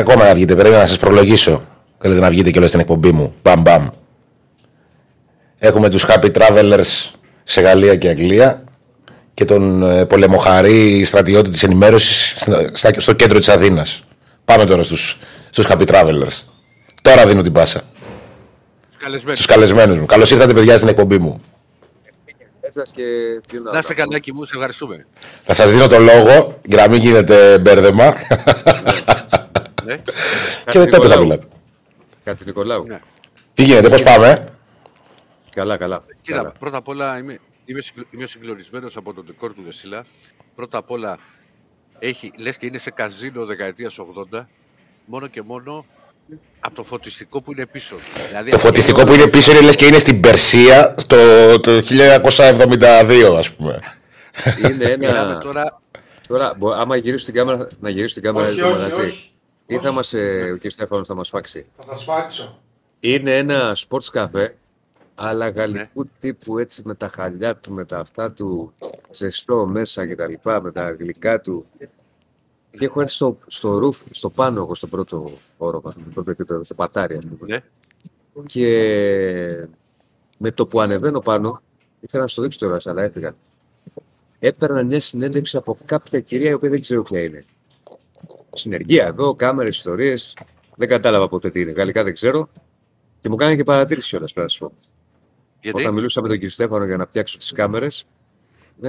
ακόμα να βγείτε. Πρέπει να σας προλογίσω. Θέλετε να βγείτε και όλε στην εκπομπή μου. Μπαμ μπαμ. Έχουμε τους Happy Travelers σε Γαλλία και Αγγλία και τον ε, πολεμοχαρή στρατιώτη της ενημέρωσης στο κέντρο της Αθήνας. Πάμε τώρα στους, στους Happy Travelers. Τώρα δίνω την πάσα. Στους καλεσμένους μου. Καλώς ήρθατε παιδιά στην εκπομπή μου. Να είστε καλά και μου, σε ευχαριστούμε. Θα σας δίνω το λόγο για να μην γίνεται μπέρδεμα. Ναι. και τότε θα μιλάτε. Κάτσε Νικολάου. Ναι. Τι γίνεται, πώς πάμε. Καλά, καλά. Κοίτα, πρώτα απ' όλα είμαι, είμαι, είμαι συγκλονισμένος από το decor του Δεσίλα. Πρώτα απ' όλα έχει, λες και είναι σε καζίνο δεκαετίας 80, μόνο και μόνο από το φωτιστικό που είναι πίσω. Δηλαδή, το φωτιστικό που είναι πίσω είναι λες και είναι στην Περσία το, το 1972 ας πούμε. Είναι ένα... τώρα... Τώρα, άμα γυρίσεις την κάμερα, να γυρίσεις την κάμερα όχι, όχι, όχι, Ή θα μας, ε, ο κ. Στέφανος θα μας φάξει; Θα σας φάξω. Είναι ένα sports cafe αλλά γαλλικού ναι. τύπου έτσι με τα χαλιά του, με τα αυτά του, ζεστό μέσα και τα λοιπά, με τα γλυκά του. Και έχω έρθει στο, στο ρούφ, στο πάνω εγώ, στο πρώτο όροφο, στο πρώτο επίπεδο, στο πατάρι, ας πούμε. Ναι. Και με το που ανεβαίνω πάνω, ήθελα να στο δείξω τώρα, αλλά έφυγα. Έπαιρνα μια συνέντευξη από κάποια κυρία, η οποία δεν ξέρω ποια είναι. Συνεργεία εδώ, κάμερες, ιστορίες. Δεν κατάλαβα ποτέ τι είναι. Γαλλικά δεν ξέρω. Και μου κάνει και παρατήρηση κιόλας, πρέπει να σου πω. Γιατί; Όταν μιλούσα με τον κύριο Στέφανο για να φτιάξω τις κάμερες.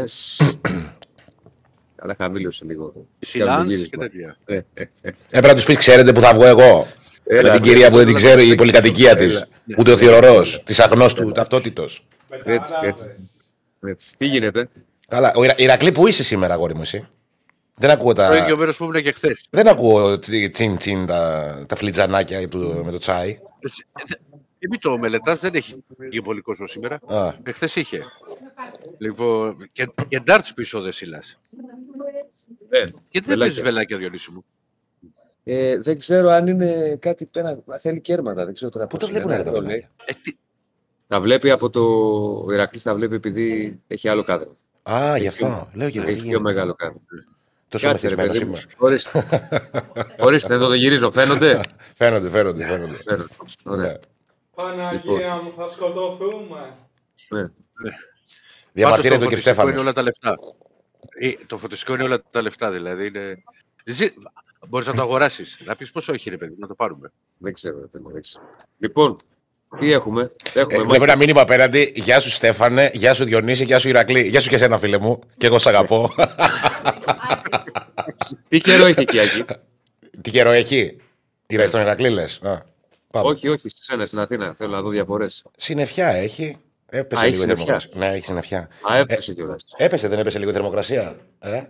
Αλλά χαμήλωσε λίγο. Σιλάνς και τέτοια. Ε, ε, ε. Έπρεπε να τους πεις, ξέρετε που θα βγω εγώ; με την κυρία που δεν την ξέρω, η πολυκατοικία της. Ούτε ο θηρορός, της αγνώστου ταυτότητος. Έτσι, έτσι. Τι γίνεται; Καλά. Ο Ηρακλή που είσαι σήμερα, αγόρι μου, εσύ; Δεν ακούω τα. Το ίδιο μέρος που ήμουν και χθες. Δεν ακούω τσιν τσιν τα, τα φλιτζανάκια με το τσάι. Και μην το μελετάς, δεν έχει και πολύ κόσμο σήμερα. Εχθέ είχε. Λοιπόν, και, και ντάρτς πίσω δεν σιλά. Ε, Γιατί δεν παίζει βελάκια, Διονύση μου. Ε, δεν ξέρω αν είναι κάτι πέρα. Θέλει κέρματα. Δεν ξέρω τώρα Πού το βλέπουν τα βελάκια; Ε, τα βλέπει από το. Ο Ηρακλής τα βλέπει επειδή έχει άλλο κάδρο. Α, γι' αυτό. Λέω και Έχει πιο μεγάλο κάδρο. Τόσο Κάτσε, ρε παιδί μου. Ορίστε, εδώ το γυρίζω. Φαίνονται; φαίνονται, φαίνονται. φαίνονται. Ωραία. Ναι. Παναγία λοιπόν. μου, θα σκοτωθούμε. Ναι. Διαμαρτύρεται το κύριο Στέφανος. Είναι όλα τα λεφτά. Ε, το φωτιστικό είναι όλα τα λεφτά, δηλαδή. Είναι... Μπορείς να το αγοράσεις. να πεις πόσο έχει, ρε παιδί, να το πάρουμε. Δεν ξέρω, δεν ξέρω. Λοιπόν, τι έχουμε; έχουμε ε, βλέπω ένα μήνυμα απέναντι. Γεια σου Στέφανε, γεια σου Διονύση, γεια σου Ηρακλή. Γεια σου και εσένα, φίλε μου. Και εγώ σ' αγαπώ. Τι καιρό έχει εκεί, Άκη. Τι καιρό έχει; Ήρθε στον Ηρακλή, λε. Όχι, όχι, στη σένα στην Αθήνα. Θέλω να δω διαφορές. Συνεφιά έχει. Έπεσε λίγο η θερμοκρασία. Ναι, έχει συνεφιά. Α, έπεσε κιόλας. Έπεσε, δεν έπεσε λίγο η θερμοκρασία. Ε;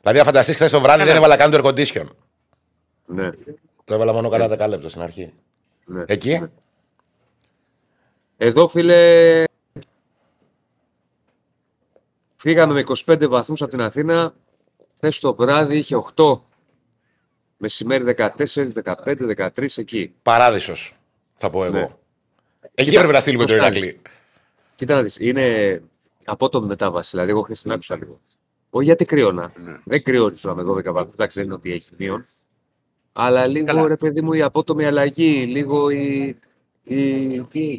Δηλαδή, αν φανταστείς χθες το βράδυ δεν έβαλα καν το air condition. Ναι. Το έβαλα μόνο κανένα δεκάλεπτο στην αρχή. Ναι. Εκεί; Ναι. Εδώ, φίλε, φύγαμε με 25 βαθμούς από την Αθήνα. Χθες το βράδυ είχε 8 Μεσημέρι 14, 15, 13 εκεί. Παράδεισος, θα πω εγώ. Ναι. Εκεί πρέπει να στείλουμε το Ηρακλή. Κοίτα να δεις, είναι απότομη μετάβαση. Δηλαδή, εγώ χθε την άκουσα λίγο. Όχι γιατί κρύωνα. Ναι. Δεν κρυώνει τώρα με 12 βαθμού. Εντάξει, δεν είναι ότι έχει μείον. Αλλά λίγο Καλά. ρε παιδί μου η απότομη αλλαγή, λίγο η. η... Τι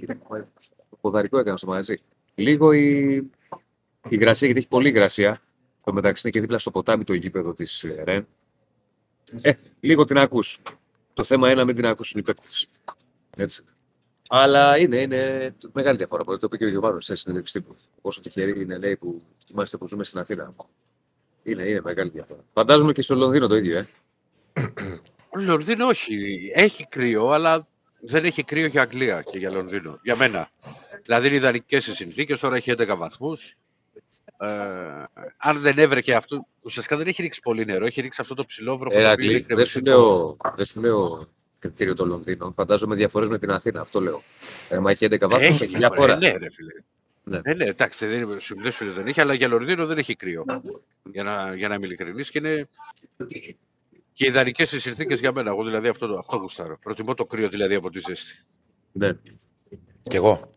Το ποδαρικό έκανα στο μαγαζί. Λίγο η, η υγρασία, γιατί έχει πολύ υγρασία. Το μεταξύ είναι και δίπλα στο ποτάμι το γήπεδο της ε, Ρεν. Ε, λίγο την ακούς. Το θέμα είναι να μην την ακούσουν οι παίκτες. Έτσι. Αλλά είναι, είναι μεγάλη διαφορά. Το είπε και ο Γιωβάνος σε συνέντευξη τύπου. Πόσο τυχεροί είναι λέει, που είμαστε που ζούμε στην Αθήνα. Είναι, είναι μεγάλη διαφορά. Φαντάζομαι και στο Λονδίνο το ίδιο, ε. Λονδίνο όχι. Έχει κρύο, αλλά δεν έχει κρύο για Αγγλία και για Λονδίνο. Για μένα. Δηλαδή είναι ιδανικές οι συνθήκες. Τώρα έχει 11 βαθμούς. Ε, αν δεν έβρεκε αυτό, ουσιαστικά δεν έχει ρίξει πολύ νερό, έχει ρίξει αυτό το ψηλό βροχο. Ε, δεν, σου λέω, δεν σου λέω κριτήριο το Λονδίνο. Φαντάζομαι διαφορές με την Αθήνα. Αυτό λέω. Ε, μα έχει 11 βαθμού, έχει διαφορά. Ναι, ρε φίλε. Ναι. Ε, ναι, εντάξει, δεν, δεν σου δεν έχει, αλλά για Λονδίνο δεν έχει κρύο. Για να, για να είμαι ειλικρινής. Και είναι και ιδανικέ οι συνθήκες για μένα. Εγώ δηλαδή αυτό, αυτό γουστάρω. Προτιμώ το κρύο δηλαδή από τη ζέστη. Ναι. Κι εγώ.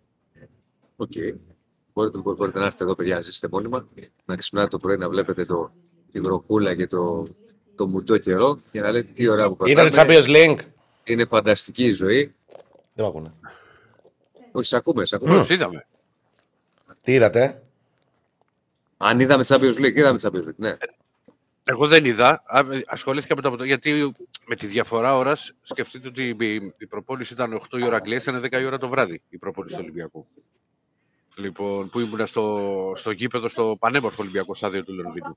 OK. Okay. Μπορείτε, μπορείτε να έρθετε εδώ, παιδιά, να ζήσετε μόνιμα. Να ξυπνάτε το πρωί να βλέπετε το, τη βροχούλα και το, το μουντό καιρό και να λέτε τι ωραία που Είδατε περνάμε. Champions League; Είναι φανταστική η ζωή. Δεν μ' ακούνε. Όχι, σε ακούμε, σε ακούμε. Τους είδαμε. Τι είδατε; Αν είδαμε Champions League, είδαμε Champions League. Ναι. Εγώ δεν είδα. Α, Ασχολήθηκα με το αποτέλεσμα. Γιατί με τη διαφορά ώρας σκεφτείτε ότι η, η προπόνηση ήταν 8 η ώρα Αγγλίας, ήταν 10 η ώρα το βράδυ η προπόνηση του Ολυμπιακού. Λοιπόν, που ήμουν στο, στο γήπεδο, στο πανέμορφο Ολυμπιακό στάδιο του Λονδίνου.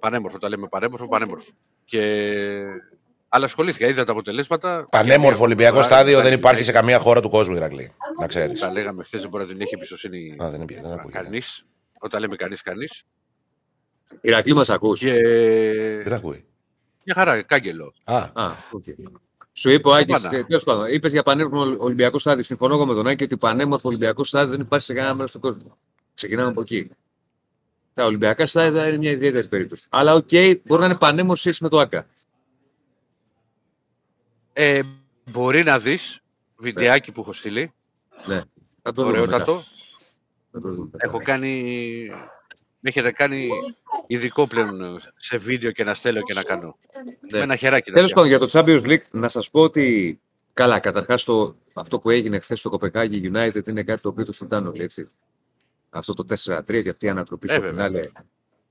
Πανέμορφο, τα λέμε πανέμορφο, πανέμορφο. Και... Αλλά ασχολήθηκα, είδα τα αποτελέσματα. Πανέμορφο Και- Ολυμπιακό Α, στάδιο ήταν- δεν υπάρχει σε καμία χώρα του κόσμου, Ηρακλή. Να ξέρεις. Τα λέγαμε χθες, δεν μπορεί να την έχει εμπιστοσύνη Α, δεν είναι- δεν ακούγεται. κανείς. Όταν λέμε κανείς, κανείς. Ηρακλή μας ακούς. Και. Δεν ακούει. Μια χαρά, κάγκελο. Α, Α, οκ. Σου είπε ο Άκης, Πάντα. τέλος πάντων, είπες για πανέμορφο Ολυμπιακό στάδιο. Συμφωνώ εγώ με τον Άκη ότι πανέμορφο Ολυμπιακό στάδιο δεν υπάρχει σε κανένα μέρος του κόσμου. Ξεκινάμε από εκεί. Τα Ολυμπιακά στάδια είναι μια ιδιαίτερη περίπτωση. Αλλά οκ, μπορεί να είναι πανέμορφο σχέση με το ΟΑΚΑ. Ε, μπορεί να δεις βιντεάκι που έχω στείλει. Ναι. Θα το δούμε μετά. Ωραιότατο. Θα το δούμε μετά. Έχω κάνει. Με έχετε κάνει ειδικό πλέον σε βίντεο και να στέλνω και να κάνω. Ναι. Με ένα χεράκι. Τέλος τέτοια. πάντων, για το Champions League, να σας πω ότι. Καλά, καταρχάς αυτό που έγινε χθες στο Κοπεχάγη United είναι κάτι το οποίο το συζητάνε όλοι, έτσι. Αυτό το 4-3 και αυτή η ανατροπή Ε, στο βέβαια. φινάλε.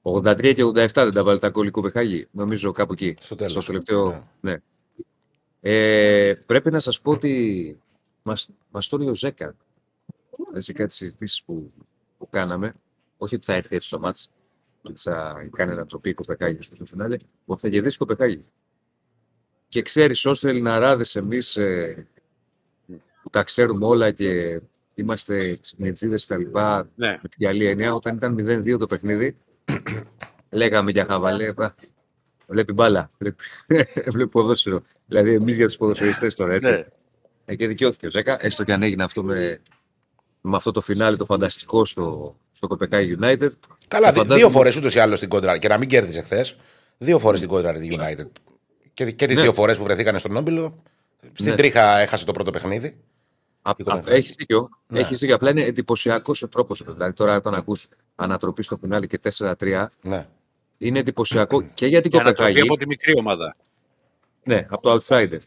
83 και 87 δεν τα βάλει τα γκολ η Κοπεχάγη. Νομίζω κάπου εκεί. στο τέλος. Στο τελευταίο. Ναι. Ε, πρέπει να σας πω ότι μας, μας το λέει ο Ζέκα σε κάτι συζητήσεις που, που κάναμε. Όχι ότι θα έρθει έτσι στο μάτς, ότι θα κάνει ανατροπή η Κοπεχάγη στο φινάλε, που θα γυρίσει η Κοπεχάγη. Και ξέρεις, όσοι Ελληναράδες εμείς ε, που τα ξέρουμε όλα και είμαστε ξυπνητζίδες τα λοιπά, Ναι. με την καλή έννοια, όταν ήταν 0-2 το παιχνίδι, λέγαμε για χαβαλέ, «Πα, βλέπει μπάλα, βλέπει, βλέπει ποδόσφαιρο. Δηλαδή, εμείς για τους ποδοσφαιριστές τώρα, έτσι. Ναι. Ε, και δικαιώθηκε ο Ζέκα, έστω και αν έγινε αυτό με, με αυτό το φινάλι το φανταστικό στο, στο Κοπεκάι United. Καλά, Και δι- φαντάζομαι- δύο φορές ούτως ή άλλως την κόντρα. Και να μην κέρδισε χθες. Δύο φορές την κόντρα τη United. Και, και τις Ναι. δύο φορές που βρεθήκαν στον Όμπιλο. Στην Ναι. τρίχα έχασε το πρώτο παιχνίδι. Α, Η α, Κοπενχάγη. έχεις δίκιο. Ναι. Έχεις δίκιο. Απλά είναι εντυπωσιακός ο τρόπος. Δηλαδή, τώρα όταν ακούς ανατροπή στο φινάλι και 4-3, Ναι. είναι εντυπωσιακό και για την Και ανατροπή Κοπεχάγη. από τη μικρή ομάδα. Ναι, από το outsider.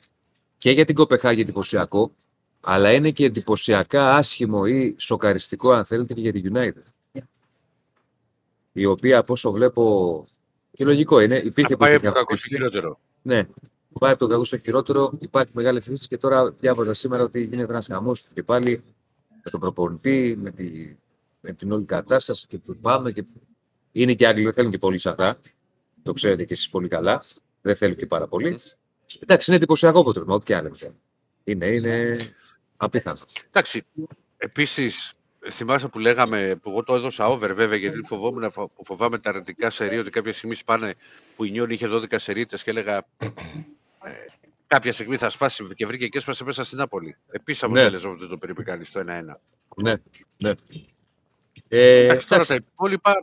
Και για την Κοπεχάγη εντυπωσιακό, αλλά είναι και εντυπωσιακά άσχημο ή σοκαριστικό, αν θέλετε, και για την United. Η οποία, από όσο βλέπω. Και λογικό είναι, υπήρχε Να πάει από υπήρχε το κακό αυτή- στο χειρότερο. Ναι, πάει από το κακό στο χειρότερο. Υπάρχει μεγάλη ευθύνη και τώρα διάβαζα σήμερα ότι γίνεται ένας χαμός και πάλι με τον προπονητή, με, τη, με την όλη κατάσταση και που πάμε. Και... Είναι και Άγγλοι, δεν θέλουν και πολύ σε αυτά. Το ξέρετε και εσείς πολύ καλά. Δεν θέλουν και πάρα πολύ. Εντάξει, είναι εντυπωσιακό αποτέλεσμα, ό,τι και αν είναι. Είναι, είναι απίθανο. Εντάξει, επίσης, θυμάσαι που λέγαμε, που εγώ το έδωσα over βέβαια, γιατί φοβόμουν, να φο- που φοβάμαι τα αρνητικά σερί, ότι κάποια στιγμή σπάνε που η Νιόν είχε 12 σερίτε και έλεγα. ε, κάποια στιγμή θα σπάσει και βρήκε και έσπασε μέσα στην Νάπολη. Επίσης Ναι. αποτέλεσμα ότι το περίπου κάνεις στο 1-1. Ναι, ναι. Ε, Εντάξει, τώρα εντάξει, τα υπόλοιπα.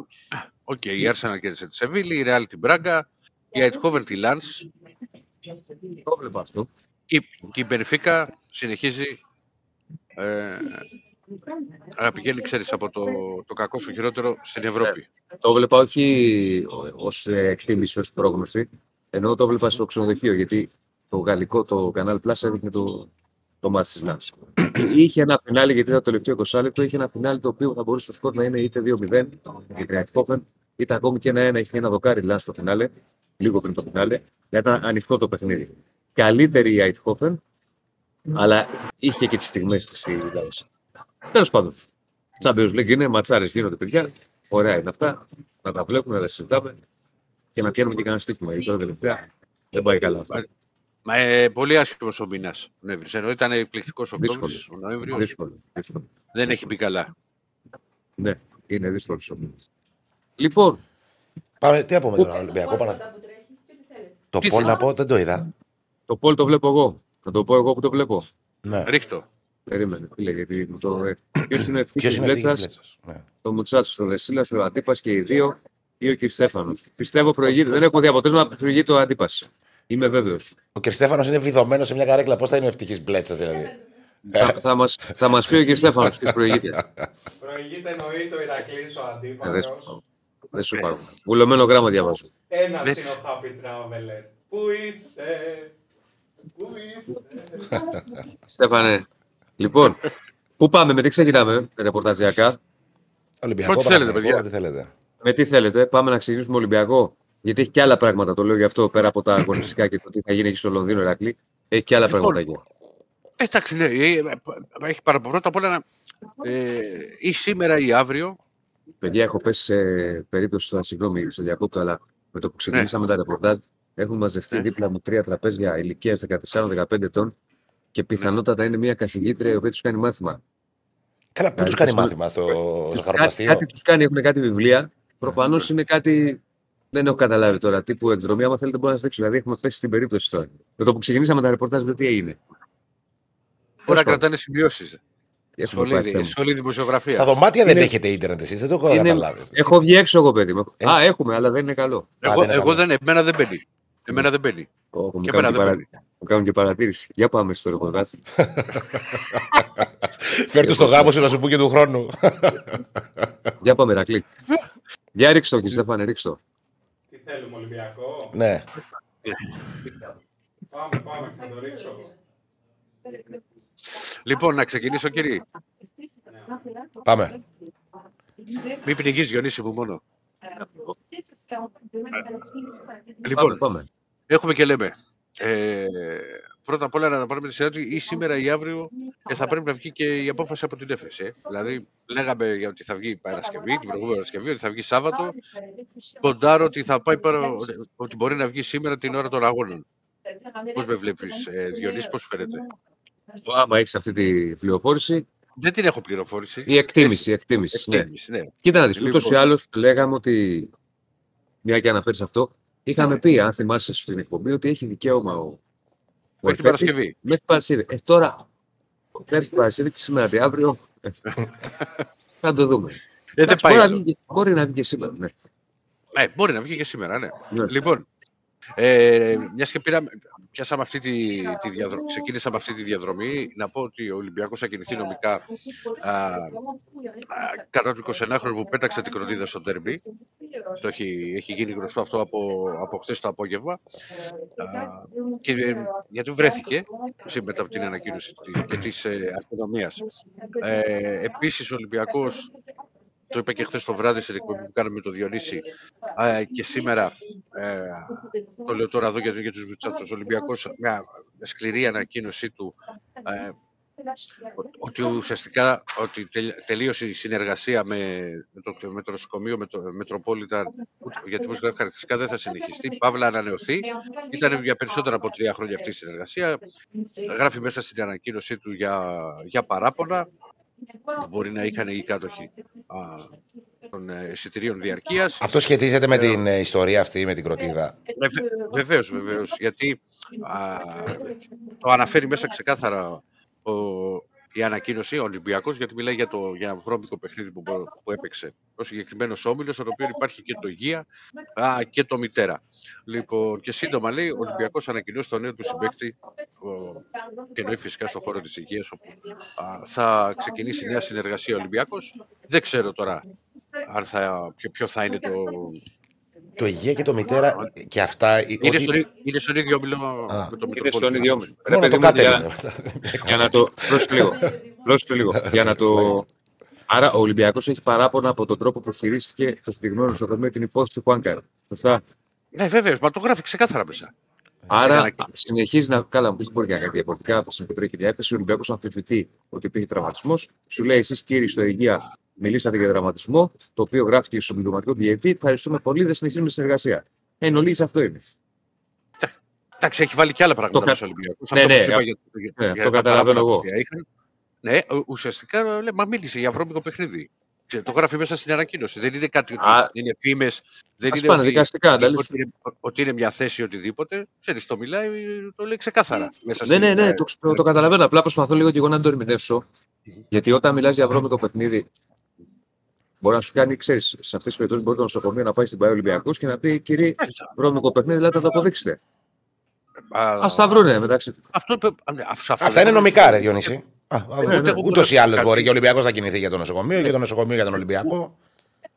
Οκ, η Arsenal κέρδισε τη Σεβίλη, η Real την Μπράγκα, η Eindhoven τη Lens το βλέπω αυτό. και, η- και η Benfica συνεχίζει ε, να πηγαίνει, ξέρεις, από το, το κακό στο χειρότερο στην Ευρώπη. Το βλέπα όχι ως εκτίμηση, ως πρόγνωση, ενώ το 'βλεπα στο ξενοδοχείο, γιατί το γαλλικό, το Canal Plus έδειχνε το, το μάτι της Λάνς. είχε ένα φινάλι, γιατί ήταν το τελευταίο 20 λεπτό, είχε ένα φινάλι το οποίο θα μπορούσε το σκορ να είναι είτε 2-0 για την Eindhoven, είτε ακόμη και ένα-ένα. Είχε ένα δοκάρι Λάνς στο φινάλε, λίγο πριν το φινάλε, γιατί ήταν ανοιχτό το παιχνίδι. Καλύτερη η Eindhoven, αλλά είχε και τις στιγμές της η Λάνς. Τέλος πάντων. Champions League είναι, ματσάρες γίνονται παιδιά. Ωραία είναι αυτά. Να τα βλέπουμε, να τα συζητάμε και να πιάνουμε και κανένα στοίχημα. Γιατί τώρα τελευταία δεν πάει καλά. αυτό. Μα ε, πολύ άσχημος ο μήνας ο Νοέμβρη. Ενώ ήταν εκπληκτικός ο Δύσκολο. Οκτώβρη, ο Νοέμβριος Δύσκολο. δύσκολο. δεν έχει μπει καλά. Ναι, είναι δύσκολος ο μήνας. Λοιπόν, Πάμε, τι από με τον Ολυμπιακό. Πάνω... Το Τι πόλ να θέλεις. πω, δεν το είδα. το πόλ το βλέπω εγώ. Θα το πω εγώ που το βλέπω. Ναι. Ρίχτω. Περίμενε, φίλε, γιατί μου το. Ποιος είναι Ποιος ευτυχή είναι αυτή η Μπλέτσα, Γκλέτσας; Ναι. το Μουτσάτσο, ο Δεσίλας, ο Αντίπας και οι δύο, ή ο κ. Στέφανο. Πιστεύω προηγείται. Δεν έχω δει αποτέλεσμα, προηγείται ο Αντίπας. Είμαι βέβαιος. Ο Κριστέφανος είναι βιδωμένος σε μια καρέκλα. Πώς θα είναι ο ευτυχή μπλέτσα δηλαδή; θα, θα, μας, θα μας πει ο κ. Στέφανο τι προηγείται. Προηγείται εννοείται ο Ηρακλής ο Ε, αντίπαλος. δες. Δεν σου υπάρχουν. Βουλωμένο γράμμα διαβάζω. Ένα είναι Έτσι. ο Happy Traveler. Πού είσαι, πού είσαι; Στέφανε. Λοιπόν, πού πάμε, με τι ξεκινάμε, ρεπορταζιακά; Ολυμπιακό, Ό,τι θέλετε, Παναθηναϊκό, παιδιά. ό,τι θέλετε. Με τι θέλετε, πάμε να ξεκινήσουμε Ολυμπιακό; Γιατί έχει και άλλα πράγματα, το λέω γι' αυτό πέρα από τα αγωνιστικά και το τι θα γίνει εκεί στο Λονδίνο, Ερακλή. Έχει και άλλα Λοιπόν, πραγματάκια. Ε, Εντάξει, ναι. ε, ε, Έχει πάρα πρώτα απ' όλα να- ε, ή σήμερα ή αύριο. Παιδιά, έχω πέσει σε περίπτωση, τώρα, συγγνώμη, σε διακόπτω, αλλά με το που ξεκινήσαμε τα ρεπορτάζ, έχουν μαζευτεί Ναι. δίπλα μου τρία τραπέζια ηλικίας 14-15 ετών και πιθανότατα είναι μια καθηγήτρια η οποία τους κάνει μάθημα. Καλά, πού Δηλαδή, τους κάνει στο- μάθημα στο Τους ζαχαροπλαστείο. Κάτι τους κάνει, έχουν κάτι βιβλία. Προφανώς είναι κάτι. Δεν έχω καταλάβει τώρα. Τύπου εκδρομή, άμα θέλετε, μπορώ να σας δείξω. Δηλαδή, έχουμε πέσει στην περίπτωση τώρα. Με το που ξεκινήσαμε τα ρεπορτάζ, δεν τι έγινε. Μπορεί να πάντων. κρατάνε σημειώσεις. Έχουμε πάει Σχολή, θέμα. σχολή δημοσιογραφίας. Στα δωμάτια δεν Είναι- έχετε ίντερνετ εσείς, δεν το έχω Είναι- καταλάβει. Έχω βγει έξω εγώ, παιδί μου. Ε. Α, έχουμε, αλλά δεν είναι καλό. Εγώ, δεν είναι εγώ καλό. δεν, εμένα δεν μπαίνει. Εμένα δεν μπαίνει. Ω, μου, Και κάνουν εμένα και δεν παρα... μπαίνει. μου κάνουν και παρατήρηση. Για πάμε στο ρεπορτάζ. Φέρ του στο γάμο σου να σου πω και του χρόνου. Για πάμε, Ρακλή. Για ρίξτε το, κύριε Στέφανε, ρίξτε το. Τι θέλουμε, Ολυμπιακό; ναι. Πάμε, πάμε, θα το ρίξω. εγώ. Λοιπόν, να ξεκινήσω, κύριε. Πάμε. Μην πνιγείς, Διονύση μου μόνο. Πάμε, Λοιπόν, πάμε. Έχουμε και λέμε. Ε, πρώτα απ' όλα να πάρουμε τη σειρά ότι ή σήμερα ή αύριο ε, θα πρέπει να βγει και η απόφαση από την έφεση. ε. Δηλαδή, λέγαμε για ότι θα βγει Παρασκευή, την προηγούμενη Παρασκευή, ότι θα βγει Σάββατο. Ποντάρω ότι θα πάει πάρα, ότι μπορεί να βγει σήμερα την ώρα των αγώνων. Πώς με βλέπεις, ε, Διονύσης, πώς φαίνεται; Άμα έχεις αυτή τη πληροφόρηση, Δεν την έχω πληροφόρηση. η εκτίμηση. Η εκτίμηση, ναι. Εκτίμηση, ναι. Κοίτα να δεις, Λοιπόν. ούτως ή άλλως λέγαμε ότι, μια και αναφέρεις αυτό, είχαμε Ναι. πει, αν θυμάσαι στην εκπομπή, ότι έχει δικαίωμα ο, ο Μέχρι την Εφέτης Παρασκευή. Μέχρι Παρασκευή. Ε, τώρα, μέχρι την Παρασκευή και σήμερα τι αύριο, ε, θα το δούμε. Ε, δεν Εντάξει, πάει. μπορεί, να άλλο. βγει, μπορεί να βγει και σήμερα, ναι. Ναι, μπορεί να βγει και σήμερα, ναι. Ναι. Λοιπόν, ε, μιας και πήραμε, πιάσαμε αυτή τη, τη διαδρομή, ξεκίνησαμε αυτή τη διαδρομή, να πω ότι ο Ολυμπιακός θα κινηθεί νομικά α, α, κατά του 21χρονου που πέταξε την κροτίδα στο τέρμπι. Το έχει, έχει γίνει γνωστό αυτό από, από χθες το απόγευμα. Α, και, ε, γιατί βρέθηκε σε- μετά από την ανακοίνωση τη- και της ε, αστυνομίας. Ε, επίσης ο Ολυμπιακός το είπα και χθες το βράδυ στην εκπομπή που κάναμε με τον Διονύση ε, και σήμερα ε, το λέω τώρα εδώ για, για τους Βουτσάτσους ο Ολυμπιακός μια σκληρή ανακοίνωσή του ε, ο- ότι ουσιαστικά ότι τελ- τελείωσε η συνεργασία με, με, το, με το νοσοκομείο, με το Metropolitan, ούτε- γιατί όπως γράφει χαρακτηριστικά δεν θα συνεχιστεί, παύλα ανανεωθεί. Ήταν για περισσότερα από τρία χρόνια αυτή η συνεργασία. Γράφει μέσα στην ανακοίνωσή του για, για παράπονα. Μπορεί να είχαν οι κάτοχοι α, των ε, εισιτηρίων διαρκείας. Αυτό σχετίζεται με την ε, ιστορία αυτή, με την κροτίδα. Βεβαίως, βεβαίως. Γιατί α, το αναφέρει μέσα ξεκάθαρα ο, η ανακοίνωση, ο Ολυμπιακός, γιατί μιλάει για, το, για ένα βρώμικο παιχνίδι που, μπο- που έπαιξε ο συγκεκριμένος όμιλος, στον οποίο υπάρχει και το Υγεία α, και το Μητέρα. Λοιπόν, και σύντομα λέει ο Ολυμπιακός ανακοινώσει τον νέο του συμπέκτη, ο- και εννοεί φυσικά στον χώρο της υγείας, όπου α, θα ξεκινήσει νέα συνεργασία ο Ολυμπιακός. Δεν ξέρω τώρα αν θα, ποιο, ποιο θα είναι το, Το υγεία και το μητέρα και αυτά. ε, είναι, ότι- στον, ί- είναι στον ίδιο όμιλο Α. με το Είναι στον Metropolitan. ίδιο όμιλο. Ρε Μόνο παιδί το μου, για- κάτω για να το. Πρόσεχε λίγο. Πρόσεχε λίγο. Για να το. Άρα ο Ολυμπιακός έχει παράπονα από τον τρόπο που χειρίστηκε το συγκεκριμένο νοσοκομείο την υπόθεση του Χουάνκαρ. Σωστά; Ναι, βέβαια, μα το γράφει ξεκάθαρα μέσα. Άρα ανακοίνωση. συνεχίζει να. Καλά, μου πεις μπορεί και να κάνει διαφορετικά από την κεντρική διάθεση. Ο Ολυμπιακός αμφισβητεί ότι υπήρχε τραυματισμός. Σου λέει εσείς κύριοι στο υγεία μιλήσατε για τραυματισμό, το οποίο γράφτηκε στο συμπληρωματικός διαιτή. Ευχαριστούμε πολύ, δεν συνεχίζουμε συνεργασία. Εν ολίγης αυτό είναι. Εντάξει, έχει βάλει και άλλα πράγματα κα- μέσα ο Ολυμπιακός. Ναι, Αυτό ναι, που σου είπα α- για, για, ναι, για το τα καταλαβαίνω παράπονα εγώ. που είχαν. Ναι, ου- ουσιαστικά λέει, μα μίλησε για βρώμικο παιχνίδι. Ξέρετε, το γράφει μέσα στην ανακοίνωση. Δεν είναι κάτι ότι Α, είναι φήμες. Δεν Ας είναι πάνε ότι, δικαστικά, τα λες. ότι, είναι, ότι είναι μια θέση οτιδήποτε. Ξέρεις, το μιλάει, το λέει ξεκάθαρα. Μέσα Ναι, στην, ναι, ναι, ε, το, το, το καταλαβαίνω. Απλά προσπαθώ λίγο και εγώ να το ερμηνεύσω. Γιατί όταν μιλάς για βρώμικο παιχνίδι, μπορεί να σου κάνει, ξέρεις, σε αυτές τις περιπτώσεις μπορεί το νοσοκομείο να πάει στην Πάει Ολυμπιακού και να πει: Κύριε, βρώμικο παιχνίδι, δηλαδή θα το αποδείξετε. Α, Α τα βρούνε μεταξύ τους. Αυτό, είπε- α, ναι, αυτό- αυτό Αυτά δεν είναι μπορώ να νομικά, σου ρε πω. Διονύση. ναι, ναι. Ούτως ή άλλως Κάτι- μπορεί και ο Ολυμπιακός να κινηθεί για το νοσοκομείο και το νοσοκομείο για τον Ολυμπιακό.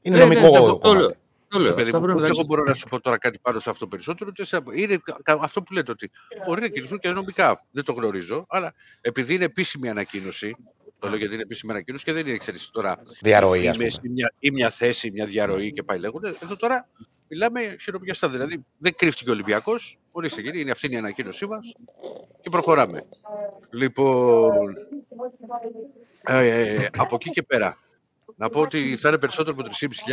Είναι Ναι, ναι, νομικό το- το λέω. κομμάτι. Το λέω. Παιδί θα μου, βρούμε ούτε εντάξει. εγώ μπορώ να σου πω τώρα κάτι πάνω σε αυτό περισσότερο. Ούτε σε... Είναι κα- κα- αυτό που λέτε ότι μπορεί να κινηθούν και νομικά. Δεν το γνωρίζω, αλλά επειδή είναι επίσημη ανακοίνωση, το λέω γιατί είναι επίσημη ανακοίνωση και δεν είναι εξαιρετική τώρα. Διαρροή, ας είμαι πούμε. σε μια, ή μια θέση, μια διαρροή και πάει λέγοντα. Εδώ τώρα μιλάμε χειροπιαστά. Δηλαδή δεν κρύφτηκε ο Ολυμπιακός. Ορίστε κύριε, είναι αυτή είναι η ανακοίνωσή μας και προχωράμε. Λοιπόν, ε, ε, από εκεί και πέρα. Να πω ότι θα είναι περισσότερο από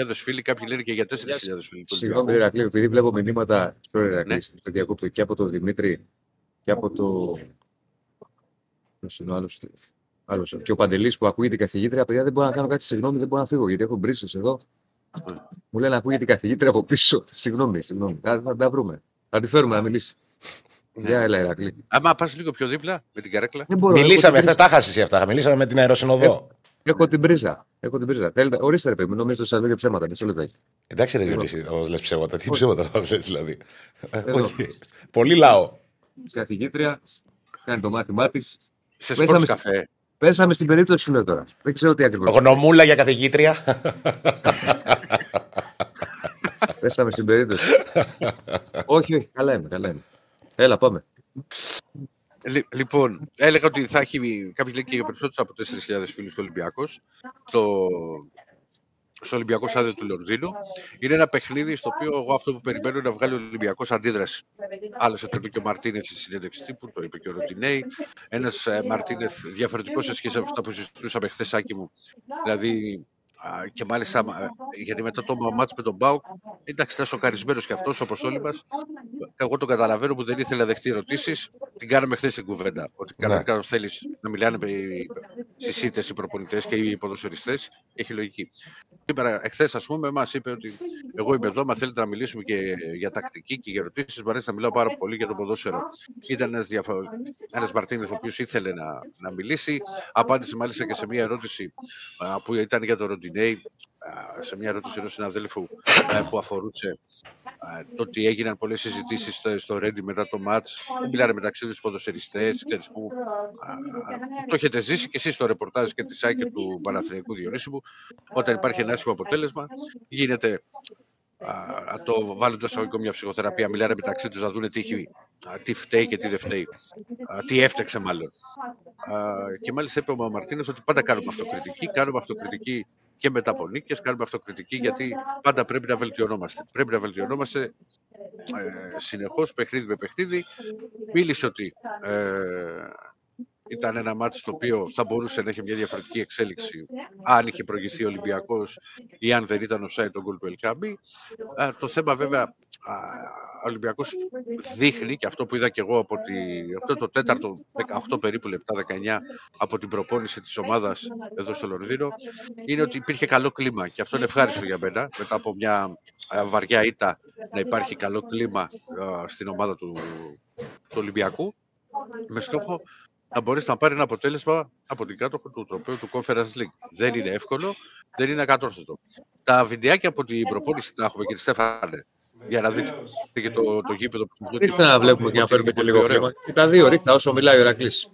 3.500 φίλοι, κάποιοι λένε και για 4.000 φίλοι. του Ολυμπιακού. Συγγνώμη, Ηρακλή, επειδή βλέπω μηνύματα στο Ηρακλής, Ναι. στο διακόπτω και από τον Δημήτρη και από το. Ποιος είναι ο άλλος, άλλος, και ο Παντελής που ακούει την καθηγήτρια, παιδιά δεν μπορώ να κάνω κάτι, συγγνώμη, δεν μπορώ να φύγω γιατί έχω μπρίσει εδώ. Ναι. Μου λένε ακούει την καθηγήτρια από πίσω. Συγγνώμη, συγγνώμη. Θα, θα τα βρούμε. Θα τη φέρουμε να μιλήσει. Ναι. Γεια, έλα, Ηρακλή. Άμα πας λίγο πιο δίπλα με την καρέκλα. Δεν μπορώ, Μιλήσαμε, έχω χθε την τα χάσεις αυτά. Μιλήσαμε με την αεροσυνοδό. Έχω την πρίζα. Έχω την πρίζα. Θέλετε, ορίστε ρε παιδί, μου, νομίζω ότι σας λέω για ψέματα. Μισό λεπτάκι. Εντάξει, ρε Διονύση, όταν λες ψέματα. Τι ψέματα θα λες, δηλαδή. Ε, Εδώ. όχι. Πολύ λαό. Καθηγήτριας, κάνει το μάθημά της. Σε Πέσαμε σπορτ στη- καφέ. Πέσαμε στην περίπτωση σου λέω τώρα. Δεν ξέρω τι ακριβώς. Γνωμούλα για καθηγήτρια. Πέσαμε στην περίπτωση. όχι, όχι, καλά είμαι, καλά είμαι. Έλα, πάμε. Λι- Λοιπόν, έλεγα ότι θα έχει κάποιοι λένε και για περισσότερους από 4.000 φίλους στο Ολυμπιακός. Στο, στο Ολυμπιακό Στάδιο του Λονδίνου. Είναι ένα παιχνίδι στο οποίο εγώ αυτό που περιμένω είναι να βγάλει ο Ολυμπιακός αντίδραση. Άλλωστε το είπε και ο Μαρτίνεθ στη συνέντευξη τύπου, το είπε και ο Ροτινέη. Ένας Μαρτίνεθ διαφορετικός σε σχέση με αυτά που συζητούσαμε χθες, Άκη μου. Δηλαδή, α, και μάλιστα α, γιατί μετά το μάτς με τον Μπάουκ, εντάξει, ήταν σοκαρισμένος κι αυτός όπως όλοι μας. Εγώ τον καταλαβαίνω που δεν ήθελε να δεχτεί ερωτήσεις. Την κάναμε χθες την κουβέντα. Ότι κανονικά θέλεις να μιλάνε στι ήττε οι προπονητές και οι ποδοσφαιριστές, έχει λογική. Σήμερα, εχθές, ας πούμε, μας είπε ότι εγώ είμαι εδώ, μα θέλετε να μιλήσουμε και για τακτική και για ερωτήσεις. Μου αρέσει να μιλάω πάρα πολύ για το ποδόσφαιρο. Ήταν ένας διαφο... ένας Μαρτίνεθ ο οποίος ήθελε να, να μιλήσει. Απάντησε μάλιστα και σε μια ερώτηση α, που ήταν για τον Ροντινέη, α, σε μια ερώτηση ενός συναδέλφου α, που αφορούσε α, το ότι έγιναν πολλές συζητήσεις στο, στο Ρέντι μετά το μάτς, που μιλάνε μεταξύ τους ποδοσφαιριστές, ξέρεις που α, α, το έχετε ζήσει και εσείς στο ρεπορτάζ και τη ΣΑΚΕ του Παναθηναϊκού Διονύσιμου, όταν υπάρχει ένα άσχημο αποτέλεσμα, γίνεται α, α, το βάλουν το εισαγωγικό μια ψυχοθεραπεία, μιλάνε μεταξύ τους να δουν τι, έχει, α, τι φταίει και τι δεν φταίει, α, τι έφταξε μάλλον. Α, και μάλιστα είπε ο Μαρτίνος ότι πάντα κάνουμε αυτοκριτική, κάνουμε αυτοκριτική και μετά από νίκες, κάνουμε αυτοκριτική γιατί πάντα πρέπει να βελτιωνόμαστε. Πρέπει να βελτιωνόμαστε ε, συνεχώς, παιχνίδι με παιχνίδι. Μίλησε ότι ε, ήταν ένα μάτι το οποίο θα μπορούσε να έχει μια διαφορετική εξέλιξη αν είχε προηγηθεί ο Ολυμπιακός ή αν δεν ήταν ο site τον γκολ του Ελκάμπη. Ε, το θέμα βέβαια, α, ο Ολυμπιακός δείχνει και αυτό που είδα και εγώ από τη, αυτό το τέταρτο 18 περίπου λεπτά, 19 από την προπόνηση της ομάδας εδώ στο Λονδίνο, είναι ότι υπήρχε καλό κλίμα και αυτό είναι ευχάριστο για μένα μετά από μια α, βαριά ήττα να υπάρχει καλό κλίμα α, στην ομάδα του, του Ολυμπιακού με στόχο να μπορέσει να πάρεις ένα αποτέλεσμα από την κάτοχο του τροπέου του Conference League. Δεν είναι εύκολο, δεν είναι ακατόρθωτο. Τα βιντεάκια από την προπόνηση τα έχουμε, κύριε Στέφανε, για να δείτε και το, το γήπεδο που τους Ρίξτε να βλέπουμε και να φέρουμε και λίγο χρήμα. Και τα δύο ρίχτα όσο μιλάει ο Ηρακλής.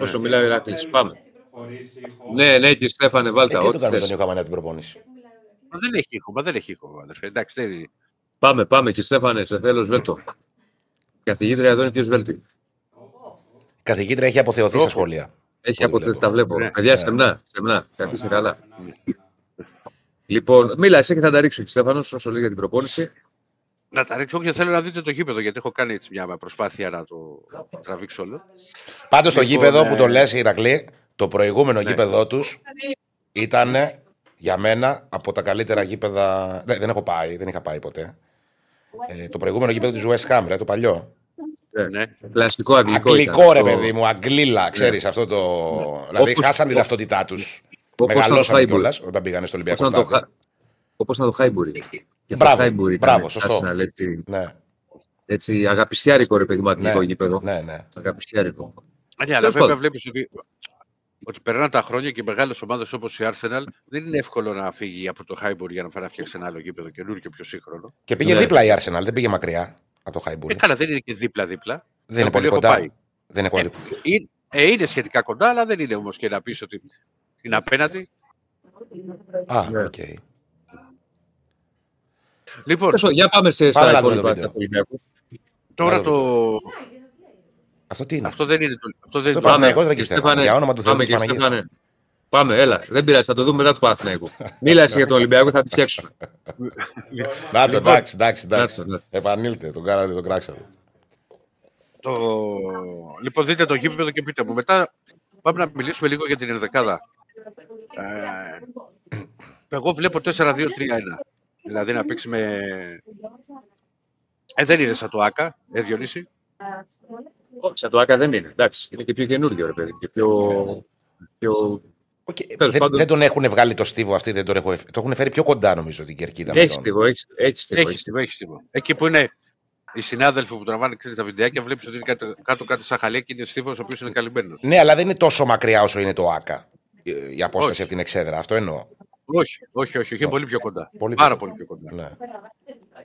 Όσο μιλάει ο Ηρακλής. Πάμε. Ναι, ναι, κύριε Στέφανε, Ε, βάλτα. τι το Ό,τι κάνουμε θες. τον Ιωκαμανέα την προπόνηση. Μα δεν έχει ήχο, μα δεν έχει ήχο, αδερφέ. Εντάξει, δεν είναι. Πάμε, πάμε, κύριε Στέφανε, σε θέλω σβέλτο. Η καθηγήτρια εδώ είναι πιο σβέλτη. Η καθηγήτρια έχει αποθεωθεί στα Όχι. σχολεία. Έχει Πολύ αποθέσει, βλέπω. τα βλέπω. Ναι. Παιδιά, σεμνά, σεμνά. Καθίστε καλά. Λοιπόν, μίλα εσύ και θα τα ρίξω, κύριε Στέφανος, όσο λέει για την προπόνηση. Να τα ρίξω, όχι, θέλω να δείτε το γήπεδο, γιατί έχω κάνει έτσι μια προσπάθεια να το τραβήξω όλο. Πάντως το Λοιπόν, γήπεδο ε, που το λες, Ηρακλή, το προηγούμενο Ναι. γήπεδο τους ήταν για μένα από τα καλύτερα γήπεδα. Δεν, δεν έχω πάει, δεν είχα πάει ποτέ. Ε, το προηγούμενο γήπεδο του West Ham, ρε, το παλιό. Ναι. Κλασικό αγγλικό. Αγγλικό, ήταν. ρε Το- παιδί μου, αγγλίλα, ξέρεις αυτό το. Δηλαδή Όπως- χάσαν την ταυτότητά τους. όπως Μεγαλώσαν το κιόλας όταν πήγανε στο Πώς Ολυμπιακό να το Στάδιο. χα- Όπως να το Χάιμπουρι. Και Μπράβο, το Χάιμπουρι ήταν μπράβο, σωστό. Arsenal, έτσι, Ναι, έτσι αγαπησιάρικο ρε παιδί μου, ναι, ατλητικό γήπεδο. ναι, ναι. Αγαπησιάρικο. Α, ναι, αλλά Τέλος βέβαια πάντων. βλέπεις ότι, ότι περνάνε τα χρόνια και μεγάλες ομάδες όπως η Arsenal δεν είναι εύκολο να φύγει από το Highbury για να πάει να φτιάξει ένα άλλο γήπεδο καινούριο και πιο σύγχρονο. Και πήγε Ναι. δίπλα η Arsenal, δεν πήγε μακριά από το Ε, Highbury. καλά, δεν είναι και δίπλα-δίπλα. Δεν είναι το πολύ οποίο έχω κοντά. πάει. Δεν είναι πολύ Είναι, ε, είναι σχετικά κοντά, αλλά δεν είναι όμως και να πεις ότι είναι απέναντι. Α, Ναι. οκ. Λοιπόν, Τέλος πάντων, Για πάμε σε Πάμε στα να δούμε το υπόλοιπα βίντεο. του Ολυμπιακούς. τώρα Άλλο το. Αυτό τι είναι; Αυτό δεν είναι το. Αυτό δεν Αυτό είναι το- Παναθηναϊκός, ρε και Στέφανε, Στέφανε, για όνομα του Θεού Πάμε της και Παναγίας. Στέφανε. Πάμε, έλα. Δεν πειράζει, θα το δούμε μετά του Παναθηναϊκού. Μίλασε για τον Ολυμπιακό, θα τη φτιάξουμε. Να το, εντάξει, εντάξει, Να εντάξει. το, να το. Επανήλθε, τον κάνατε, τον κράξατε. Το... Λοιπόν, δείτε το γήπεδο και πείτε μου. Μετά πάμε να μιλήσουμε λίγο για την ενδεκάδα. Ε, εγώ βλέπω 4-2-3-1. Δηλαδή να παίξει με... Ε, δεν είναι σαν το ΟΑΚΑ, ε, Διονύση. Όχι, σαν το ΟΑΚΑ δεν είναι. Εντάξει, είναι και πιο καινούργιο, ρε παιδί. Και πιο. πιο... Οκ, Τέλος δεν, πάντων. δεν τον έχουν βγάλει το στίβο αυτοί, δεν τον έχουν, το έχουν φέρει πιο κοντά νομίζω την κερκίδα. με Έχει τον- στίβο, έχει έχει στίβο. Έχει έχει στίβο, έχει στίβο. Εκεί που είναι οι συνάδελφοι που τραβάνε ξέρεις, τα βιντεάκια, βλέπεις ότι είναι κάτω, κάτω κάτι σαν χαλιά και είναι στίβος ο οποίος είναι καλυμμένος. Ναι, αλλά δεν είναι τόσο μακριά όσο είναι το ΟΑΚΑ. ε, Η απόσταση Όχι. από την εξέδρα. Αυτό εννοώ. Όχι, όχι, όχι, όχι, είναι πολύ πιο κοντά. Πολύ Πάρα πιο πολύ πιο κοντά. Ναι.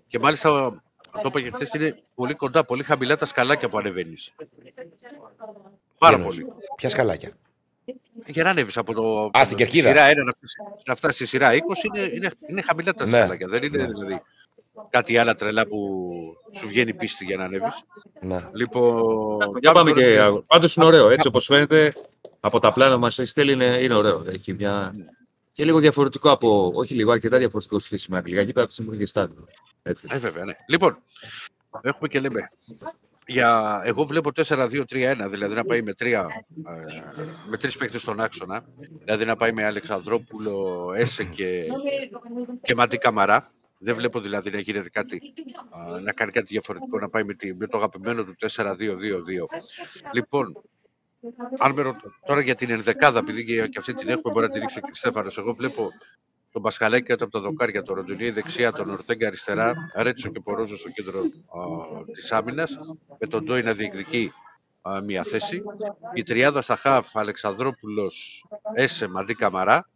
Και μάλιστα το είπα και χθες είναι πολύ κοντά, πολύ χαμηλά τα σκαλάκια που ανεβαίνεις. Πάρα Τι εννοείς; πολύ. Ποια σκαλάκια; Για να ανέβεις από το. Α, στην κερκίδα. Σειρά 1 να φτάσει- να φτάσει στη σειρά 20 είναι, είναι, είναι χαμηλά τα Ναι. σκαλάκια. Δεν είναι Ναι. δηλαδή κάτι άλλα τρελά που σου βγαίνει πίστη για να ανέβεις. Ναι. Λοιπόν. Για πάμε τώρα και. στη- Πάντως είναι ωραίο. Έτσι όπως φαίνεται από τα πλάνα μας έχει στέλνει είναι, είναι ωραίο. Έχει μια. Και λίγο διαφορετικό από. Όχι λίγο, αρκετά διαφορετικό σχέση με αγγλικά. Εκεί πέρα από τη δημιουργία στάδιο. Έτσι. Ε, βέβαια, ναι. Λοιπόν, έχουμε και λέμε. Για, εγώ βλέπω 4-2-3-1, δηλαδή να πάει με, τρία, ε, με τρεις παίκτες στον άξονα. Δηλαδή να πάει με Αλεξανδρόπουλο, Έσε και, και Μαντί Καμαρά. Δεν βλέπω δηλαδή να γίνεται κάτι, α, να κάνει κάτι διαφορετικό, να πάει με, τη, με το αγαπημένο του 4-2-2-2. Λοιπόν, αν με ρωτώ, τώρα για την ενδεκάδα, επειδή και, και αυτή την έχουμε, μπορεί να τη ρίξω και Στέφανος. Εγώ βλέπω τον Πασχαλάκη κάτω από τα δοκάρια, τον Ροντινί δεξιά, τον Ορτέγκα αριστερά, Ρέτσο και Πορόζο στο κέντρο της άμυνας, με τον Ντόι να διεκδικεί α, μία θέση. Η τριάδα στα χαφ, Αλεξανδρόπουλος, Έσε, Μαντί Καμαρά,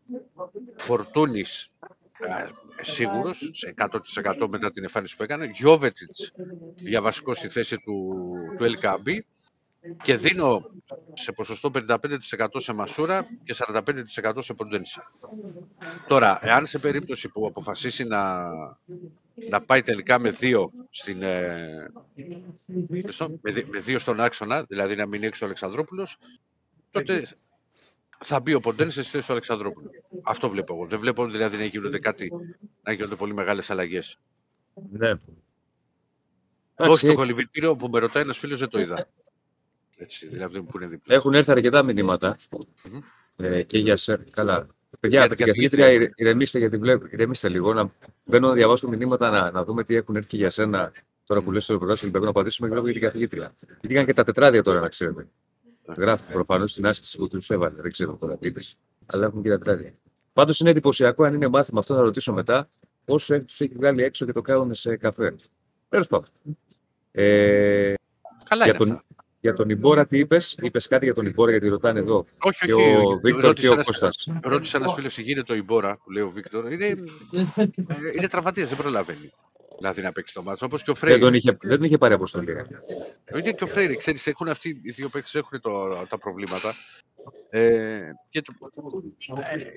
Φορτούνης σίγουρος, σε 100% μετά την εμφάνιση που έκανε, Γιώβετιτς για βασικό στη θέση του, του LKB και δίνω σε ποσοστό 55% σε Μασούρα και 45% σε Ποντένση. Τώρα, εάν σε περίπτωση που αποφασίσει να, να πάει τελικά με δύο, στην, ε, μισό, με, δι- με δύο στον άξονα, δηλαδή να μείνει έξω ο Αλεξανδρόπουλος, τότε θα μπει ο Ποντένση στη θέση του Αλεξανδρόπουλου. Αυτό βλέπω εγώ. Δεν βλέπω δηλαδή να γίνονται κάτι, να γίνονται πολύ μεγάλες αλλαγές. Ναι. Όχι Εντάξει, το κολυβητήριο που με ρωτάει ένας φίλος δεν το είδα. Έτσι, δηλαδή που είναι δίπλα. Έχουν έρθει αρκετά μηνύματα Μμμ. ε, και για σε. Καλά. Παιδιά, Για για την την καθηγήτρια, καθηγήτρια. ηρε- ηρεμήστε γιατί βλέπω. Ηρεμήστε λίγο. Να μπαίνω να διαβάσω μηνύματα να, να δούμε τι έχουν έρθει και για σένα. Τώρα που λες στο προγράμμα του Ολυμπιακού να απαντήσουμε και βλέπω για την καθηγήτρια. Γιατί είχαν και τα τετράδια τώρα, να ξέρετε. Γράφει προφανώς στην άσκηση που τους έβαλε. Δεν ξέρω τώρα τι είπες. Αλλά έχουν και τα τετράδια. Πάντως είναι εντυπωσιακό αν είναι μάθημα, αυτό θα ρωτήσω μετά, πόσο τους έχει βγάλει έξω και το κάνουν σε καφέ. Τέλος πάντων. Ε, Καλά για είναι τον, αυτά. Για τον Ιμπόρα τι είπες, είπες κάτι για τον Ιμπόρα γιατί ρωτάνε εδώ. Όχι, Και όχι. ο Βίκτορ και ρώτησε ο ένας- Κώστας. Ρώτησε ένας φίλος γίνεται ο Ιμπόρα, που λέει ο Βίκτορ. Είναι, ε, είναι τραυματίας, δεν προλαβαίνει. Δηλαδή να παίξει το μάτσο. Όπως και ο Δεν Φρέιρ. τον είχε, δεν τον είχε πάρει αποστολή. Είναι και ο Φρέιρ, ξέρεις, έχουν αυτοί οι δύο παίκτες έχουν το, τα προβλήματα. Ε, και, το,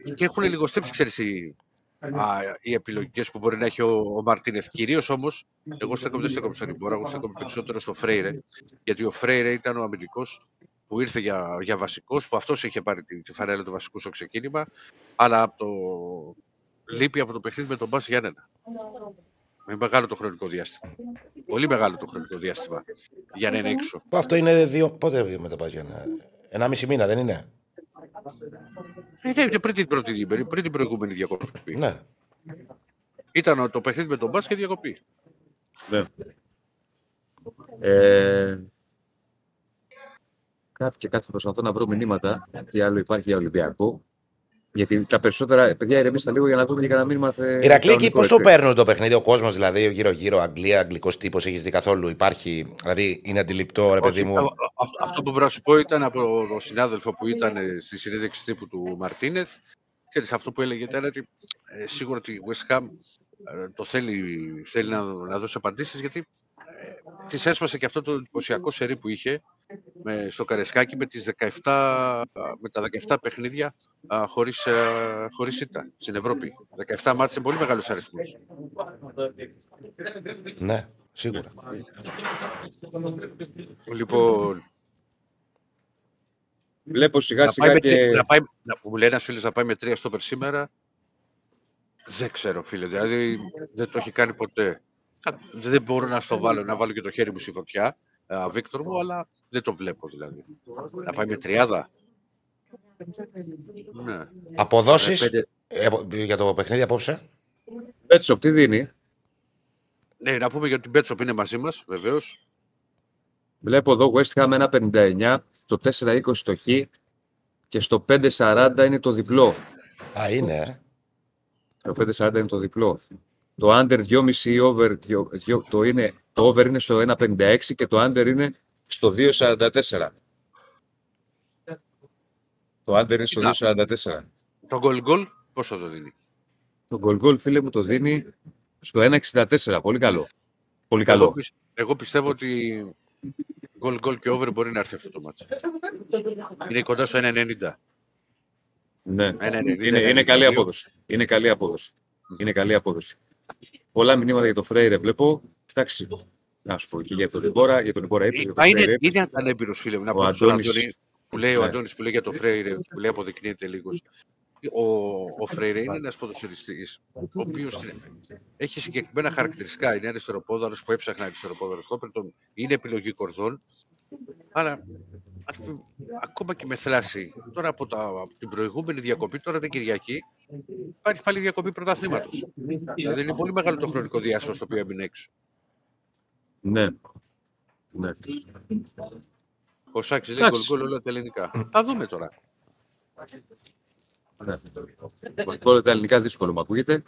ε, και έχουν λιγοστέψει, ξέρεις, οι, α, οι επιλογές που μπορεί να έχει ο, ο Μαρτίνεθ. Κυρίως όμως, εγώ στέκομαι δεν στέκομαι στον Ιμπόρα, εγώ στέκομαι περισσότερο στο Φρέιρε. Γιατί ο Φρέιρε ήταν ο αμυντικός που ήρθε για, για βασικός, που αυτός είχε πάρει τη, τη φανέλα του βασικού στο ξεκίνημα, αλλά από το, λείπει από το παιχνίδι με τον Μπα Γιάννενα. Είναι μεγάλο το χρονικό διάστημα. Πολύ μεγάλο το χρονικό διάστημα για να είναι έξω. Αυτό είναι δύο. Πότε μετά πα για ένα. Ένα μισή μήνα, δεν είναι; Είναι και πριν την, πρώτη, πριν την προηγούμενη διακοπή. Ναι. Ήταν το παιχνίδι με τον Μπα και διακοπή. Ναι. Ε, κάτι και κάτι προσπαθώ να βρω μηνύματα. Τι άλλο υπάρχει για Ολυμπιακό. Γιατί τα περισσότερα. Παιδιά, ηρεμήστε λίγο για να δούμε και κανένα μήνυμα. θε- Ηρακλή, εκεί κανονικό, πώς το έτσι. παίρνουν το παιχνίδι, ο κόσμος δηλαδή, γύρω-γύρω, Αγγλία, αγγλικός τύπος, έχεις δει καθόλου. Υπάρχει, δηλαδή είναι αντιληπτό, ρε παιδί Όχι, μου; α- α- αυτό που μπορώ να σου πω ήταν από τον συνάδελφο που ήταν ε, στη συνέντευξη τύπου του Μαρτίνεθ. Ξέρεις, αυτό που έλεγε ήταν ότι ε, σίγουρα ότι η West Ham ε, το θέλει, θέλει να, να δώσει απαντήσεις γιατί ε, της έσπασε και αυτό το εντυπωσιακό σερί που είχε με, στο Καρεσκάκι με, τις 17, με τα 17 παιχνίδια α, χωρίς, α, χωρίς ήττα στην Ευρώπη. 17 μάτς είναι πολύ μεγάλος αριθμός. Ναι, σίγουρα. Λοιπόν, Βλέπω σιγά να πάει, σιγά με, και. τρία- να πάει, να, μου λέει ένας φίλος να πάει με τρία στόπερ σήμερα. Δεν ξέρω φίλε, δηλαδή δεν το έχει κάνει ποτέ. Κα- Δεν μπορώ να στο βάλω, να βάλω και το χέρι μου στη φωτιά, α, Βίκτορ μου, αλλά δεν το βλέπω δηλαδή. Να πάει με τριάδα. Ναι. Αποδόσεις; Ε, πέντε- ε, απο- για το παιχνίδι απόψε. Μπέτσοπ, τι δίνει; Ναι, να πούμε για την Πέτσοπ είναι μαζί μας, βεβαίως. Βλέπω εδώ West Ham 1,59, το 4,20 το χ και στο 5,40 είναι το διπλό. Α, είναι, ε. Το 5,40 είναι το διπλό. Το under 2,5 ή over, δυο- δυο- το, είναι, το over είναι στο 1,56 και το under είναι στο 2,44. Το under είναι στο Κοίτα. 2,44. Το goal goal πόσο το δίνει; Το goal goal, φίλε μου, το δίνει στο 1,64. Πολύ καλό. Πολύ Εγώ, καλό. πι- εγώ πιστεύω ότι goal goal και over μπορεί να έρθει αυτό το μάτσο. Είναι κοντά στο 1,90. Ναι. ναι, ναι, είναι, είναι είναι καλή 92. απόδοση. Είναι καλή απόδοση. Είναι καλή απόδοση. Πολλά μηνύματα για το Φρέιρε βλέπω. Εντάξει, να σου πω και για τον Ιμπόρα, για τον Ιμπόρα είπε. για τον Α, είναι, Φρέιρε. είναι ανέμπειρος φίλε μου. Να Ο πω στον Αντώνης. Αντώνη που λέει ο Ναι. Αντώνης που λέει για το Φρέιρε, που λέει αποδεικνύεται λίγος. Ο, ο Φρέιρε είναι ένας ποδοσφαιριστής, ο οποίος έχει συγκεκριμένα χαρακτηριστικά. Είναι αριστεροπόδαρος που έψαχνε αριστεροπόδαρος στόπερ, τον- είναι επιλογή κορδών. Αλλά αυτή- ακόμα και με θλάση, τώρα από, τα, από την προηγούμενη διακοπή, τώρα την Κυριακή, υπάρχει πάλι διακοπή πρωταθλήματος. Δηλαδή είναι πολύ μεγάλο το χρονικό διάστημα στο οποίο έμεινε έξω. Ναι. ναι. Ο Σάκης λέει Εντάξει. γκολ γκολ όλα τα ελληνικά. Θα δούμε τώρα. ναι. Όλα τα ελληνικά δύσκολο μου ακούγεται.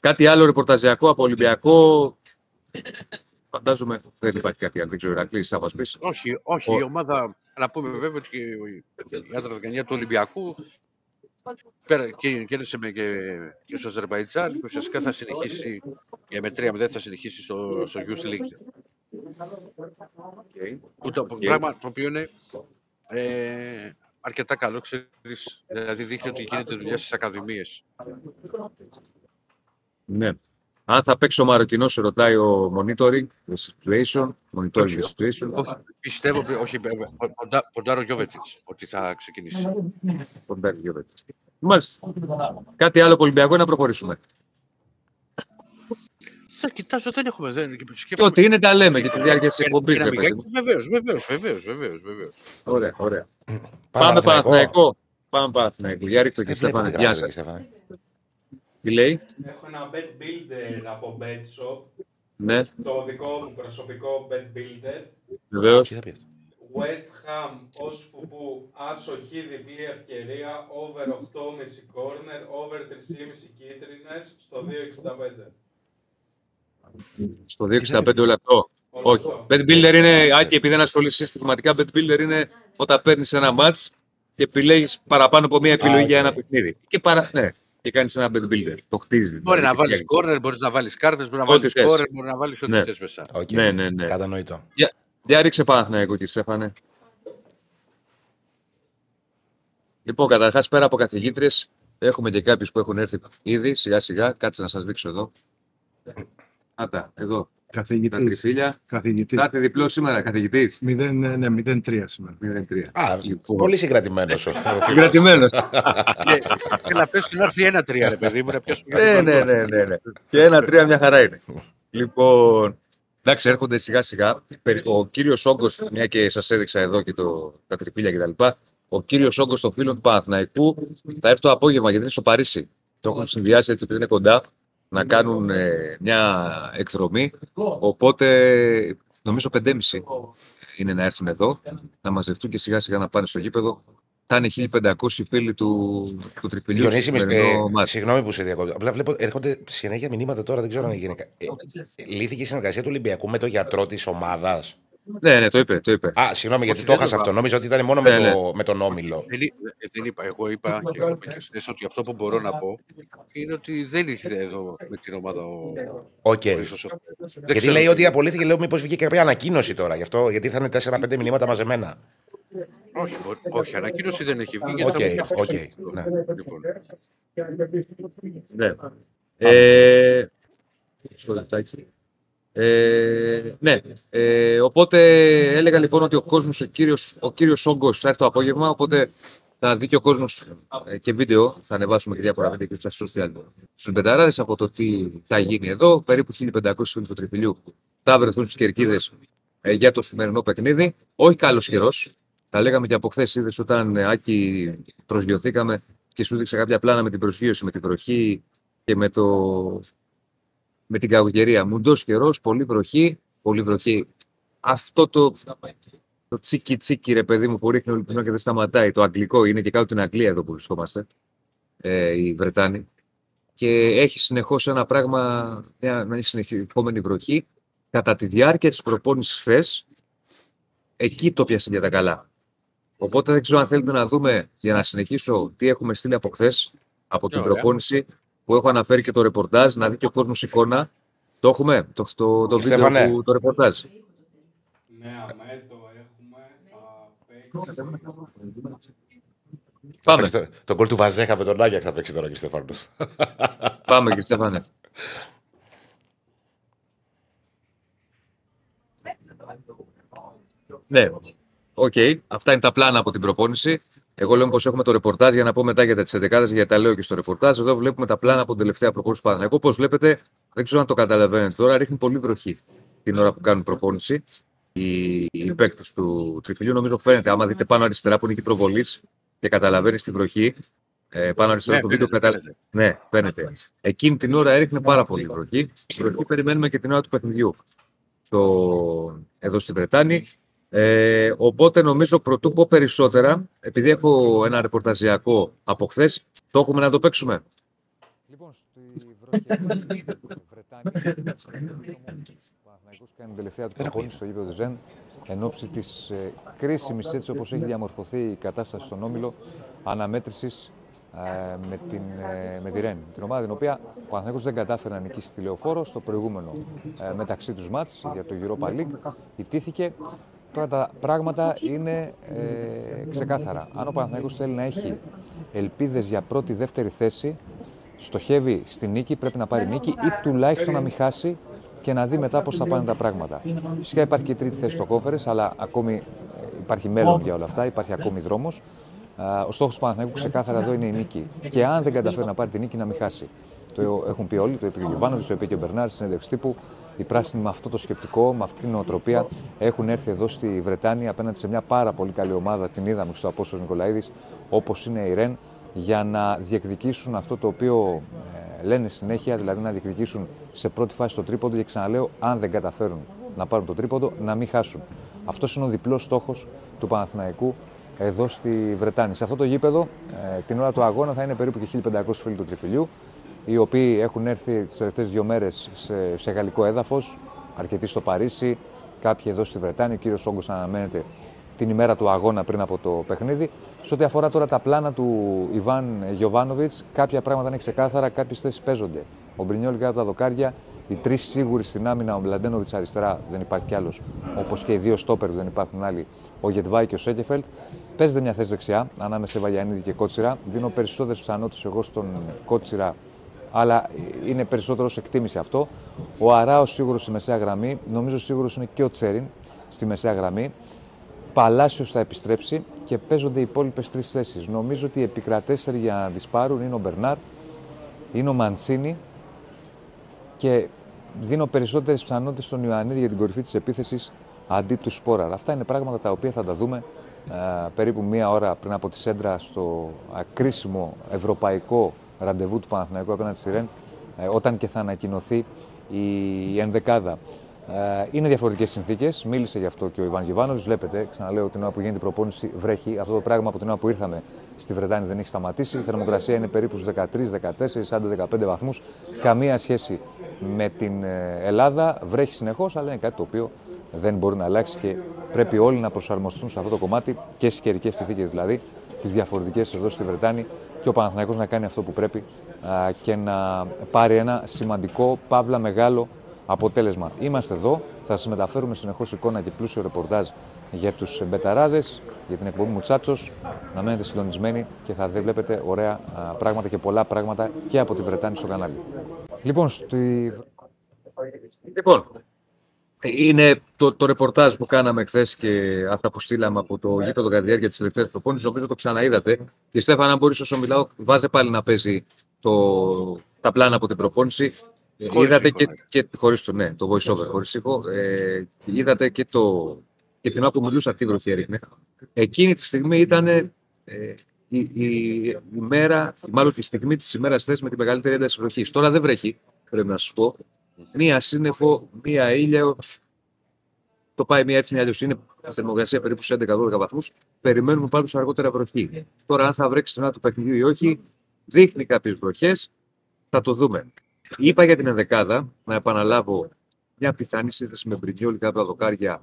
Κάτι άλλο ρεπορταζιακό από Ολυμπιακό. Φαντάζομαι δεν υπάρχει κάτι άλλο. Δεν ξέρω, Ηρακλής, θα μας πεις. Όχι, όχι, Ο- η ομάδα, να πούμε βέβαια ότι και η άντρα Δεκανιά του Ολυμπιακού πέρα, και κέρδισε με και, και στο Αζερβαϊτζάν και ουσιαστικά θα συνεχίσει για με 3-0 θα συνεχίσει στο, στο Youth League. Που το, πράγμα το οποίο είναι ε, αρκετά καλό, ξέρεις, δηλαδή δείχνει ότι γίνεται δουλειά στις ακαδημίες. Ναι. Αν θα παίξει ο Μαροκινό, σε ρωτάει ο monitoring the situation. Monitoring the situation. Όχι, πιστεύω, ότι- όχι, βέβαια, ποντα- ποντάρω Γιώβετιτς ότι θα ξεκινήσει. Κοντάρι, δύο βέτε. Μάλιστα. Κάτι άλλο από Ολυμπιακό ή να προχωρήσουμε. Θα κοιτάζω, δεν έχουμε, δεν, Και σκέφτομαι. ό,τι είναι τα λέμε για τη διάρκεια της εκπομπής. Βεβαίως, βεβαίως, βεβαίως, βεβαίως, βεβαίως. Ωραία, ωραία. Πάμε Πάμε Παναθηναϊκό. Παναθηναϊκό. Πάμε Παναθηναϊκό. Για ρίχτω και Δεν βλέπω Στέφανε. τι Γεια γράφει, σας. Στέφανε. Τι λέει; Έχω ένα bet builder από BetShop. Ναι, Το δικό μου προσωπικό bet builder. βεβαίως. Τι θα πεις; Αυτό. West Ham ως φουπού, άσο χ διπλή ευκαιρία, over 8,5 corner, over 3,5 κίτρινες, στο 2,65. Στο 265 όλο αυτό. Όλο Όχι. αυτό. Bet builder είναι, Άκη, επειδή δεν ασχολείσαι συστηματικά, bet builder είναι όταν παίρνεις ένα match και επιλέγεις παραπάνω από μία επιλογή οκ. για ένα παιχνίδι. Και, παρα... ναι, και κάνεις ένα bet builder. Το χτίζεις. Μπορεί να βάλεις βάλει κόρνερ, μπορείς να βάλεις κάρτες, μπορείς να Ό,τι βάλεις θες. κόρνερ, μπορείς να βάλεις ό,τι Ναι. θες μέσα. Οκ. Ναι, ναι, ναι. Κατανοητό. Για ρίξε Παναθηναϊκό κύριε Στέφανε. Λοιπόν, καταρχάς πέρα από καθηγήτρε, έχουμε και κάποιους που έχουν έρθει ήδη σιγά σιγά. Κάτσε να σας δείξω εδώ. Άτα, εδώ. Τα Καθηγητής. τριφύλια. Καθηγητής. Κάτι διπλό σήμερα, καθηγητής. 0, ναι, ναι, 0-3 σήμερα. 0-3. Α, Λοιπόν. πολύ συγκρατημένος. Συγκρατημένος. Έλα, πες του να έρθει ένα-τρία, ρε παιδί μου, να πιάσουμε ναι, κάτι ναι, άλλο. ναι, ναι, ναι. Και ένα-τρία μια χαρά είναι. λοιπόν, εντάξει, έρχονται σιγά σιγά. Ο κύριος όγκος, μια και σας έδειξα εδώ και το, τα τριφύλια κτλ. Ο κύριος όγκος των φίλων του Παναθηναϊκού θα έρθει το απόγευμα γιατί είναι στο Παρίσι. Το έχουν συνδυάσει έτσι επειδή είναι κοντά να κάνουν ε, μια εκδρομή. Οπότε νομίζω 5.30 είναι να έρθουν εδώ, να μαζευτούν και σιγά σιγά να πάνε στο γήπεδο. Θα είναι 1500 φίλοι του, του τριφυλλιού. στο Διονύσης, σημερινό ε, μάτς. συγγνώμη που σε διακόπτω. Απλά βλέπω έρχονται συνέχεια μηνύματα τώρα, δεν ξέρω αν έγινε. κα- Ε, λύθηκε η συνεργασία του Ολυμπιακού με το γιατρό της ομάδας. Ναι, ναι, το είπε, το είπε. Α, συγγνώμη, γιατί Όχι, το δεν έχασα το αυτό. Νόμιζα ότι ήταν μόνο Ναι, με, το, με τον Όμιλο. Δεν, εί- ε, δεν είπα, εγώ είπα και εγώ είπα και χθες ότι αυτό που μπορώ να πω είναι ότι δεν ήρθε εδώ με την ομάδα ο, Οκ. ο Χρήστος αυτό. Δεν Γιατί ξέρω λέει τι ότι είναι. απολύθηκε, λέω μήπως βγήκε κάποια ανακοίνωση τώρα. Γι' αυτό, γιατί θα είναι 4-5 μηνύματα μαζεμένα. Όχι, ο- όχι, ανακοίνωση δεν έχει βγει. Οκ, γιατί θα οκ. βγει. ναι. Λοιπόν, Ναι. Ε, μισό λεπτάκι. Ε, ναι, ε, οπότε έλεγα λοιπόν ότι ο κόσμος, ο κύριος, ο κύριος όγκος θα έρθει το απόγευμα, οπότε θα δει και ο κόσμος ε, και βίντεο, θα ανεβάσουμε και διάφορα βίντεο και στα social στους μπεταράδες από το τι θα γίνει εδώ, περίπου 1500 φίλοι του Τριφυλλιού θα βρεθούν στις κερκίδες ε, για το σημερινό παιχνίδι. Όχι καλός καιρός, τα λέγαμε και από χθες είδες όταν ε, Άκη προσγειωθήκαμε και σου δείξα κάποια πλάνα με την προσγείωση, με την βροχή και με, το... με την κακοκαιρία. Μουντό καιρός, πολύ βροχή, πολύ βροχή. Αυτό το, το τσίκι τσίκι ρε παιδί μου που ρίχνει όλη την ώρα και δεν σταματάει. Το αγγλικό είναι και κάτω την Αγγλία εδώ που βρισκόμαστε, ε, οι Βρετάνοι. Και έχει συνεχώς ένα πράγμα, μια, μια συνεχιζόμενη βροχή. Κατά τη διάρκεια της προπόνησης χθες, εκεί το πιάσε για τα καλά. Οπότε δεν ξέρω αν θέλετε να δούμε για να συνεχίσω τι έχουμε στείλει από χθες, από την Ωραία. προπόνηση που έχω αναφέρει και το ρεπορτάζ, να δει και ο κόσμος εικόνα. Το έχουμε, το, το, το Και βίντεο Στέφανε. του το ρεπορτάζ. Ναι, αμέ το έχουμε. Θα παίξει. Πάμε, Πες το- Το γκολ του Βαζέχα με τον Άγιαξ θα παίξει τώρα και Στέφανος. πάμε κύριε Στέφανε. Ναι, οκ. Αυτά είναι τα πλάνα από την προπόνηση. Εγώ λέω πως έχουμε το ρεπορτάζ για να πω μετά για τις 11 γιατί τα λέω και στο ρεπορτάζ. Εδώ βλέπουμε τα πλάνα από την τελευταία προπόνηση του Παναθηναϊκού. Όπως βλέπετε, δεν ξέρω αν το καταλαβαίνετε τώρα, ρίχνει πολύ βροχή την ώρα που κάνουν προπόνηση. Οι, οι παίκτες του τριφυλλιού νομίζω φαίνεται. Άμα δείτε πάνω αριστερά που είναι και η προβολή και καταλαβαίνεις τη βροχή. Ε, πάνω αριστερά ναι, το βίντεο φαίνεται, κατα... φαίνεται. Ναι, φαίνεται. Εκείνη την ώρα έριχνε πάρα πολύ βροχή. Βροχή περιμένουμε και την ώρα του παιχνιδιού στο... εδώ στη Βρετάνη. Ε, οπότε νομίζω πρωτού πω περισσότερα, επειδή έχω ένα ρεπορταζιακό από χθες, το έχουμε να το παίξουμε. Λοιπόν, στη βροχή Βρετάνια, ο Παναθηναϊκός κάνει την τελευταία του προπόνηση στο γήπεδο Ζεν εν ώψη της ε, κρίσιμης έτσι όπως έχει διαμορφωθεί η κατάσταση στον Όμιλο αναμέτρησης ε, με, την, ε, με τη Ρεν. Την ομάδα την οποία ο Παναθηναϊκός δεν κατάφερε να νικήσει τη Λεωφόρο στο προηγούμενο ε, μεταξύ τους μάτς για το Europa League. Ιτήθηκε. Τώρα τα πράγματα είναι ε, ξεκάθαρα. Αν ο Παναθηναϊκός θέλει να έχει ελπίδες για πρώτη-δεύτερη θέση, στοχεύει στη νίκη, πρέπει να πάρει νίκη ή τουλάχιστον να μην χάσει και να δει μετά πώς θα πάνε τα πράγματα. Φυσικά υπάρχει και η τρίτη θέση στο κόφερες, αλλά ακόμη ε, υπάρχει μέλλον για όλα αυτά, υπάρχει ακόμη δρόμος. Α, Ο στόχος του Παναθηναϊκού ξεκάθαρα εδώ είναι η νίκη. Και αν δεν καταφέρει να πάρει τη νίκη, να μην χάσει. Το έχουν πει όλοι, το είπε και ο Γιωβάνοβιτς, το είπε και ο Μπερνάρ στη συνέντευξη τύπου. Οι πράσινοι με αυτό το σκεπτικό, με αυτή την νοοτροπία έχουν έρθει εδώ στη Βρετάνια απέναντι σε μια πάρα πολύ καλή ομάδα. Την είδαμε στο Απόστολος Νικολαίδης, όπως είναι η Ρεν, για να διεκδικήσουν αυτό το οποίο ε, λένε συνέχεια, δηλαδή να διεκδικήσουν σε πρώτη φάση το τρίποντο. Και ξαναλέω, αν δεν καταφέρουν να πάρουν το τρίποντο, να μην χάσουν. Αυτός είναι ο διπλός στόχος του Παναθηναϊκού εδώ στη Βρετάνη. Σε αυτό το γήπεδο, ε, την ώρα του αγώνα θα είναι περίπου και 1500 φίλοι του Τριφυλιού, οι οποίοι έχουν έρθει τις τελευταίες δύο μέρες σε, σε γαλλικό έδαφος, αρκετοί στο Παρίσι, κάποιοι εδώ στη Βρετάνη. Ο κύριος Όγκος αναμένεται την ημέρα του αγώνα πριν από το παιχνίδι. Σε ό,τι αφορά τώρα τα πλάνα του Ιβάν Γιοβάνοβιτ, κάποια πράγματα είναι ξεκάθαρα, κάποιες θέσεις παίζονται. Ο Μπρινιόλ κάτω από τα δοκάρια, οι τρεις σίγουροι στην άμυνα, ο Μπλαντένοβιτς αριστερά, δεν υπάρχει κι άλλος, όπως και οι δύο στόπερ που δεν υπάρχουν άλλοι, ο Γετβάη και ο Σέκεφελτ. Παίζεται μια θέση δεξιά, ανάμεσα σε Βαγιανίδη και Κότσιρα. Δίνω περισσότερες πιθανότητες εγώ στον Κότσιρα, αλλά είναι περισσότερο ως εκτίμηση αυτό. Ο Αράος σίγουρος στη μεσαία γραμμή, νομίζω σίγουρος είναι και ο Τσέριν στη μεσαία γραμμή. Παλάσιος θα επιστρέψει και παίζονται οι υπόλοιπες τρεις θέσεις. Νομίζω ότι οι επικρατέστεροι για να τι πάρουν είναι ο Μπερνάρ, είναι ο Μαντσίνη και δίνω περισσότερες πιθανότητες στον Ιωαννίδη για την κορυφή της επίθεσης αντί του Σπόραρ. Αυτά είναι πράγματα τα οποία θα τα δούμε ε, περίπου μία ώρα πριν από τη Σέντρα στο ε, κρίσιμο ευρωπαϊκό ραντεβού του Παναθηναϊκού απέναντι στη Ρεν, ε, όταν και θα ανακοινωθεί η, η ενδεκάδα. Ε, είναι διαφορετικές συνθήκες. Μίλησε γι' αυτό και ο Ιβάν Γιοβάνοβιτ. Βλέπετε, ξαναλέω, την ώρα που γίνεται η προπόνηση βρέχει. Αυτό το πράγμα από την ώρα που ήρθαμε στη Βρετάνη δεν έχει σταματήσει. Η θερμοκρασία είναι περίπου στους 13, 14, άντε 15 βαθμούς. Καμία σχέση με την ε, Ελλάδα. Βρέχει συνεχώς, αλλά είναι κάτι το οποίο δεν μπορεί να αλλάξει και πρέπει όλοι να προσαρμοστούν σε αυτό το κομμάτι και στις καιρικές συνθήκες δηλαδή, τις διαφορετικές εδώ στη Βρετάνη και ο Παναθηναϊκός να κάνει αυτό που πρέπει α, και να πάρει ένα σημαντικό, παύλα μεγάλο αποτέλεσμα. Είμαστε εδώ, θα σας μεταφέρουμε συνεχώς εικόνα και πλούσιο ρεπορτάζ για τους μπεταράδες, για την εκπομπή μου Τσάτσος. Να μένετε συντονισμένοι και θα δει- βλέπετε ωραία α, πράγματα και πολλά πράγματα και από τη Βρετάνη στο κανάλι. Λοιπόν, στη... Λοιπόν, είναι το, το ρεπορτάζ που κάναμε χθες και αυτά που στείλαμε από το γήπεδο κατά τη διάρκεια της τελευταίας προπόνησης. Νομίζω το ξαναείδατε. Και Στέφανα, αν μπορείς όσο μιλάω, βάζε πάλι να παίζει το, τα πλάνα από την προπόνηση. Ε, Χωρίς είδατε ήχο, και, ναι. και χωρίς το, ναι, το voice over, χωρίς ήχο. Ε, είδατε και, το, και την ώρα που μιλούσα τι βροχή έριχνε. Εκείνη τη στιγμή ήταν ε, η, η, η μέρα, μάλλον η στιγμή της ημέρας θες με τη μεγαλύτερη ένταση βροχής. Τώρα δεν βρέχει, πρέπει να σας πω. Μία σύννεφο, μία ήλιο. Το πάει μία έτσι, μία αλλιώς. Είναι στη θερμοκρασία περίπου σε 11-12 βαθμούς. Περιμένουμε πάντως αργότερα βροχή. Τώρα, αν θα βρέξει στην του παιχνιδιού ή όχι, δείχνει κάποιες βροχές. Θα το δούμε. Είπα για την ενδεκάδα, να επαναλάβω μια πιθανή σύνθεση με Μπρινιόλη κάτω από τα δοκάρια,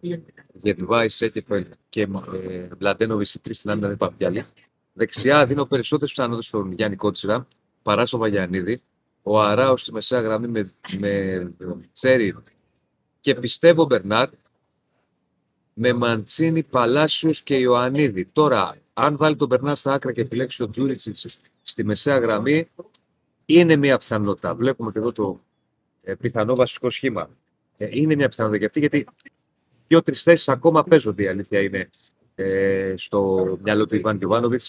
Γετβάη, Σέκεφελ και ε, Μπλαντένοβι οι τρεις στην άμυνα δεν υπάρχουν κι άλλοι. Δεξιά δίνω περισσότερες πιθανότητες στον Γιάννη Κότσιρα παρά στον Βαγιανίδη. Ο Αράος στη μεσαία γραμμή με, με Τσέρι και πιστεύω Μπερνάρ με Μαντσίνη, Παλάσιος και Ιωαννίδη. Τώρα, αν βάλει τον Μπερνάρ στα άκρα και επιλέξει τον Τζούριτσιτς στη μεσαία γραμμή, είναι μια πιθανότητα. Βλέπουμε και εδώ το ε, πιθανό βασικό σχήμα. Ε, είναι μια πιθανότητα και αυτή, γιατί δύο-τρεις θέσεις ακόμα παίζονται. Η αλήθεια είναι ε, στο μυαλό του Ιβάν Γιοβάνοβιτ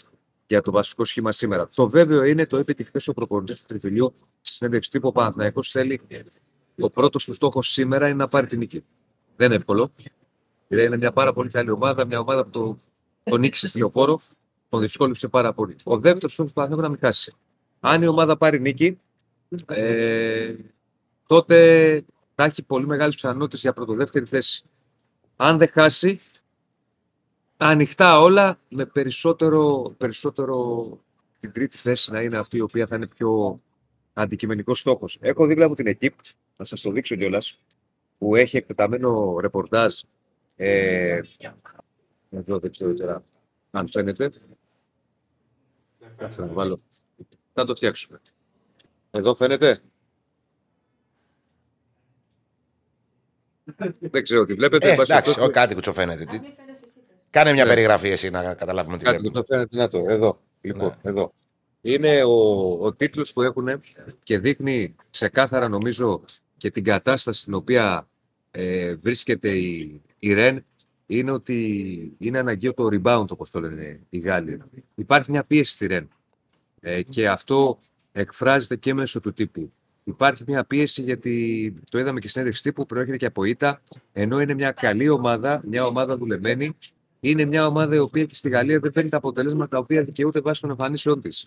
για το βασικό σχήμα σήμερα. Το βέβαιο είναι το έπειτη χθες ο προπονητής του Τριφυλιού στη συνέντευξη τύπου. Ο Παναθηναϊκός θέλει ο πρώτο του στόχο σήμερα είναι να πάρει την νίκη. Δεν είναι εύκολο. Δηλαδή είναι μια πάρα πολύ καλή ομάδα, μια ομάδα που το, τον νίκησε στη λεωφόρο, τον δυσκόλυψε πάρα πολύ. Ο δεύτερος στόχος του Παναθηναϊκού είναι να μην χάσει. Αν η ομάδα πάρει νίκη, ε, τότε θα έχει πολύ μεγάλες πιθανότητες για πρωτοδεύτερη θέση. Αν δεν χάσει, ανοιχτά όλα με περισσότερο, περισσότερο την τρίτη θέση να είναι αυτή η οποία θα είναι πιο αντικειμενικός στόχος. Έχω δίπλα μου την ΕΚΙΠ, να σας το δείξω κιόλας, που έχει εκτεταμένο ρεπορτάζ. Ε, εδώ δεν ξέρω τώρα αν φαίνεται. Κάτσε να το βάλω. Θα το φτιάξουμε. Εδώ φαίνεται; Δεν ξέρω τι βλέπετε. Ε, εν πάση εντάξει, περιπτώσει, ο, κάτι κουτσοφαίνεται. Τι- Κάνε μια Ναι. περιγραφή εσύ να καταλάβουμε τι Κάτι βλέπουμε. που το φαίνεται να το. Εδώ. Λοιπόν, Ναι. εδώ. Είναι ο, ο τίτλος που έχουν και δείχνει ξεκάθαρα νομίζω και την κατάσταση στην οποία ε, βρίσκεται η, η Ρεν είναι ότι είναι αναγκαίο το rebound όπως το λένε οι Γάλλοι. Υπάρχει μια πίεση στη Ρεν ε, και αυτό εκφράζεται και μέσω του τύπου. Υπάρχει μια πίεση γιατί το είδαμε και στην συνέντευξη τύπου προέρχεται και από ήττα ενώ είναι μια καλή ομάδα, μια ομάδα δουλεμένη είναι μια ομάδα η οποία και στη Γαλλία δεν παίρνει τα αποτελέσματα τα οποία δικαιούται βάσει των εμφανίσεων της.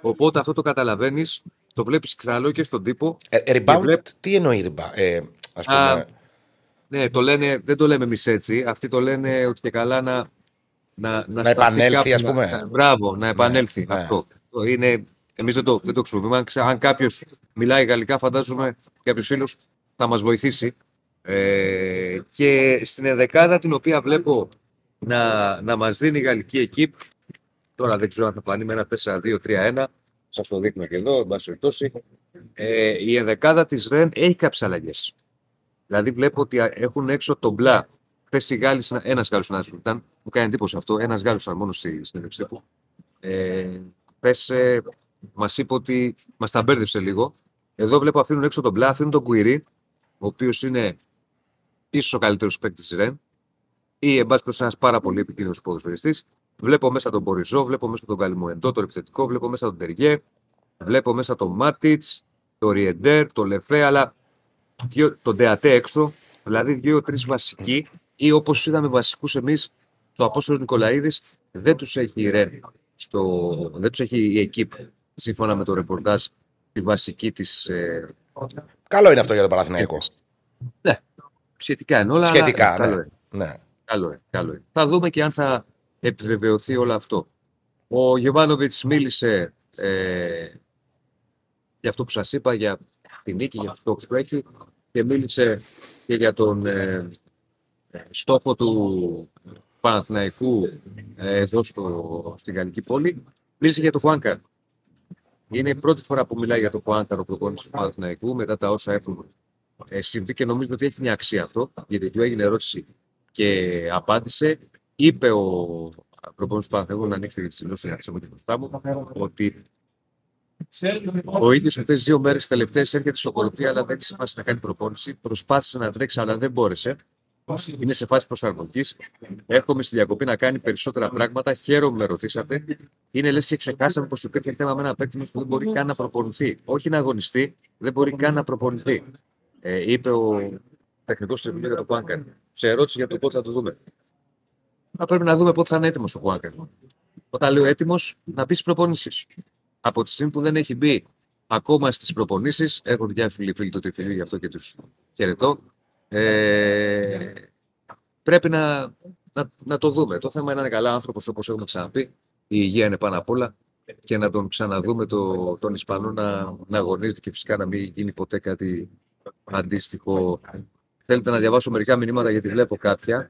Οπότε αυτό το καταλαβαίνεις, το βλέπεις ξαναλέω και στον τύπο. Ε, rebound, βλέπ- τι εννοεί rebound. Ε, ας Α, πούμε, Ναι, το λένε, δεν το λέμε εμείς έτσι. Αυτοί το λένε ότι και καλά να. Να, Να σταθεί επανέλθει, κάπου, ας να- πούμε. να- μπράβο, να επανέλθει ναι. αυτό. Το Είναι, εμείς δεν το, δεν το χρησιμοποιούμε. Αν, ξε- αν κάποιος μιλάει γαλλικά, φαντάζομαι κάποιος φίλος θα μας βοηθήσει. Ε, και στην ενδεκάδα την οποία βλέπω να, να μας δίνει η γαλλική εκείπ, τώρα δεν ξέρω αν θα φανεί με ένα 4-2-3-1, σας το δείχνω και εδώ, εν πάση περιπτώσει. Ε, η ενδεκάδα της Ρεν έχει κάποιες αλλαγές. Δηλαδή βλέπω ότι έχουν έξω τον Μπλα. Χθες οι Γάλλοι, ένας Γάλλος συνάδελφος ήταν, μου κάνει εντύπωση αυτό. Ένας Γάλλος ήταν μόνος στη συνέντευξή του. Ε, χθες, ε, μας είπε ότι μας τα μπέρδεψε λίγο. Εδώ βλέπω αφήνουν έξω τον Μπλα, αφήνουν τον Κουιρί, ο οποίος είναι ίσω ο καλύτερος παίκτης της Ρεν. Ή εν πάση περιπτώσει ένας πάρα πολύ επικίνδυνος ποδοσφαιριστής. Βλέπω μέσα τον Μποριζό, βλέπω μέσα τον Καλιμουεντό, το επιθετικό, βλέπω μέσα τον Τεριέ, βλέπω μέσα τον Μάτιτς, τον Ριεντέρ, τον Λεφέ, αλλά δύο, τον Ντεατέ έξω, δηλαδή δύο-τρει βασικοί, ή όπως είδαμε βασικούς εμείς, το Απόστολος Νικολαίδης δεν τους έχει η Ρεν, στο, δεν τους έχει η εκείπ, σύμφωνα με το ρεπορτάζ, τη βασική της. Ε, Καλό είναι αυτό για τον Παναθηναϊκό. ναι, σχετικά είναι όλα. αλλά, Σχετικά, ε, καλό ναι. είναι. ναι. Καλό είναι, καλό είναι. Θα δούμε και αν θα επιβεβαιωθεί όλο αυτό. Ο Γεβάνοβιτς μίλησε ε, για αυτό που σας είπα, για την νίκη, για τους στόχους που έχει και μίλησε και για τον ε, στόχο του Παναθηναϊκού ε, εδώ στο, στην Γαλλική πόλη. Μίλησε για το Χουάνκαρ. Είναι η πρώτη φορά που μιλάει για το Χουάνκαρ ο προπόνητης του Παναθηναϊκού μετά τα όσα έχουν ε, συμβεί και νομίζω ότι έχει μια αξία αυτό, γιατί του έγινε ερώτηση και απάντησε. είπε ο προπονητής του Παναθηναϊκού να ανοίξει τη δηλώση να τη μπροστά μου ότι ο ίδιος αυτές τις δύο μέρες τελευταίες έρχεται στο κοροπή, αλλά δεν έχει να κάνει προπόνηση. Προσπάθησε να τρέξει, αλλά δεν μπόρεσε. Είναι σε φάση προσαρμογής. Έρχομαι στη διακοπή να κάνει περισσότερα πράγματα. Χαίρομαι με ρωτήσατε. Είναι λες και ξεχάσαμε πως υπήρχε θέμα με ένα παίκτη που δεν μπορεί καν να προπονηθεί. Όχι να αγωνιστεί, δεν μπορεί καν να προπονηθεί. Ε, είπε ο τεχνικό συμβουλίο για το Κουάνκαρ. Σε ερώτηση για το πότε θα το δούμε. Θα πρέπει να δούμε πότε θα είναι έτοιμος ο Κουάνκαρ. Όταν λέω έτοιμος, να μπει προπονήσεις. Από τη στιγμή που δεν έχει μπει ακόμα στις προπονήσεις, έχω διάφοροι φίλοι του τριφυλίου, γι' αυτό και τους χαιρετώ. Ε, πρέπει να, να, να, το δούμε. Το θέμα είναι να είναι καλά άνθρωπος, όπως έχουμε ξαναπεί. Η υγεία είναι πάνω απ' όλα και να τον ξαναδούμε το, τον Ισπανό να, να αγωνίζεται και φυσικά να μην γίνει ποτέ κάτι αντίστοιχο. Θέλετε να διαβάσω μερικά μηνύματα γιατί βλέπω κάποια.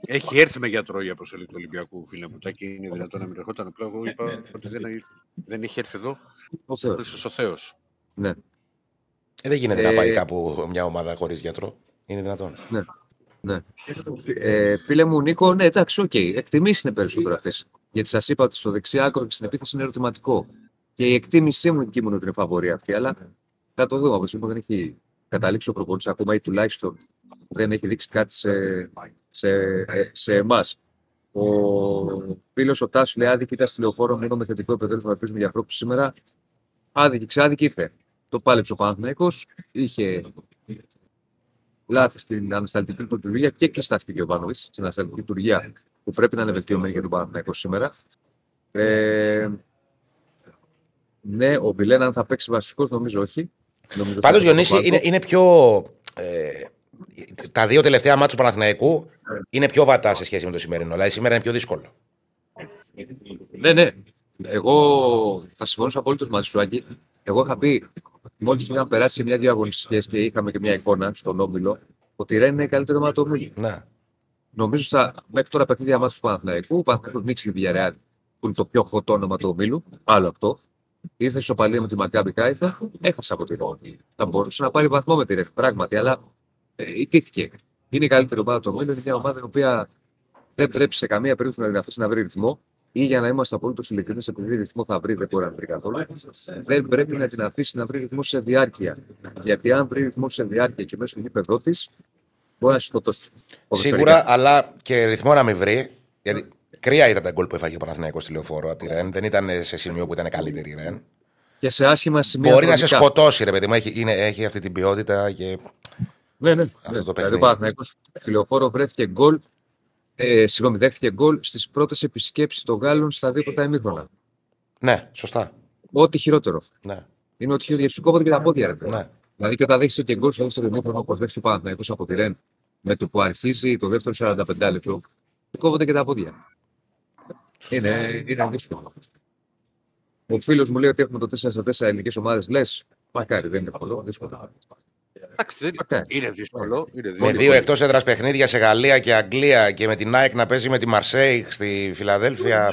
Έχει έρθει με γιατρό η αποστολή του Ολυμπιακού, φίλε μου. Τάκη είναι δυνατόν να μην ερχόταν. Απλά εγώ είπα ότι δεν, δεν είχε έρθει εδώ. Ο Θεός. Ο Θεός. Ναι. Ε, δεν γίνεται Ε, να πάει κάπου μια ομάδα χωρίς γιατρό. Είναι δυνατόν. Ναι. ναι. Ε, φίλε μου, Νίκο, ναι, εντάξει, οκ. Εκτιμήσεις είναι περισσότερο αυτές. Γιατί σας είπα ότι στο δεξιά άκρο και στην επίθεση είναι ερωτηματικό. Και η εκτίμησή μου εκεί ήμουν ότι είναι φαβορί αυτή, αλλά θα το δούμε. Όπως δεν έχει καταλήξει ο προπονητής ακόμα ή τουλάχιστον δεν έχει δείξει κάτι σε, σε, ε, σε εμάς. Ο φίλος ο Τάσου λέει: Άδικη ήταν στη λεωφόρο μόνο με θετικό επιτέλεσμα να ελπίζουμε για ανθρώπου σήμερα. Άδικη, ξάδικη ήρθε. Το πάλεψε ο Παναθηναίκος, είχε λάθη στην ανασταλτική λειτουργία και και στάθηκε και ο Βάνοβιτς στην ανασταλτική λειτουργία που πρέπει να είναι βελτιωμένη για τον Παναθηναϊκό σήμερα. Ε, ναι, ο Βιλένα αν θα παίξει βασικός, νομίζω όχι. Νομίζω Πάντως, θα είναι Διονύση, στο είναι, πάγκο. είναι πιο. Ε, τα δύο τελευταία μάτια του Παναθηναϊκού είναι πιο βατά σε σχέση με το σημερινό. Δηλαδή, σήμερα είναι πιο δύσκολο. Ναι, ναι. Εγώ θα συμφωνήσω απολύτω μαζί σου, Άγγι. Εγώ είχα πει, μόλις είχαμε περάσει μια-δύο αγωνιστικέ και είχαμε και μια εικόνα στον Όμιλο, ότι η Ρέν είναι καλύτερο ομάδα του Ομίλου. Ναι. Νομίζω στα μέχρι τώρα παιχνίδια μάτια του Παναθηναϊκού, ο Παναθηναϊκός νίξει τη Villarreal, που είναι το πιο hot όνομα του Ομίλου. Άλλο αυτό. Ήρθε η σοπαλία με τη Μακάμπη Κάιθα, έχασε από τη Ρώμη. Θα μπορούσε να πάρει βαθμό με τη Ρέν, πράγματι, αλλά ε, ιτήθηκε. Είναι η καλύτερη ομάδα του Ομίλου, είναι μια ομάδα η οποία δεν πρέπει σε καμία περίπτωση να την αφήσει να βρει ρυθμό ή για να είμαστε απολύτω ειλικρινείς, επειδή ρυθμό θα βρει, δεν μπορεί να βρει καθόλου. Δεν πρέπει να την αφήσει να βρει ρυθμό σε διάρκεια. Γιατί αν βρει ρυθμό σε διάρκεια και μέσα στο γήπεδο της, μπορεί να σε σκοτώσει. Σίγουρα, αλλά και ρυθμό να μην βρει. Γιατί κρύα ήταν τα γκολ που έφαγε ο Παναθηναϊκός στη λεωφόρο από τη Ρεν. Δεν ήταν σε σημείο που ήταν καλύτερη η Ρεν. Και σε άσχημα σημεία. Μπορεί να σε χρονικά. σκοτώσει, ρε παιδί μου. Έχει, είναι, έχει αυτή την ποιότητα και. Ναι, ναι. Αυτό ναι. το Δηλαδή, παιχνίδι. ο Παναθηναϊκός στη λεωφόρο βρέθηκε γκολ. Ε, συγγνώμη, δέχτηκε γκολ στις πρώτες επισκέψεις των Γάλλων στα δύο πρώτα ημίχρονα. Ναι, σωστά. Ό,τι χειρότερο. Ναι, Είναι ότι χειρότερο. Γιατί σου κόβονται και τα πόδια, ρε. παιδί. ναι. Δηλαδή και όταν δέχεσαι και γκολ στο δεύτερο ημίχρονο, όπως δέχτηκε ο Παναθηναϊκός από τη Ρεν, με το που αρχίζει το δεύτερο 45 λεπτό, σου κόβονται και τα πόδια. Είναι, είναι δύσκολο. Ο φίλος μου λέει ότι έχουμε το 4 στα 4 ελληνικές ομάδες. Λες, μακάρι, δεν είναι εύκολο. Δύσκολο. Εντάξει, δεν... Μακάρι. είναι δύσκολο. Είναι Με δύσκολο. δύο εκτός έδρας παιχνίδια σε Γαλλία και Αγγλία και με την ΑΕΚ να παίζει με τη Μαρσέη στη Φιλαδέλφια.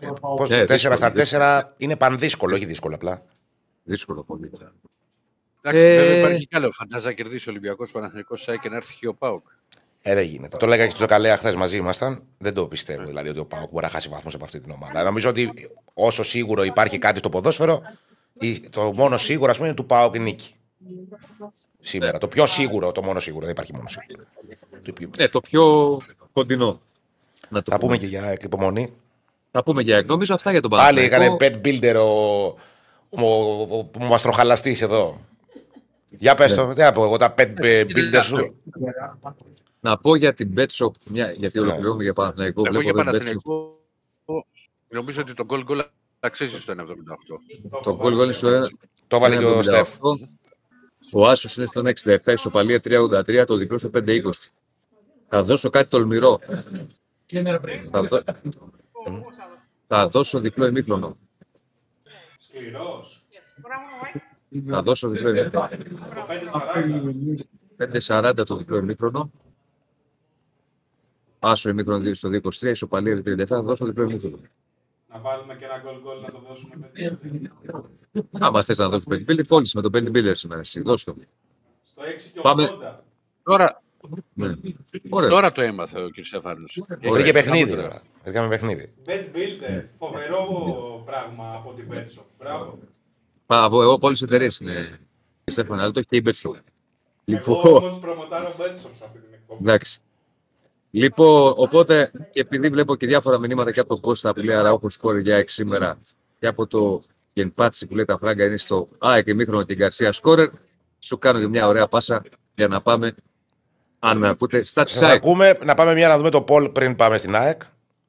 Ε, πώς, Ναι, 4 στα δύσκολο, 4 είναι πανδύσκολο, όχι δύσκολο απλά. Δύσκολο πολύ. Εντάξει, Ε, βέβαια υπάρχει κι άλλο. Φαντάζα να κερδίσει ο Ολυμπιακός Παναθηνικό ΣΑΕ και να έρθει και ο Πάουκ. Ε, δεν γίνεται. Το λέγα και στο Τζοκαλέα χθες μαζί ήμασταν. Δεν το πιστεύω δηλαδή ότι ο Πάοκ μπορεί να χάσει βαθμούς από αυτή την ομάδα. Νομίζω ότι όσο σίγουρο υπάρχει κάτι στο ποδόσφαιρο, η- το μόνο σίγουρο ας πούμε, είναι του Πάοκ η νίκη. Σήμερα. Το πιο σίγουρο, το μόνο σίγουρο. Δεν υπάρχει μόνο σίγουρο. Το πιο- Ναι, το πιο κοντινό. Να το Θα πούμε και για υπομονή. Θα πούμε για Νομίζω αυτά για τον Πάλι Παναθηναϊκό. έκανε pet builder ο, ο, ο, ο μαστροχαλαστής εδώ. Για πες το, τι να πω εγώ, τα pet builder σου. Να πω για την Betshop, μια, γιατί Ναι. ολοκληρώνουμε για Παναθηναϊκό. Εγώ για Βλέπω εδώ την Παναθηναϊκό νομίζω ότι το γκολ γκολ αξίζει στο 1,78. Betshop. Το γκολ γκολ είναι στο ένα- Το βάλε και ο 1,78. Στεφ. Ο Άσος είναι στο 67, ισοπαλία 3,83, το διπλό στο 5,20. Θα δώσω κάτι τολμηρό. Θα, δω... θα δώσω διπλό ημίχρονο. Σκληρός. Θα δώσω διπλό ημίχρονο. Το 5-40. 5,40 το διπλό ημίχρονο. Άσο ημίχρονο στο 2,23, ισοπαλία 37, θα δώσω διπλό ημίχρονο. Να βάλουμε και ένα γκολ γκολ να το δώσουμε παιδιά. Άμα θες να δώσει πέντε μπίλερ, κόλλησε με τον πέντε μπίλερ σήμερα. Εσύ, δώσ' το. Στο 6 και 80. Πάμε. Τώρα, Ναι. Ωραία. Τώρα το έμαθε ο κ. Στέφανος. Βρήκε παιχνίδι τώρα. Βρήκαμε παιχνίδι. Bet Builder, φοβερό πράγμα από την Betshop. Μπράβο. Πα, από εγώ από όλες τις εταιρείες είναι. Στέφανα, αλλά το έχει και η Betshop. Εγώ Λοιπόν, όμως προμοτάρω Betshop σε αυτή την εκπομπή. εντάξει. Λοιπόν, οπότε και επειδή βλέπω και διάφορα μηνύματα και από τον Κώστα που λέει Αραούχο σκόρ για 6 σήμερα και από το Γενπάτσι που λέει τα φράγκα είναι στο ΑΕΚ ημίχρονο και η Γκαρσία σκόρερ, σου κάνω και μια ωραία πάσα για να πάμε, αν με ακούτε, στα της Σας ΑΕΚ. ακούμε να πάμε μια να δούμε το Πολ πριν πάμε στην ΑΕΚ.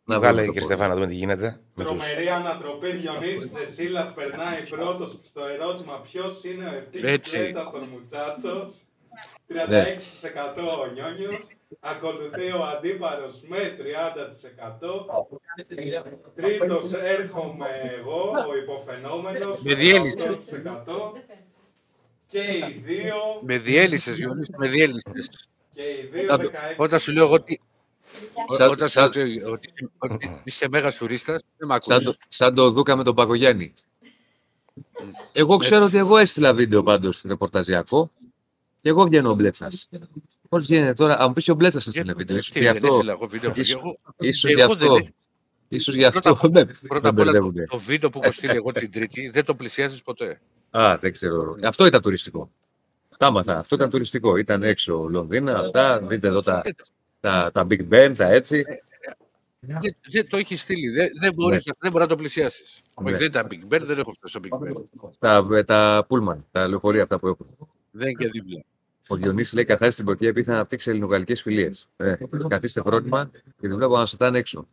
Να Βγάλε δούμε το κύριε Πολ. Στεφάνα να δούμε τι γίνεται. Με τους... Τρομερή ανατροπή Διονύσης Δεσίλας περνάει πρώτος στο ερώτημα ποιος είναι ο ευτύχης Έτσι. Κλέτσας των Μουτσάτσος. 36% ο Νιόνιος. Ακολουθεί ο αντίπαρος με 30%. Τρίτος έρχομαι εγώ, ο υποφαινόμενος. Με διέλυση. 18%. Και οι δύο, Με διέλυσες, Γιονύση, με διέλυσες. και οι δύο Σαν- 16%. Όταν σου λέω εγώ ότι. Σαν- Όταν σου σαν- λέω ότι- ότι ότι είσαι μέγας τουρίστας, δεν με Σαν, ακούς. το, σαν το Δούκα με τον Πακογιάννη. Εγώ ξέρω ότι εγώ έστειλα βίντεο πάντως ρεπορταζιακό και εγώ βγαίνω ο Μπλέτσα. Πώς βγαίνει τώρα, αν μου πεις ο Μπλέτσα έστειλε βίντεο. ίσως Τι, γι' δεν αυτό. έστειλα εγώ βίντεο. ίσως- Εγώ- ίσως εγώ γι' δεν αυτό. έστειλα. Ίσως γι' αυτό Πρώτα- με, Πρώτα με απ' όλα, το, μπερδεύουνε. το βίντεο που έχω στείλει εγώ την Τρίτη δεν το πλησιάζεις ποτέ. Α, δεν ξέρω. Αυτό ήταν τουριστικό. Τα άμαθα. Αυτό ήταν τουριστικό. Ήταν έξω Λονδίνα, αυτά. Δείτε εδώ τα, τα, τα Big Ben, τα έτσι. Δεν, δεν το έχεις στείλει. Δεν, δεν, μπορείς, δεν μπορείς να το πλησιάσεις. Ναι. Όχι, δεν ήταν Big Ben, δεν έχω φτάσει στο Big Ben. Τα, τα Pullman, τα λεωφορεία αυτά που έχουν. Δεν είναι και δίπλα. Ο Διονύσης λέει καθάρισε στην πορεία επειδή θα αναπτύξει ελληνογαλλικές φιλίες. Ε, καθίστε φρόνημα και δεν βλέπω να σωτάνε έξω.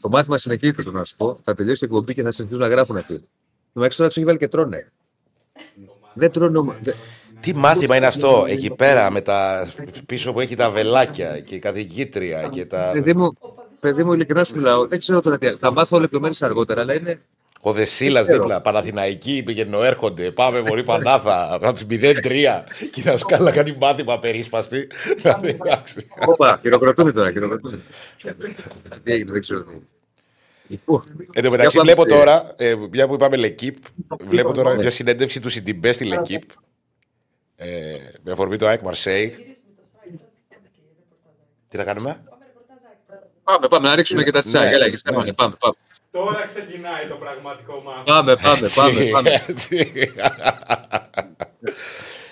Το μάθημα συνεχίζεται, το να σου πω. Θα τελειώσει η εκπομπή και θα συνεχίσουν να γράφουν αυτοί. Το μεταξύ τώρα τους έχει βάλει και τρώνε. Δεν τρώνε. ομο- δε- Τι μάθημα είναι αυτό εκεί πέρα με τα πίσω που έχει τα βελάκια και η καθηγήτρια και τα. Παιδί μου, παιδί μου, ειλικρινά σου μιλάω. Δεν ξέρω τώρα τι. Θα μάθω λεπτομέρειες αργότερα, αλλά είναι. Ο Δεσίλα δίπλα, Παναθηναϊκή, πηγαίνουν έρχονται. Πάμε μωρή Πανάθα, να τους 0-3. Και η δασκάλα κάνει μάθημα περίσπαστη. Δηλαδή, εντάξει. Όπα, χειροκροτούν τώρα, χειροκροτούν. Τι έγινε, δεν ξέρω τι. Λοιπόν, Εν τω μεταξύ, Για πάμε βλέπω στη- τώρα, ε, μια που είπαμε Λεκύπ, βλέπω τώρα Ναι. μια συνέντευξη του Σιντιμπέ στη Λεκύπ. Ε, με αφορμή το ΑΕΚ Μαρσέη. Τι θα κάνουμε, πάμε, πάμε να ρίξουμε και τα τσάκια. Ναι, Έλα, και Στέφανε, ναι. πάμε, πάμε. Τώρα ξεκινάει το πραγματικό μάθημα. Πάμε, πάμε, Έτσι, πάμε. πάμε. έτσι.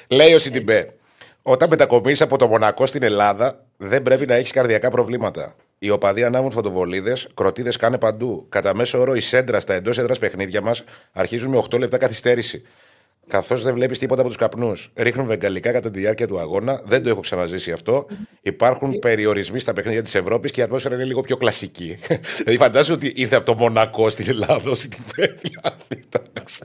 Λέει ο Σιντιμπέ, όταν μετακομίσει από το Μονακό στην Ελλάδα, δεν πρέπει να έχεις καρδιακά προβλήματα. Οι οπαδοί ανάβουν φωτοβολίδες, κροτίδες κάνε παντού. Κατά μέσο όρο, η σέντρα στα εντός έδρας παιχνίδια μας αρχίζουν με 8 λεπτά καθυστέρηση. Καθώς δεν βλέπεις τίποτα από τους καπνούς. Ρίχνουν βεγγαλικά κατά τη διάρκεια του αγώνα. Δεν το έχω ξαναζήσει αυτό. Υπάρχουν περιορισμοί στα παιχνίδια της Ευρώπης και η ατμόσφαιρα είναι λίγο πιο κλασική. δηλαδή, φαντάζομαι ότι ήρθε από το Μονακό στην Ελλάδα ο Σιντιμπέ. Δηλαδή, εντάξει.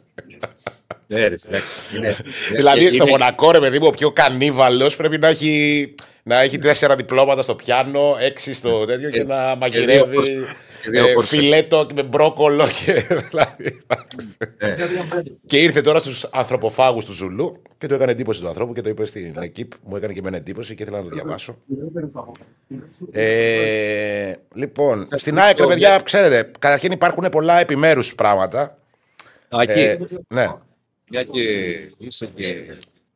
Ναι, ρε, εντάξει, είναι- Δηλαδή είναι- στο Μονακό, ρε παιδί μου, ο πιο κανίβαλος πρέπει να έχει, να έχει τέσσερα διπλώματα στο πιάνο, έξι στο τέτοιο και να μαγειρεύει και δύο ε, κορσέ. φιλέτο με μπρόκολο. Και, δηλαδή, Ναι. και ήρθε τώρα στους ανθρωποφάγους του Ζουλού και το έκανε εντύπωση του ανθρώπου και το είπε στην Εκύπ. Μου έκανε και εμένα εντύπωση και ήθελα να το διαβάσω. Ε, λοιπόν, στην ΑΕΚ, ρε παιδιά, ξέρετε, καταρχήν υπάρχουν πολλά επιμέρους πράγματα. Α, εκεί. Ε, ναι. Μια και είσαι και.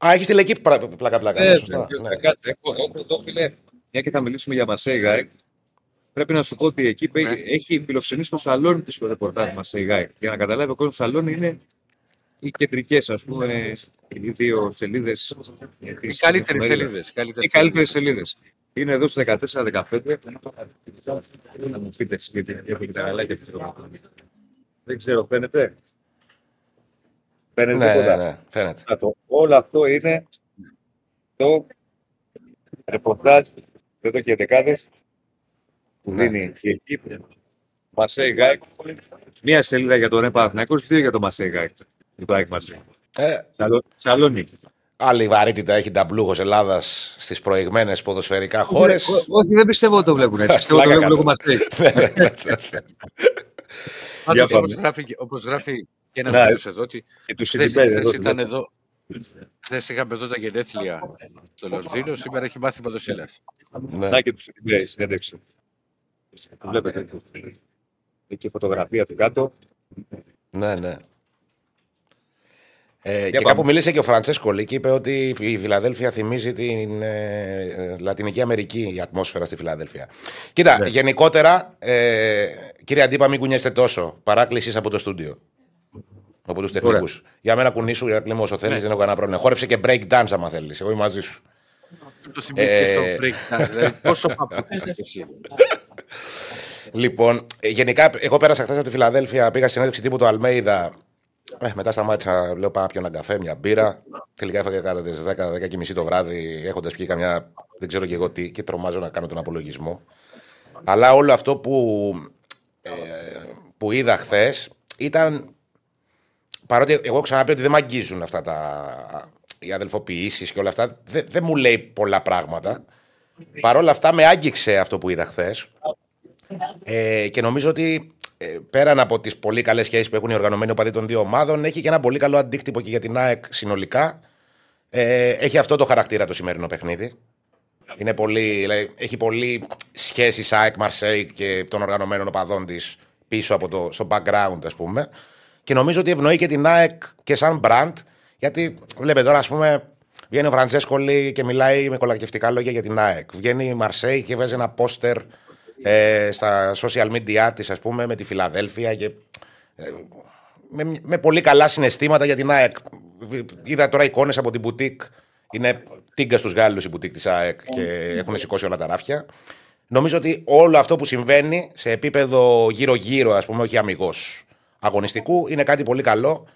Α, έχεις τη Λεκύπ πλάκα-πλάκα. Ε, ναι, σωστά, ε, ναι. κάτι, Έχω έχω εδώ, φίλε, μια και θα μιλήσουμε για Μασέη Γκάι. Πρέπει να σου πω ότι εκεί Ναι. έχει φιλοξενήσει στο σαλόνι της το ρεπορτάζ Μασέη Γκάι. Για να καταλάβει ο κόσμος, σαλόνι είναι οι κεντρικές, ας πούμε, οι δύο σελίδες. Οι καλύτερες σελίδες. Οι καλύτερες σελίδες. Είναι εδώ στι 14-15. Να μου πείτε εσείς, γιατί έχω τα γαλάκια πίσω. Δεν ξέρω, φαίνεται; Φαίνεται Ναι, τίποτα. ναι, ναι, φαίνεται. Να το- Όλο αυτό είναι το ρεπορτάζ εδώ και δεκάδε που Ναι. δίνει η Εκύπ. Μασέι Γκάικ. Μία σελίδα για τον Παναθηναϊκός, δύο για τον Μασέι Γκάικ. Για το ΑΕΚ Μασέι. Ε, Σαλο- Σαλόνι. άλλη βαρύτητα έχει ταμπλούχο Ελλάδας στις προηγμένες ποδοσφαιρικά χώρες. Ό- Όχι, δεν πιστεύω ότι το βλέπουν έτσι. Πιστεύω ότι το Πλάκα βλέπουν κάνω. Μασέι. Πάντως, Για όπως πάμε. γράφει, και- όπως γράφει και ένας Ναι. φίλος εδώ, ότι Και τους χθες, συντυπέδε. χθες ήταν εδώ, χθες είχαμε εδώ τα γενέθλια στο Λονδίνο, σήμερα έχει μάθημα το Σίλας. ναι. Να και τους συντυπέδε, συνέντευξη. Το Βλέπετε. Έχει και φωτογραφία του κάτω. ναι, ναι. Ε, και πάμε. κάπου μίλησε και ο Φραντσέσκο Λί και είπε ότι η Φιλαδέλφια θυμίζει την ε, ε, Λατινική Αμερική, η ατμόσφαιρα στη Φιλαδέλφια. Κοίτα, Ναι. γενικότερα, ε, κύριε Αντίπα, μην κουνιέστε τόσο. Παράκλησης από το στούντιο. Από τους τεχνικούς. Για μένα κουνήσου, για κλείμω όσο Ναι. θέλει, δεν έχω κανένα πρόβλημα. Χόρεψε και break dance, άμα θέλεις. Εγώ είμαι μαζί σου. Το συμπλήθηκε στο Ε. break dance. Δηλαδή, πόσο παππού είσαι εσύ. Λοιπόν, ε, γενικά, εγώ πέρασα χθες από τη Φιλαδέλφια, πήγα στην συνέντευξη τύπου του Αλμέιδα. Ε, μετά σταμάτησα, λέω πάω να πιω ένα καφέ, μια μπύρα. Τελικά έφαγα κατά τις 10, 10 και μισή το βράδυ, έχοντας πιει καμιά. Δεν ξέρω και εγώ τι, και τρομάζω να κάνω τον απολογισμό. Αλλά όλο αυτό που, ε, που είδα χθες ήταν. Παρότι εγώ έχω ξαναπεί ότι δεν με αγγίζουν αυτά τα. Οι αδελφοποιήσεις και όλα αυτά, δεν, δεν μου λέει πολλά πράγματα. Παρ' όλα αυτά με άγγιξε αυτό που είδα χθες. Ε, και νομίζω ότι ε, πέραν από τις πολύ καλές σχέσεις που έχουν οι οργανωμένοι οπαδοί των δύο ομάδων, έχει και ένα πολύ καλό αντίκτυπο και για την ΑΕΚ συνολικά. Ε, έχει αυτό το χαρακτήρα το σημερινό παιχνίδι. Είναι πολύ, δηλαδή, έχει πολύ σχέσεις ΑΕΚ Μαρσέη και των οργανωμένων οπαδών της πίσω από το στο background, ας πούμε. Και νομίζω ότι ευνοεί και την ΑΕΚ και σαν brand, γιατί βλέπετε τώρα, ας πούμε, βγαίνει ο Φραντσέσκολη και μιλάει με κολακευτικά λόγια για την ΑΕΚ. Βγαίνει η Μαρσέη και βάζει ένα πόστερ ε, στα social media της, ας πούμε, με τη Φιλαδέλφια και. ε, με, με πολύ καλά συναισθήματα για την ΑΕΚ. Είδα τώρα εικόνες από την μπουτίκ. Είναι τίγκα στους Γάλλους η μπουτίκ της ΑΕΚ και έχουν σηκώσει όλα τα ράφια. Νομίζω ότι όλο αυτό που συμβαίνει σε επίπεδο γύρω-γύρω, ας πούμε, όχι αμυγός αγωνιστικού, είναι κάτι πολύ καλό.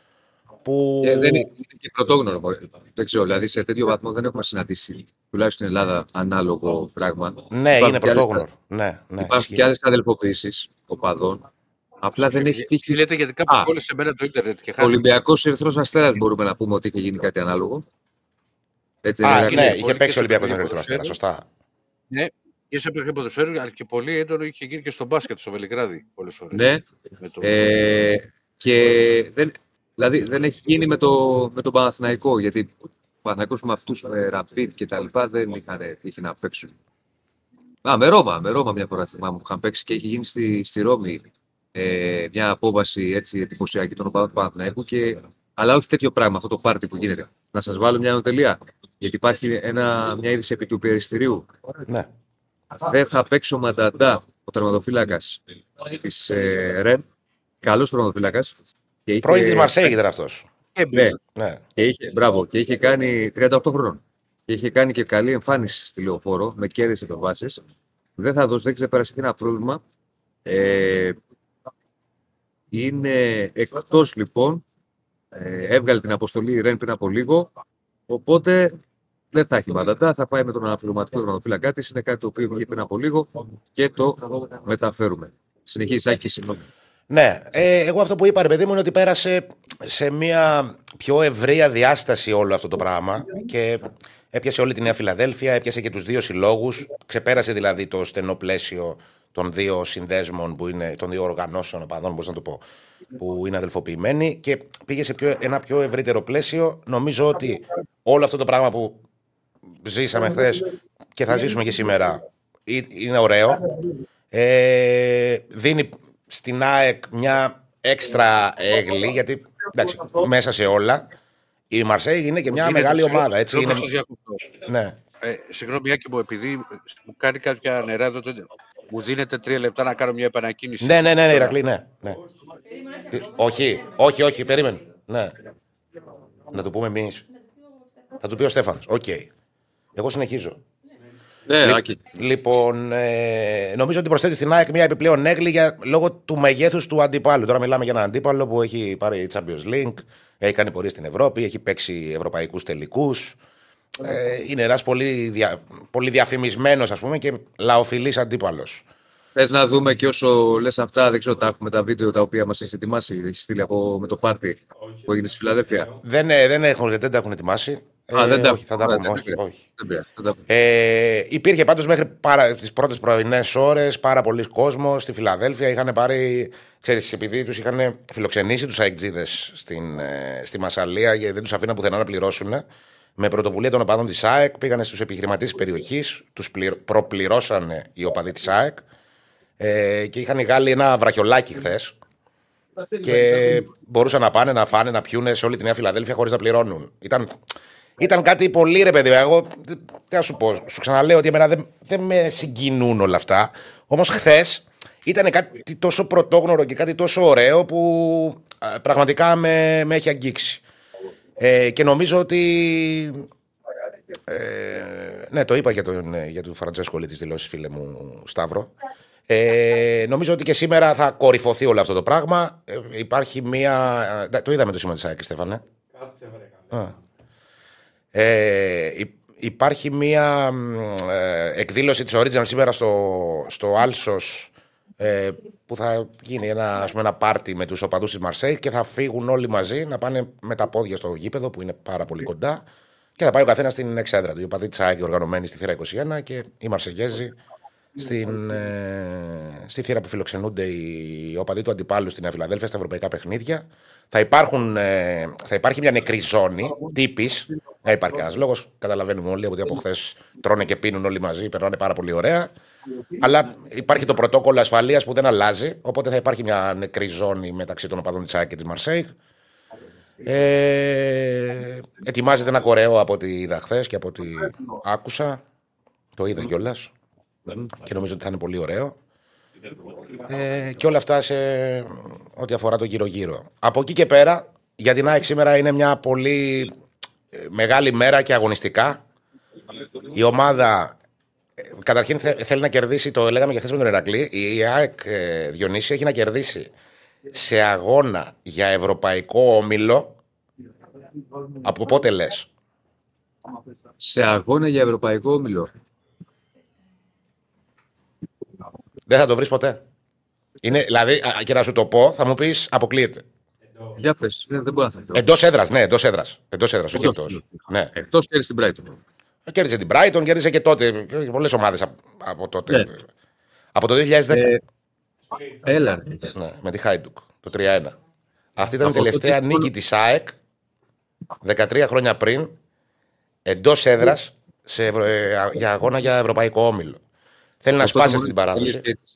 Που... Και Ε, δεν είναι, είναι και πρωτόγνωρο. μωρέ. Δεν ξέρω, δηλαδή σε τέτοιο βαθμό δεν έχουμε συναντήσει τουλάχιστον στην Ελλάδα ανάλογο πράγμα. Ναι, Υπάρχουν είναι και άλλες- πρωτόγνωρο. Ναι, ναι, Υπάρχουν ισχύει. και άλλες αδελφοποιήσει οπαδών. Απλά δεν έχει τύχει. Λέτε γιατί κάπου Α. κόλλησε εμένα το ίντερνετ και Ο χάρη. Ολυμπιακός Ερυθρός Αστέρας μπορούμε να πούμε ότι είχε γίνει κάτι ανάλογο. Έτσι, δεν Α, είναι, ναι, Ηρακλή; είχε πολύ παίξει ο και σε Ολυμπιακός τον επίπεδο Ερυθρό Αστέρας. ποδοσφαίρου. Σωστά. Και σε παιχνίδι ποδοσφαίρου, αλλά και πολύ έντονο είχε γίνει και στο μπάσκετ στο Βελιγράδι πολλές φορές. Ναι, ε, και δεν, δηλαδή δεν έχει γίνει με, το, με τον Παναθηναϊκό, γιατί ο Παναθηναϊκός με αυτούς με Rapid και τα λοιπά δεν είχαν τύχει να παίξουν. Α, με Ρώμα, με Ρώμα μια φορά θυμάμαι που είχαν παίξει και είχε γίνει στη, στη Ρώμη ε, μια απόβαση έτσι εντυπωσιακή των οπαδών του Παναθηναϊκού και, αλλά όχι τέτοιο πράγμα, αυτό το πάρτι που γίνεται. Να σας βάλω μια νοτελεία, γιατί υπάρχει ένα, μια είδηση επί του περιστηρίου. Ναι. Δεν θα παίξει ο Μανταντά, ο τερματοφύλακας της ε, ΡΕΜ. Καλός τερματοφύλακας. Πρώην της Μαρσέη ήταν αυτός. Ναι, Ναι. και είχε, μπράβο, και είχε κάνει 38 χρόνων. Και είχε κάνει και καλή εμφάνιση στη λεωφόρο με κέρδη επεμβάσει. Δεν θα δώσει, δεν ξεπέρασε και ένα πρόβλημα. Ε, είναι εκτός λοιπόν. Ε, έβγαλε την αποστολή η Ρεν πριν από λίγο. Οπότε δεν θα έχει μαντατά. Θα πάει με τον αναπληρωματικό τερματοφύλακά της. Είναι κάτι το οποίο βγήκε πριν από λίγο και το μεταφέρουμε. Συνεχίζει, Άκη, συγγνώμη. Ναι, ε, εγώ αυτό που είπα, ρε παιδί μου, είναι ότι πέρασε σε μια πιο ευρεία διάσταση όλο αυτό το πράγμα και έπιασε όλη τη Νέα Φιλαδέλφια, έπιασε και τους δύο συλλόγους, ξεπέρασε δηλαδή το στενό πλαίσιο των δύο συνδέσμων, που είναι, των δύο οργανώσεων οπαδών, πώς να το πω, που είναι αδελφοποιημένοι και πήγε σε πιο, ένα πιο ευρύτερο πλαίσιο. Νομίζω ότι όλο αυτό το πράγμα που ζήσαμε χθες και θα ζήσουμε και σήμερα ε- είναι ωραίο. Ε, δίνει στην ΑΕΚ μια έξτρα αίγλη, γιατί εντάξει, μέσα σε όλα η Μαρσέη είναι και μια Γίνεται, μεγάλη συγγνώμη, ομάδα. Έτσι, είναι, συγγνώμη, σας διακόπτω. ναι. Ε, συγγνώμη, Άκη μου, επειδή μου κάνει κάποια νερά εδώ, τότε μου δίνετε τρία λεπτά να κάνω μια επανεκκίνηση. ναι, ναι, ναι, ναι, Ηρακλή, ναι. ναι. Τι- όχι, όχι, όχι, περίμενε. Ναι. Να το πούμε εμείς. Θα του πει ο Στέφανος. Οκ. Εγώ συνεχίζω. Ναι, Λι- Άκη. Λοιπόν, ε, νομίζω ότι προσθέτει στην ΑΕΚ μια επιπλέον έγκλη για, λόγω του μεγέθους του αντιπάλου. Τώρα μιλάμε για έναν αντίπαλο που έχει πάρει Champions League, έχει κάνει πορεία στην Ευρώπη, έχει παίξει ευρωπαϊκούς τελικούς. Ε, είναι ένας πολύ, δια, πολύ διαφημισμένος, ας πούμε, και λαοφιλής αντίπαλος. Θες να δούμε και όσο λες αυτά, δεν ξέρω, τα έχουμε τα βίντεο τα οποία μας έχεις ετοιμάσει, έχεις στείλει από, με το πάρτι που έγινε στη Φιλαδέλφια. Δεν, ε, δεν, έχουν, δεν τα έχουν ετοιμάσει. Α, δεν τα όχι, θα τα Ωραία, πούμε. δεν Όχι, πειράζει. όχι. Δεν πειράζει, θα τα πούμε. Ε, υπήρχε πάντως μέχρι τι πρώτες πρωινές ώρες πάρα πολλοί κόσμος στη Φιλαδέλφια. Είχαν πάρει, ξέρεις, επειδή τους είχαν φιλοξενήσει τους αεκτζίδες στη Μασαλία και δεν τους αφήναν πουθενά να πληρώσουν. Με πρωτοβουλία των οπαδών της ΑΕΚ πήγανε στους επιχειρηματίες της περιοχής, τους προπληρώσανε οι οπαδοί της ΑΕΚ ε, και είχαν βγάλει ένα βραχιολάκι χθες. και μπορούσαν να πάνε, να φάνε, να πιούνε σε όλη τη Νέα Φιλαδέλφια χωρίς να πληρώνουν. Ήταν, ήταν κάτι πολύ ρε παιδί. Εγώ τι να σου πω, σου ξαναλέω ότι εμένα δεν, δεν με συγκινούν όλα αυτά. Όμως χθες ήταν κάτι τόσο πρωτόγνωρο και κάτι τόσο ωραίο που α, πραγματικά με, με έχει αγγίξει. Ε, και νομίζω ότι. Ε, ναι, το είπα για τον, ε, για τον Φραντζέσκο τη δηλώσεις, φίλε μου Σταύρο. Ε, νομίζω ότι και σήμερα θα κορυφωθεί όλο αυτό το πράγμα. Ε, υπάρχει μία. ε, Το είδαμε το σήμα της ΑΕΚ, Στέφανε. Κάτσε βρε καλέ. Α. Ε, υ- υπάρχει μία μ, ε, εκδήλωση της Original σήμερα στο, στο Άλσος ε, που θα γίνει ένα, ας πούμε, ένα πάρτι με τους οπαδούς της Μαρσέη και θα φύγουν όλοι μαζί να πάνε με τα πόδια στο γήπεδο που είναι πάρα πολύ κοντά και θα πάει ο καθένας στην εξέδρα του. Οι οπαδοί της ΑΕΚ οργανωμένοι στη θύρα 21 και οι Μαρσεγέζοι στην, ε, στη θύρα που φιλοξενούνται οι οπαδοί του αντιπάλου στην Νέα Φιλαδέλφια στα ευρωπαϊκά παιχνίδια. Θα, υπάρχουν, ε, θα υπάρχει μια νεκρή ζώνη τύπης. Δεν υπάρχει κανένας λόγος. Καταλαβαίνουμε όλοι ότι από χθες τρώνε και πίνουν όλοι μαζί, περνάνε πάρα πολύ ωραία. Αλλά υπάρχει το πρωτόκολλο ασφαλείας που δεν αλλάζει. Οπότε θα υπάρχει μια νεκρή ζώνη μεταξύ των οπαδών τη ΑΕΚ και της Μαρσέιγ. Ε, ετοιμάζεται ένα κορέο από ό,τι είδα χθες και από ό,τι άκουσα. Το είδα κιόλας. Και νομίζω ότι θα είναι πολύ ωραίο. Ε, και όλα αυτά σε ό,τι αφορά το γύρω-γύρω. Από εκεί και πέρα, για την ΑΕΚ σήμερα είναι μια πολύ ε, μεγάλη μέρα και αγωνιστικά. Η ομάδα ε, καταρχήν θε- θέλει να κερδίσει, το λέγαμε και χθες με τον Ερακλή, η ΑΕΚ ε, Διονύση έχει να κερδίσει σε αγώνα για ευρωπαϊκό όμιλο. Από πότε λες; Σε αγώνα για ευρωπαϊκό όμιλο. Δεν θα το βρεις ποτέ. Είναι, δηλαδή, α, και να σου το πω, θα μου πεις αποκλείεται. Για πες, δεν, δεν μπορώ να θα το. Εντός έδρας, ναι, εντός έδρας. Εντός έδρας, όχι Εντός. εκτός. Ναι. Εκτός και στην Brighton. Κέρδισε την Brighton, κέρδισε και τότε. Πολλές ομάδες από τότε. Ναι. Από το 2010. Ε, Έλα. ρε. Ναι, με τη Χάιντουκ, το 3-1. Αυτή ήταν η Από τελευταία τότε- νίκη της ΑΕΚ 13 χρόνια πριν εντός έδρας για αγώνα για ευρωπαϊκό όμιλο. Θέλει να Από σπάσει τότε αυτή την μόνο παράδοση. και έτσι,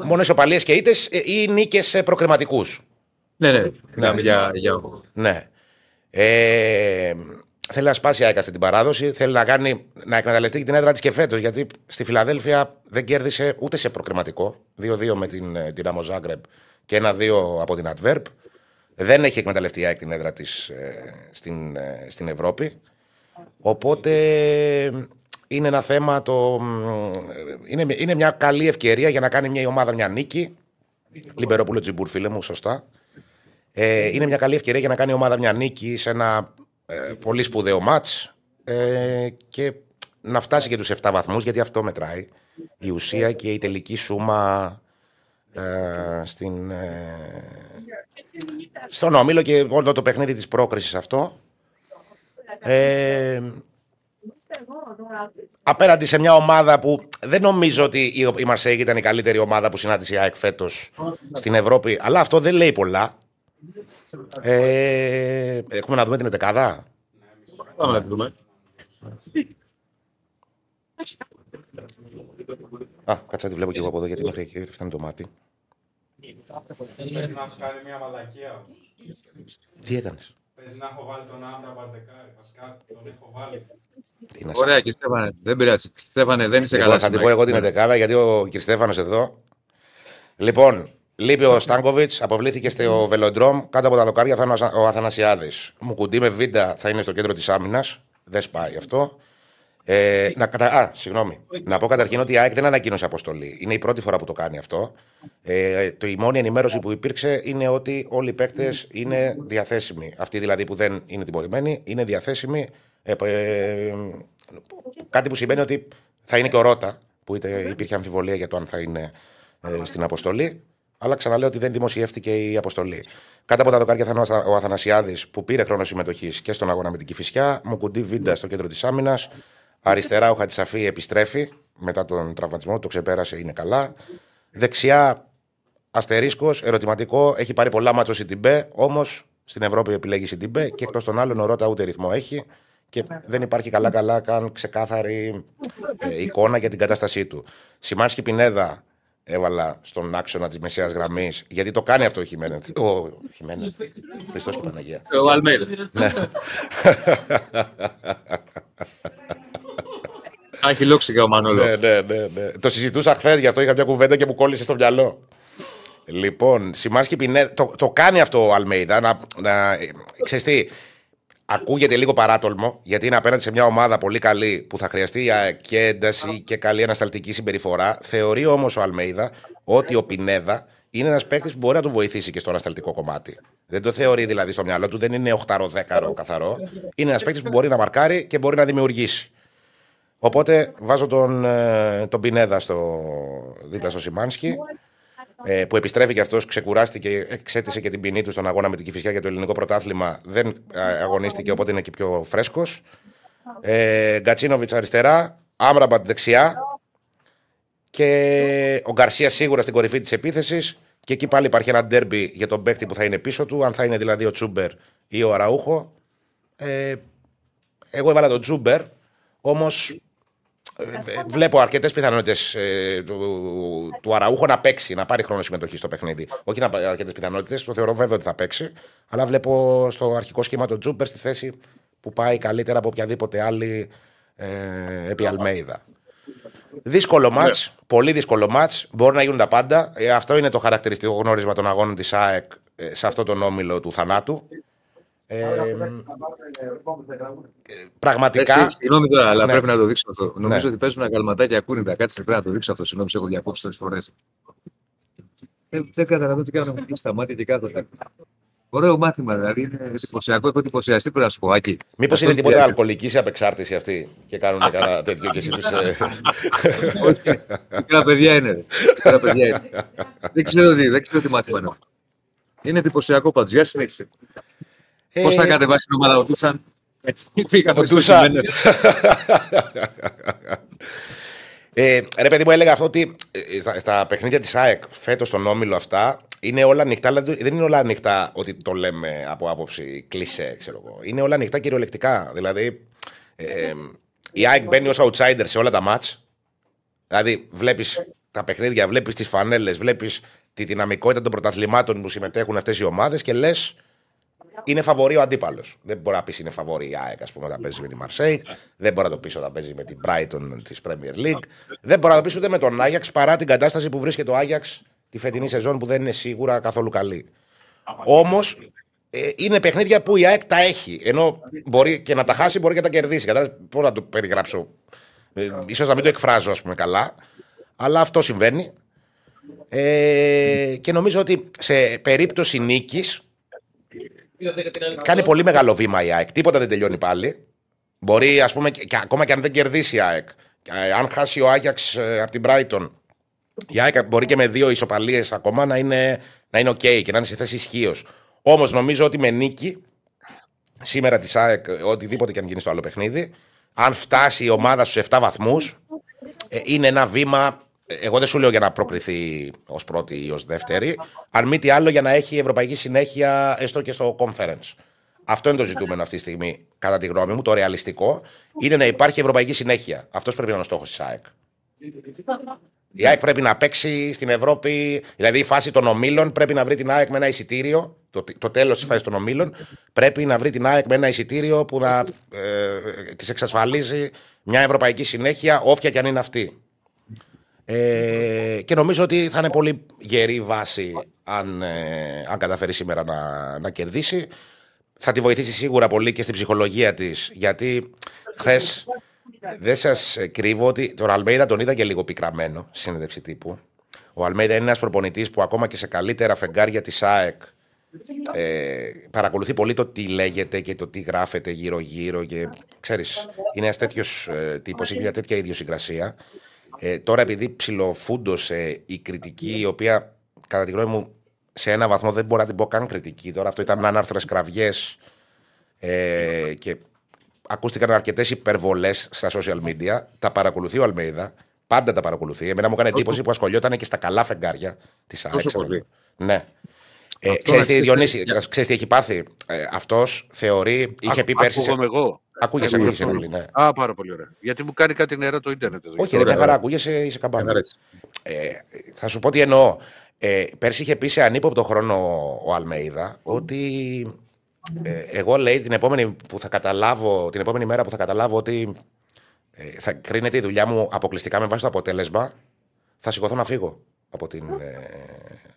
ε. Μόνο ισοπαλίες και ήττες ή νίκες προκριματικούς. Ναι, ναι. Μιλάμε για, για... Ναι. Ε, θέλει να σπάσει η ΑΕΚ αυτή την παράδοση. Θέλει να, κάνει, να εκμεταλλευτεί και την έδρα της και φέτος. Γιατί στη Φιλαδέλφια δεν κέρδισε ούτε σε προκριματικό. 2-2 με την ε, Dinamo Zagreb και 1-2 από την Adverb. Δεν έχει εκμεταλλευτεί η ΑΕΚ την έδρα της στην, ε, στην Ευρώπη. Οπότε είναι ένα θέμα το. Είναι, είναι μια καλή ευκαιρία για να κάνει μια η ομάδα μια νίκη. Λιμπερόπουλο Τζιμπούρ, φίλε μου, σωστά. Ε, είναι μια καλή ευκαιρία για να κάνει η ομάδα μια νίκη σε ένα ε, πολύ σπουδαίο μάτς ε, και να φτάσει και τους 7 βαθμούς γιατί αυτό μετράει. Η ουσία και η τελική σούμα ε, στην, ε, στον όμιλο και όλο το παιχνίδι της πρόκρισης αυτό. Ε, απέναντι σε μια ομάδα που δεν νομίζω ότι η, η Μαρσέγη ήταν η καλύτερη ομάδα που συνάντησε η ΑΕΚ φέτος στην Ευρώπη αλλά αυτό δεν λέει πολλά ε, έχουμε να δούμε την εντεκάδα. Πάμε να τη δούμε. Α, κάτσε να τη βλέπω και εγώ από εδώ γιατί μέχρι εκεί φτάνει το μάτι. Πες να έχω κάνει μια μαλακία. Τι έκανες; Πες να έχω βάλει τον Άντρα Μπαρδεκάρη. Βασικά τον έχω βάλει. Τι να σε Ωραία, κύριε Στέφανε. Δεν πειράζει. Στέφανε, δεν είσαι Λοιπόν, καλά. θα την πω σήμερα. εγώ την εντεκάδα γιατί ο κ. Στέφανος εδώ. Λοιπόν, λείπει ο Στάνκοβιτς, αποβλήθηκε στο βελοντρόμ. Κάτω από τα δοκάρια θα είναι ο Αθα- ο Αθανασιάδης. Μου κουντί με βίντα θα είναι στο κέντρο της άμυνας. Δεν σπάει αυτό. Ε, να, κατα... Α, συγγνώμη. Να πω καταρχήν ότι η ΑΕΚ δεν ανακοίνωσε αποστολή. Είναι η πρώτη φορά που το κάνει αυτό. Ε, το, η μόνη ενημέρωση που υπήρξε είναι ότι όλοι οι παίκτες είναι διαθέσιμοι. Αυτοί δηλαδή που δεν είναι τιμωρημένοι είναι διαθέσιμοι. Ε, ε, κάτι που σημαίνει ότι θα είναι και ο Ρότα, που είτε υπήρχε αμφιβολία για το αν θα είναι ε, στην αποστολή. Αλλά ξαναλέω ότι δεν δημοσιεύτηκε η αποστολή. Κάτω από τα δοκάρια θα είναι ο Αθα- ο Αθανασιάδης που πήρε χρόνο συμμετοχής και στον αγώνα με την Κυφυσιά. Μου κουντί βίντα στο κέντρο της άμυνας. Αριστερά ο Χατσαφή επιστρέφει μετά τον τραυματισμό, το ξεπέρασε, είναι καλά. Δεξιά αστερίσκος, ερωτηματικό, έχει πάρει πολλά μάτσο η Τιμπέ, όμως στην Ευρώπη επιλέγει η Τιμπέ και εκτός των άλλων ο Ρότα ούτε ρυθμό έχει και δεν υπάρχει καλά-καλά καν ξεκάθαρη ε, εικόνα για την κατάστασή του. Σιμάνσκι Πινέδα έβαλα στον άξονα της μεσαίας γραμμής. Γιατί το κάνει αυτό ο Χιμένεθ. Ο Χιμένεθ. Χριστός και Παναγία. Ο Αλμέιδα. ναι. Α, Έχει λόξει και ο Μανώλος. ναι, ναι, ναι, ναι. Το συζητούσα χθες, γι' αυτό είχα μια κουβέντα και μου κόλλησε στο μυαλό. Λοιπόν, Σιμάνσκι Πινέ, το, το κάνει αυτό ο Αλμέιδα. Να, να, ξέρεις τι, ακούγεται λίγο παράτολμο, γιατί είναι απέναντι σε μια ομάδα πολύ καλή που θα χρειαστεί και ένταση και καλή ανασταλτική συμπεριφορά. Θεωρεί όμως ο Αλμέιδα ότι ο Πινέδα είναι ένας παίκτης που μπορεί να του βοηθήσει και στο ανασταλτικό κομμάτι. Δεν το θεωρεί δηλαδή στο μυαλό του, δεν είναι 8-10 καθαρό. Είναι ένας παίκτης που μπορεί να μαρκάρει και μπορεί να δημιουργήσει. Οπότε βάζω τον, ε, τον Πινέδα στο, δίπλα στο Σιμάνσκι, ε, που επιστρέφει και αυτός, ξεκουράστηκε, εξέτησε και την ποινή του στον αγώνα με την Κυφυσιά για το ελληνικό πρωτάθλημα. Δεν ε, αγωνίστηκε, οπότε είναι και πιο φρέσκος. Ε, Γκατσίνοβιτς αριστερά, Άμραμπατ δεξιά. Και ο Γκαρσία σίγουρα στην κορυφή της επίθεσης. Και εκεί πάλι υπάρχει ένα ντέρμπι για τον παίκτη που θα είναι πίσω του, αν θα είναι δηλαδή ο Τσούμπερ ή ο Αραούχο. Ε, εγώ έβαλα τον Τσούμπερ, όμως βλέπω αρκετές πιθανότητες ε, του, του Αραούχο να παίξει, να πάρει χρόνο συμμετοχή στο παιχνίδι. Όχι να πάρει αρκετές πιθανότητες, το θεωρώ βέβαιο ότι θα παίξει. Αλλά βλέπω στο αρχικό σχήμα τον Τζούμπερ στη θέση που πάει καλύτερα από οποιαδήποτε άλλη ε, επί Αλμέιδα. Δύσκολο μάτς, πολύ δύσκολο μάτς. Μπορεί να γίνουν τα πάντα. Ε, αυτό είναι το χαρακτηριστικό γνώρισμα των αγώνων της ΑΕΚ ε, σε αυτό τον όμιλο του θανάτου. Ε, πραγματικά. Συγγνώμη τώρα, αλλά Ναι. πρέπει να το δείξω αυτό. Νομίζω Ναι. ότι παίζουν αγκαλματάκια ακούνητα. Κάτσε πρέπει να το δείξω αυτό. Συγγνώμη, σε έχω διακόψει τρει φορές. Δεν, δεν καταλαβαίνω τι κάνω. Μου κλείσει τα μάτια και κάθονται. Ωραίο μάθημα, δηλαδή είναι εντυπωσιακό. Έχω εντυπωσιαστεί πρέπει να σου πω, Άκη. Μήπως Αυτό είναι τίποτα πια- αλκοολική σε απεξάρτηση αυτή και κάνουν κανένα τέτοιο και εσύ τους, ε, Όχι, μικρά παιδιά είναι. ρε. Μικρά παιδιά είναι. δεν, ξέρω τι, δεν ξέρω τι μάθημα είναι αυτό. Είναι εντυπωσιακό πάντως. Για συνέχισε. Πώς θα ε, κατεβάσει την ομάδα ο Τούσαν; Έτσι, πήγαμε Ο στο Τούσαν. κειμένο. Ε, ρε παιδί μου, έλεγα αυτό ότι ε, στα, στα παιχνίδια της ΑΕΚ φέτος στον όμιλο αυτά είναι όλα ανοιχτά. αλλά Δεν είναι όλα ανοιχτά ότι το λέμε από άποψη κλισέ, ξέρω εγώ. Είναι όλα ανοιχτά κυριολεκτικά. Δηλαδή, ε, η ΑΕΚ μπαίνει ως outsider σε όλα τα μάτς. Δηλαδή, βλέπεις τα παιχνίδια, βλέπεις τις φανέλες, βλέπεις τη δυναμικότητα των πρωταθλημάτων που συμμετέχουν αυτές οι ομάδες και λες. Είναι φαβορή ο αντίπαλος. Δεν μπορεί να πεις είναι φαβορή η ΑΕΚ, ας πούμε, όταν παίζει με τη Μαρσέη. Δεν μπορεί να το πεις όταν παίζει με την Brighton της Premier League. Δεν μπορεί να το πεις ούτε με τον Άγιαξ παρά την κατάσταση που βρίσκεται ο Άγιαξ τη φετινή σεζόν που δεν είναι σίγουρα καθόλου καλή. Όμως ε, είναι παιχνίδια που η ΑΕΚ τα έχει. Ενώ μπορεί και να τα χάσει, μπορεί και να τα κερδίσει. Κατάλαβες; Πώς να το περιγράψω; Ε, ίσως να μην το εκφράζω, ας πούμε, καλά. Αλλά αυτό συμβαίνει. Ε, και νομίζω ότι σε περίπτωση νίκης κάνει πολύ μεγάλο βήμα η ΑΕΚ. Τίποτα δεν τελειώνει πάλι. Μπορεί, ας πούμε, και, και ακόμα και αν δεν κερδίσει η ΑΕΚ, ε, αν χάσει ο Άγιαξ ε, από την Brighton, η ΑΕΚ μπορεί και με δύο ισοπαλίες ακόμα να είναι, να είναι OK και να είναι σε θέση ισχύως. Όμως νομίζω ότι με νίκη σήμερα της ΑΕΚ, ε, οτιδήποτε και αν γίνει στο άλλο παιχνίδι, αν φτάσει η ομάδα στους 7 βαθμούς, είναι ένα βήμα. Ε, Εγώ δεν σου λέω για να προκριθεί ως πρώτη ή ως δεύτερη, αν μη τι άλλο για να έχει ευρωπαϊκή συνέχεια έστω και στο conference. Αυτό είναι το ζητούμενο αυτή τη στιγμή, κατά τη γνώμη μου. Το ρεαλιστικό είναι να υπάρχει ευρωπαϊκή συνέχεια. Αυτός πρέπει να είναι ο στόχος της ΑΕΚ. Η ΑΕΚ πρέπει να παίξει στην Ευρώπη, δηλαδή η φάση των ομίλων πρέπει να βρει την ΑΕΚ με ένα εισιτήριο. Το, το τέλος της φάσης των ομίλων πρέπει να βρει την ΑΕΚ με ένα εισιτήριο που να ε, της εξασφαλίζει μια ευρωπαϊκή συνέχεια, όποια και αν είναι αυτή. Ε, και νομίζω ότι θα είναι πολύ γερή βάση αν, ε, αν καταφέρει σήμερα να, να κερδίσει. Θα τη βοηθήσει σίγουρα πολύ και στην ψυχολογία της. Γιατί χθες δεν σας κρύβω ότι τον Αλμέιδα τον είδα και λίγο πικραμένο στη συνέντευξη τύπου. Ο Αλμέιδα είναι ένας προπονητής που ακόμα και σε καλύτερα φεγγάρια της ΑΕΚ ε, παρακολουθεί πολύ το τι λέγεται και το τι γράφεται γύρω-γύρω. Και ξέρεις, είναι ένας τέτοιος ε, τύπος, έχει μια τέτοια ιδιοσυγκρασία. Ε, τώρα, επειδή ψηλοφούντωσε η κριτική, η οποία κατά τη γνώμη μου σε ένα βαθμό δεν μπορώ να την πω καν κριτική. Τώρα αυτό ήταν ανάρθρε κραυγέ ε, και ακούστηκαν αρκετές υπερβολές στα social media. Τα παρακολουθεί ο Αλμέιδα. Πάντα τα παρακολουθεί. Εμένα μου έκανε εντύπωση που ασχολιόταν και στα καλά φεγγάρια της ΑΕΚ. Τόσο πολύ. Ναι. Ε, Αυτό ξέρεις, να τι, ξέρεις, Διονύση, για- ξέρεις τι έχει πάθει; Ε, αυτός θεωρεί, είχε Άκου- πει πέρσι... σε- Ακούγομαι εγώ. Ακούγεσαι, Εγώ ακούγεσαι αυτό. πολύ, ναι. Α, πάρα πολύ ωραία. Γιατί μου κάνει κάτι νερά το ίντερνετ εδώ. Όχι, ρε, Ωραία, μια χαρά, ωραία. ακούγεσαι, είσαι Μ' καμπάνα. αρέσει. Ε, θα σου πω τι εννοώ. Ε, πέρσι είχε πει σε ανύποπτο χρόνο ο Αλμέιδα ότι ε, εγώ λέει την επόμενη, που θα καταλάβω, την επόμενη μέρα που θα καταλάβω ότι ε, θα κρίνεται η δουλειά μου αποκλειστικά με βάση το αποτέλεσμα, θα σηκωθώ να φύγω από την, ε,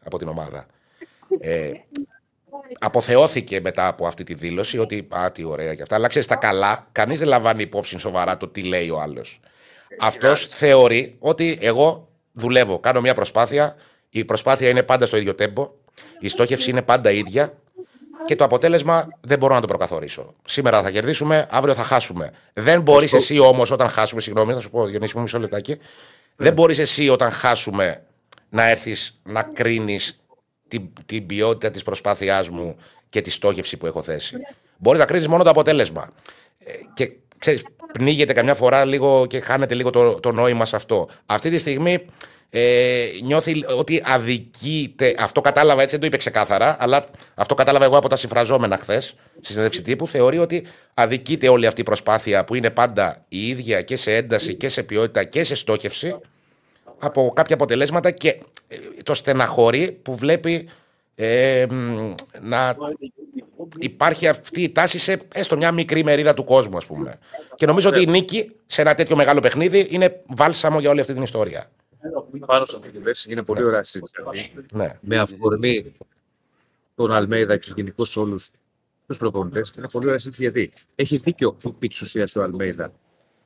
από την ομάδα. Ε, αποθεώθηκε μετά από αυτή τη δήλωση ότι α, τι ωραία και αυτά. Αλλά ξέρεις, τα καλά, κανείς δεν λαμβάνει υπόψη σοβαρά το τι λέει ο άλλος. Αυτός θεωρεί ότι εγώ δουλεύω, κάνω μια προσπάθεια. Η προσπάθεια είναι πάντα στο ίδιο τέμπο. Η στόχευση είναι πάντα ίδια. Και το αποτέλεσμα δεν μπορώ να το προκαθορίσω. Σήμερα θα κερδίσουμε, αύριο θα χάσουμε. Δεν μπορείς εσύ όμως όταν χάσουμε, συγγνώμη, θα σου πω Διονύση μου μισό λεπτάκι. Δεν μπορείς εσύ όταν χάσουμε να έρθεις να κρίνεις την, την ποιότητα της προσπάθειάς μου και τη στόχευση που έχω θέσει. Μπορείς να κρίνεις μόνο το αποτέλεσμα. Ε, και ξέρεις, πνίγεται καμιά φορά λίγο και χάνεται λίγο το, το νόημα σε αυτό. Αυτή τη στιγμή ε, νιώθει ότι αδικείται. Αυτό κατάλαβα έτσι, δεν το είπε ξεκάθαρα, αλλά αυτό κατάλαβα εγώ από τα συμφραζόμενα χθες στη συνέντευξη τύπου. Θεωρεί ότι αδικείται όλη αυτή η προσπάθεια που είναι πάντα η ίδια και σε ένταση και σε ποιότητα και σε στόχευση από κάποια αποτελέσματα και ε, το στεναχωρεί που βλέπει ε, μ, να υπάρχει αυτή η τάση σε έστω μια μικρή μερίδα του κόσμου, ας πούμε. Και νομίζω ότι η νίκη σε ένα τέτοιο μεγάλο παιχνίδι είναι βάλσαμο για όλη αυτή την ιστορία. Πάνω σε αυτή τη θέση είναι πολύ ωραία συζήτηση. Ναι. Με αφορμή τον Αλμέιδα και γενικώς όλους τους προπονητές. Είναι πολύ ωραία συζήτηση γιατί έχει δίκιο επί τη ουσία ο Αλμέιδα.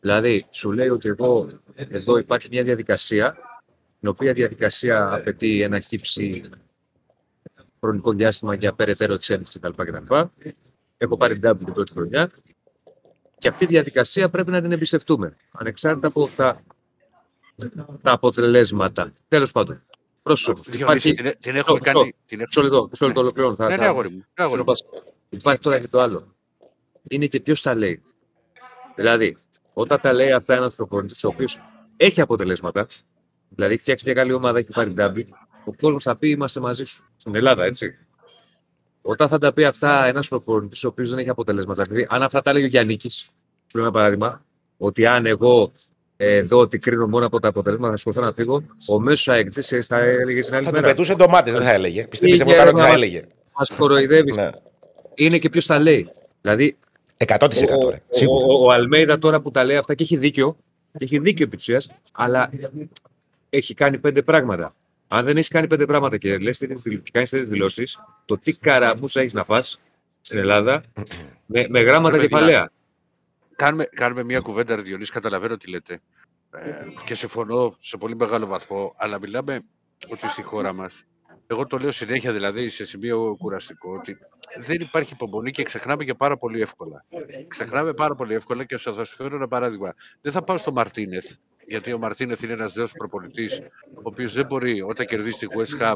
Δηλαδή, σου λέει ότι εγώ, εδώ υπάρχει μια διαδικασία, την οποία διαδικασία απαιτεί ένα χύψη χρονικό διάστημα για περαιτέρω εξέλιξη κτλ. κτλ. Έχω πάρει την την πρώτη χρονιά. Και αυτή η διαδικασία πρέπει να την εμπιστευτούμε. Ανεξάρτητα από τα, τα αποτελέσματα. Τέλος πάντων. Πρόσωπος. Διονύση, την, την έχουμε Μισό, κάνει. Την Μισό έχουμε... λεπτό, μισό λεπτό ολοκληρώνω. Θα- Ναι, ναι, θα- αγόρι μου. Ναι, αγόρι μου. Πας. Υπάρχει τώρα και το άλλο. Είναι και ποιος τα λέει. Δηλαδή, όταν τα λέει αυτά ένας προπονητής, ο οποίος έχει αποτελέσματα, δηλαδή φτιάξει μια καλή ομάδα, έχει πάρει ντάμπι, ο κόσμος θα πει είμαστε μαζί σου. Στην Ελλάδα, έτσι. Όταν θα τα πει αυτά ένας προπονητής, ο οποίος δεν έχει αποτελέσματα, δηλαδή αν αυτά τα λέει ο Γιάννη, σου λέω ένα παράδειγμα, ότι αν εγώ ε, δω ότι κρίνω μόνο από τα αποτελέσματα, θα σηκωθώ να φύγω, ο μέσος αεκτζή θα έλεγε την άλλη Θα του μέρα. πετούσε ντομάτες, δεν θα έλεγε. Πιστε- Είχε Πιστεύω κάτι ότι θα ένα- έλεγε. Μας κοροϊδεύεις. Ναι. Είναι και ποιος τα λέει. Δηλαδή, 100% ο, ρε. Σίγουρα. ο, ο, ο Αλμέιδα τώρα που τα λέει αυτά και έχει δίκιο, και έχει δίκιο επί της ουσίας, αλλά έχει κάνει πέντε πράγματα. Αν δεν έχεις κάνει πέντε πράγματα και λες τέτοιες δηλ- και κάνεις τέτοιε δηλώσεις, το τι καραμπούσα έχεις να πας στην Ελλάδα με, με γράμματα Ρε παιδιά, κεφαλαία. Κάνουμε, κάνουμε μια κουβέντα, ρε Διονύση, καταλαβαίνω τι λέτε. Ε, και συμφωνώ σε πολύ μεγάλο βαθμό, αλλά μιλάμε ότι στη χώρα μας, εγώ το λέω συνέχεια δηλαδή σε σημείο κουραστικό, ότι δεν υπάρχει υπομονή και ξεχνάμε και πάρα πολύ εύκολα. Ξεχνάμε πάρα πολύ εύκολα και θα σου φέρω ένα παράδειγμα. Δεν θα πάω στο Μαρτίνεθ, γιατί ο Μαρτίνεθ είναι ένας νέος προπονητής, ο οποίος δεν μπορεί όταν κερδίσει τη West Ham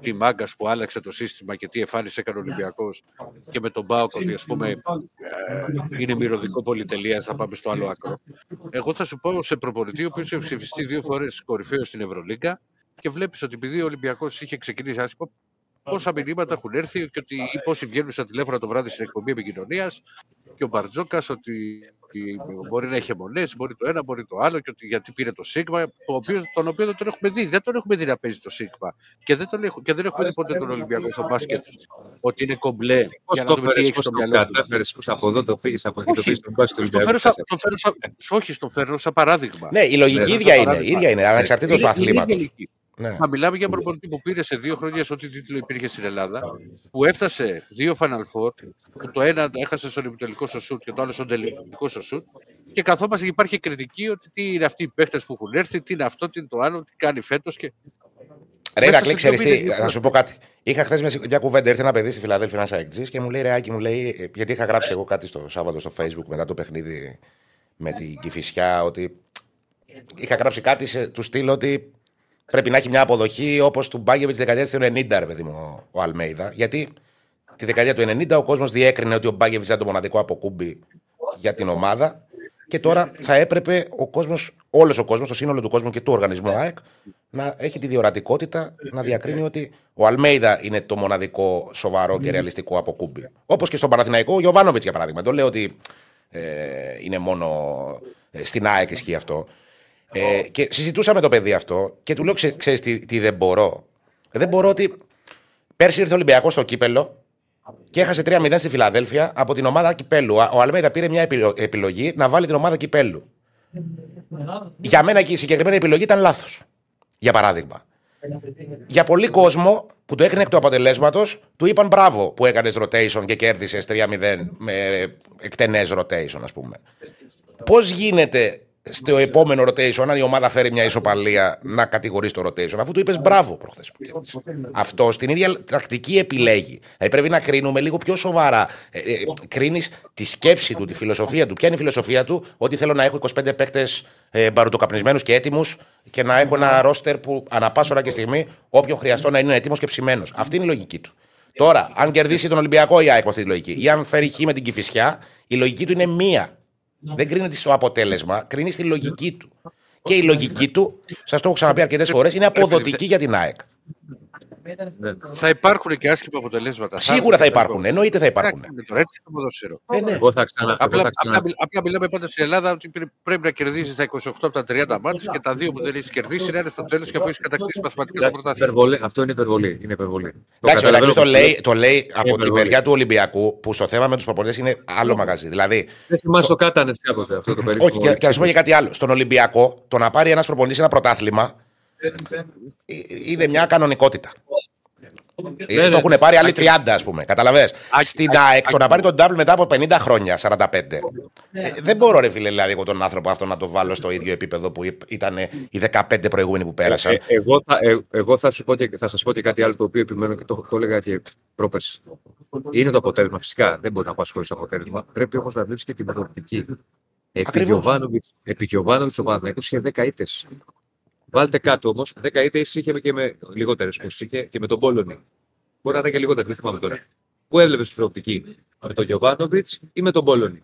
τη μάγκα που άλλαξε το σύστημα και τι εμφάνισε έκανε ο Ολυμπιακός και με τον Μπάουκ ότι ας πούμε ε, είναι μυρωδικό πολυτελείας, θα πάμε στο άλλο άκρο. Εγώ θα σου πω σε προπονητή, ο οποίος έχει ψηφιστεί δύο φορές κορυφαίος στην Ευρωλίγκα και βλέπεις ότι επειδή ο Ολυμπιακός είχε ξεκινήσει άσχημα, πόσα μηνύματα έχουν έρθει και ότι ή πόσοι βγαίνουν στα τηλέφωνα το βράδυ στην εκπομπή επικοινωνίας και ο Μπαρτζόκας ότι ότι μπορεί να έχει αιμονέ, μπορεί το ένα, μπορεί το άλλο και ότι γιατί πήρε το Σίγμα, το οποίος, τον οποίο δεν τον έχουμε δει. Δεν τον έχουμε δει να παίζει το Σίγμα. Και δεν, τον έχω, και δεν έχουμε δει ποτέ τον Ολυμπιακό στο μπάσκετ ότι είναι κομπλέ. Πώς για να το δούμε τι φέρεις, έχει πώς στο το μυαλό του. κατάφερες, πώς από εδώ το πήγες, από εκεί το Όχι. πήγες, τον πας στο Στο φέρω, σαν, το φέρω σαν, όχι, στο φέρω σαν παράδειγμα. Ναι, η λογική Ναι, ίδια το είναι. παράδειγμα. ίδια είναι, ανεξαρτήτως του Είναι- είναι αθλήματος. Γελική. Ναι. Μα μιλάμε για προπονητή που πήρε σε δύο χρόνια σε ό,τι τίτλο υπήρχε στην Ελλάδα, που έφτασε δύο Final Four, που το ένα έχασε στον επιτελικό στο σουτ και το άλλο στον τελικό στο σουτ, και καθόμαστε και υπάρχει κριτική ότι τι είναι αυτοί οι παίχτε που έχουν έρθει, τι είναι αυτό, τι είναι το άλλο, τι κάνει φέτος. Και... Ρε, Μέσα Ηρακλή, σε ξέρεις δύο τι, μήνες θα σου πω κάτι. Είχα χθες μια, μια κουβέντα, ήρθε ένα παιδί στη Φιλαδέλφια, ένας αεκτζής και μου λέει: Ρεάκι, μου λέει, ε, γιατί είχα γράψει εγώ κάτι στο Σάββατο στο Facebook μετά το παιχνίδι με την Κυφυσιά, ότι είχα γράψει κάτι σε, του στυλ ότι πρέπει να έχει μια αποδοχή όπως του Μπάγκεβιτς τη δεκαετίας του 90, ρε παιδί μου, ο, ο Αλμέιδα. Γιατί τη δεκαετία του 90 ο κόσμος διέκρινε ότι ο Μπάγκεβιτς ήταν το μοναδικό αποκούμπι για την ομάδα και τώρα θα έπρεπε ο κόσμος όλος ο κόσμος, το σύνολο του κόσμου και του οργανισμού ΑΕΚ να έχει τη διορατικότητα να διακρίνει ότι ο Αλμέιδα είναι το μοναδικό σοβαρό και ρεαλιστικό από κούμπι. Όπως και στον Παναθηναϊκό, ο Γιωβάνοβιτς για παράδειγμα. Δεν λέω ότι ε, είναι μόνο ε, στην ΑΕΚ ισχύει αυτό. Ε, και συζητούσαμε το παιδί αυτό και του λέω: Ξέρεις τι, τι δεν μπορώ. Δεν μπορώ ότι πέρσι ήρθε ο Ολυμπιακός στο κύπελο και έχασε 3-0 στη Φιλαδέλφια από την ομάδα Κυπέλου. Ο Αλμέιδα πήρε μια επιλογή να βάλει την ομάδα Κυπέλου. Για μένα και η συγκεκριμένη επιλογή ήταν λάθος. Για παράδειγμα. Για πολλοί κόσμο που το έκανε εκ του αποτελέσματος, του είπαν μπράβο που έκανες rotation και κέρδισες 3-0 με εκτενές rotation, ας πούμε. Πώς γίνεται στο επόμενο rotation, αν η ομάδα φέρει μια ισοπαλία, να κατηγορείς το rotation, αφού του είπες μπράβο προχθές. Αυτό στην ίδια τακτική επιλέγει. Δηλαδή πρέπει να κρίνουμε λίγο πιο σοβαρά. Ε, ε, Κρίνεις τη σκέψη του, τη φιλοσοφία του. Ποια είναι η φιλοσοφία του, ότι θέλω να έχω 25 παίκτες ε, μπαρουτοκαπνισμένου και έτοιμους και να έχω ένα ρόστερ που ανά πάσα ώρα και στιγμή, όποιον χρειαστώ να είναι έτοιμος και ψημένος. Αυτή είναι η λογική του. Τώρα, αν κερδίσει τον Ολυμπιακό η ΑΕΚ αυτή τη λογική, ή αν φέρει χ με την Κυφυσιά, η λογική του είναι μία. Δεν κρίνεται στο αποτέλεσμα, κρίνει στη λογική του. Και η λογική του, σας το έχω ξαναπεί αρκετές φορές, είναι αποδοτική για την ΑΕΚ. Ναι. Θα υπάρχουν και άσχημα αποτελέσματα. Σίγουρα θα υπάρχουν. Εννοείται θα υπάρχουν. Τώρα έτσι το ποδόσφαιρο. Ε, ναι. Εγώ θα ξανα... Απλά, εγώ θα ξανα... απλά, απλά μιλάμε πάντα στην Ελλάδα ότι πρέπει να κερδίσει τα 28 από τα 30 μάτια και τα δύο που δεν έχεις κερδίσει να είναι στο τέλο και αφού έχεις κατακτήσει μαθηματικά το πρωτάθλημα. Υπερβολή. Αυτό είναι υπερβολή. Είναι υπερβολή. Εντάξει, ο καταλαβαίνω Ηρακλής το πως- λέει, το λέει από την υπερβολή. μεριά του Ολυμπιακού που στο θέμα με τους προπονητέ είναι άλλο μαγαζί. Δηλαδή, Δεν θυμάσαι το κάτανες κάποτε αυτό το περίπου. όχι, και, και να σου πω και κάτι άλλο. Στον Ολυμπιακό, το να πάρει ένας προπονητής ένα πρωτάθλημα ε, είναι μια κανονικότητα. Ε, Ναι, το ναι. έχουν πάρει άλλοι 30, ας πούμε. Καταλαβέ. Στην ΑΕΚ το να πάρει τον double μετά από 50 χρόνια, 45. Ε, δεν μπορώ, ρε φίλε, δηλαδή, εγώ τον άνθρωπο αυτό να το βάλω στο ίδιο επίπεδο που ήταν οι 15 προηγούμενοι που πέρασαν. Ε, εγώ θα, ε, εγώ θα, σου πω και, θα σας πω και κάτι άλλο το οποίο επιμένω και το, το έλεγα και πρόπερση. Είναι το αποτέλεσμα. Φυσικά δεν μπορεί να απασχολεί το αποτέλεσμα. Πρέπει όμως να βλέπεις και την προοπτική. Επί Ακριβώς. Γιωβάνοβιτς- Επί Γιωβάνοβιτς ο Παναθηναϊκός είχε 10 ήττες. Βάλτε κάτω όμως, 10 ήττες είχε και με λιγότερες που είχε και με τον Πόλωνη. Μπορεί να ήταν και λιγότερες, δεν θυμάμαι τώρα. Πού έβλεπες την προοπτική, με τον Γιωβάνοβιτς ή με τον Πόλωνη.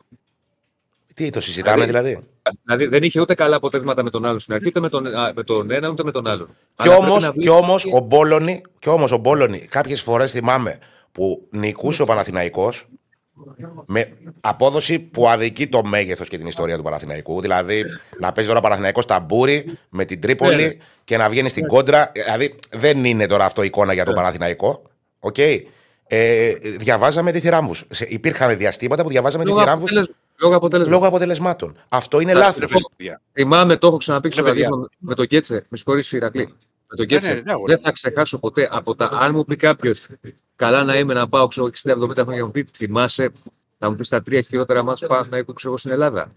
Τι, το συζητάμε δηλαδή. Δηλαδή; δεν είχε ούτε καλά αποτέλεσματα με τον άλλον στην αρχή, ούτε με τον, α, με τον ένα ούτε με τον άλλον. Κι Αλλά πρέπει όμως να κι όμως, ο Μπόλωνη, κι όμως ο Μπόλωνη κάποιες φορές θυμάμαι που νικούσε ο Παναθηναϊκός με απόδοση που αδικεί το μέγεθος και την ιστορία του Παναθηναϊκού. Δηλαδή να παίζει τώρα ο Παναθηναϊκός ταμπούρι με την Τρίπολη Ναι, ναι. και να βγαίνει στην κόντρα. Δηλαδή δεν είναι τώρα αυτό εικόνα για τον Ναι. Παναθηναϊκό. Οκ. Ε, διαβάζαμε τη θηράμβου. Υπήρχαν διαστήματα που διαβάζαμε τη Λόγω, θηράμβου αποτέλεσμα, λόγω αποτέλεσμα. λόγω αποτελεσμάτων. Αυτό είναι Θα- λάθος. Ρε παιδιά. Θυμάμαι, το έχω ξαναπεί στο Ναι, παιδιά. ραδιόφωνο με τον Κέτσε. Με συγχωρείς, Ηρακλή. Με τον Κέτσε. ναι, ναι, αγόρι. δεν θα ξεχάσω ποτέ από τα. Αν μου πει κάποιος, καλά να είμαι να πάω ξέρω, 60-70 χρόνια, μου πει, θυμάσαι, θα μου πεις τα τρία χειρότερα μας πάω να έχω ξέρω, στην Ελλάδα.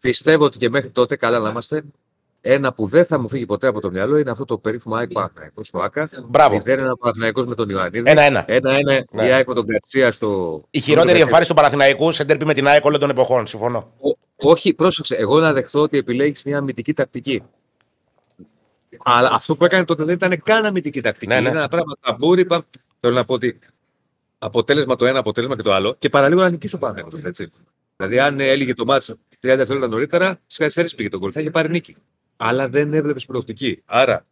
Πιστεύω ότι και μέχρι τότε, καλά να είμαστε, ένα που δεν θα μου φύγει ποτέ από το μυαλό είναι αυτό το περίφημο ΑΕΚ Παναθηναϊκό στο ΑΚΑ. Μπράβο. Δεν είναι ένα Παναθηναϊκός με τον Ιωαννίδη. Ένα-ένα. Ένα-ένα Ναι. η ΑΕΚ με τον Γκαρσία στο. Η χειρότερη εμφάνιση του Παναθηναϊκούς σε ντέρπι με την ΑΕΚ όλων των εποχών. Συμφωνώ. Ό- Όχι, πρόσεξε. Εγώ να δεχθώ ότι επιλέγεις μια αμυντική τακτική. Αλλά αυτό που έκανε τότε δεν ήταν καν αμυντική τακτική. Ναι, ναι. Είναι ένα πράγμα ταμπούρι. είπα- Θέλω να πω ότι αποτέλεσμα το ένα, αποτέλεσμα και το άλλο. Και παραλίγο να νικήσει ο Παναγιώτος. Έτσι. Δηλαδή, αν έλεγε το μάτς 30 δευτερόλεπτα νωρίτερα, στι καθυστερήσει πήγε τον κόλ. Θα είχε πάρει νίκη. Αλλά δεν έβλεπε προοπτική. Άρα,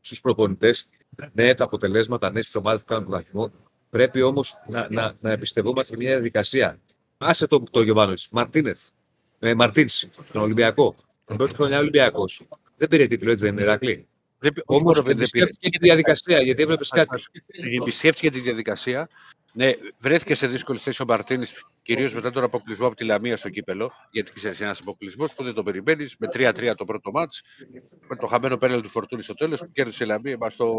στους προπονητές, ναι, τα αποτελέσματα, ναι, στις ομάδες που κάνουν πρωταθλητισμό, πρέπει όμως να, να, να εμπιστευόμαστε μια διαδικασία. Άσε το, το Γιωβάνοβιτς. Μαρτίνεθ. Ε, Μαρτίνς, στον Ολυμπιακό. Την πρώτη χρονιά Ολυμπιακός. Δεν πήρε τίτλο, έτσι δεν είναι, Ηρακλή. Δεν πη- Όμως όχι, δεν πήρε. εμπιστεύτηκε και τη διαδικασία, γιατί έβλεπες κάτι. Εμπιστεύτηκε τη διαδικασία. Ναι, βρέθηκε σε δύσκολη θέση ο Μαρτίνη, κυρίως μετά τον αποκλεισμό από τη Λαμία στο κύπελο. Γιατί ξέρεις, ένας αποκλεισμός που δεν το περιμένεις. Με 3-3 το πρώτο μάτς, με το χαμένο πέναλ του Φορτούνη στο τέλος που κέρδισε η Λαμία μας στο,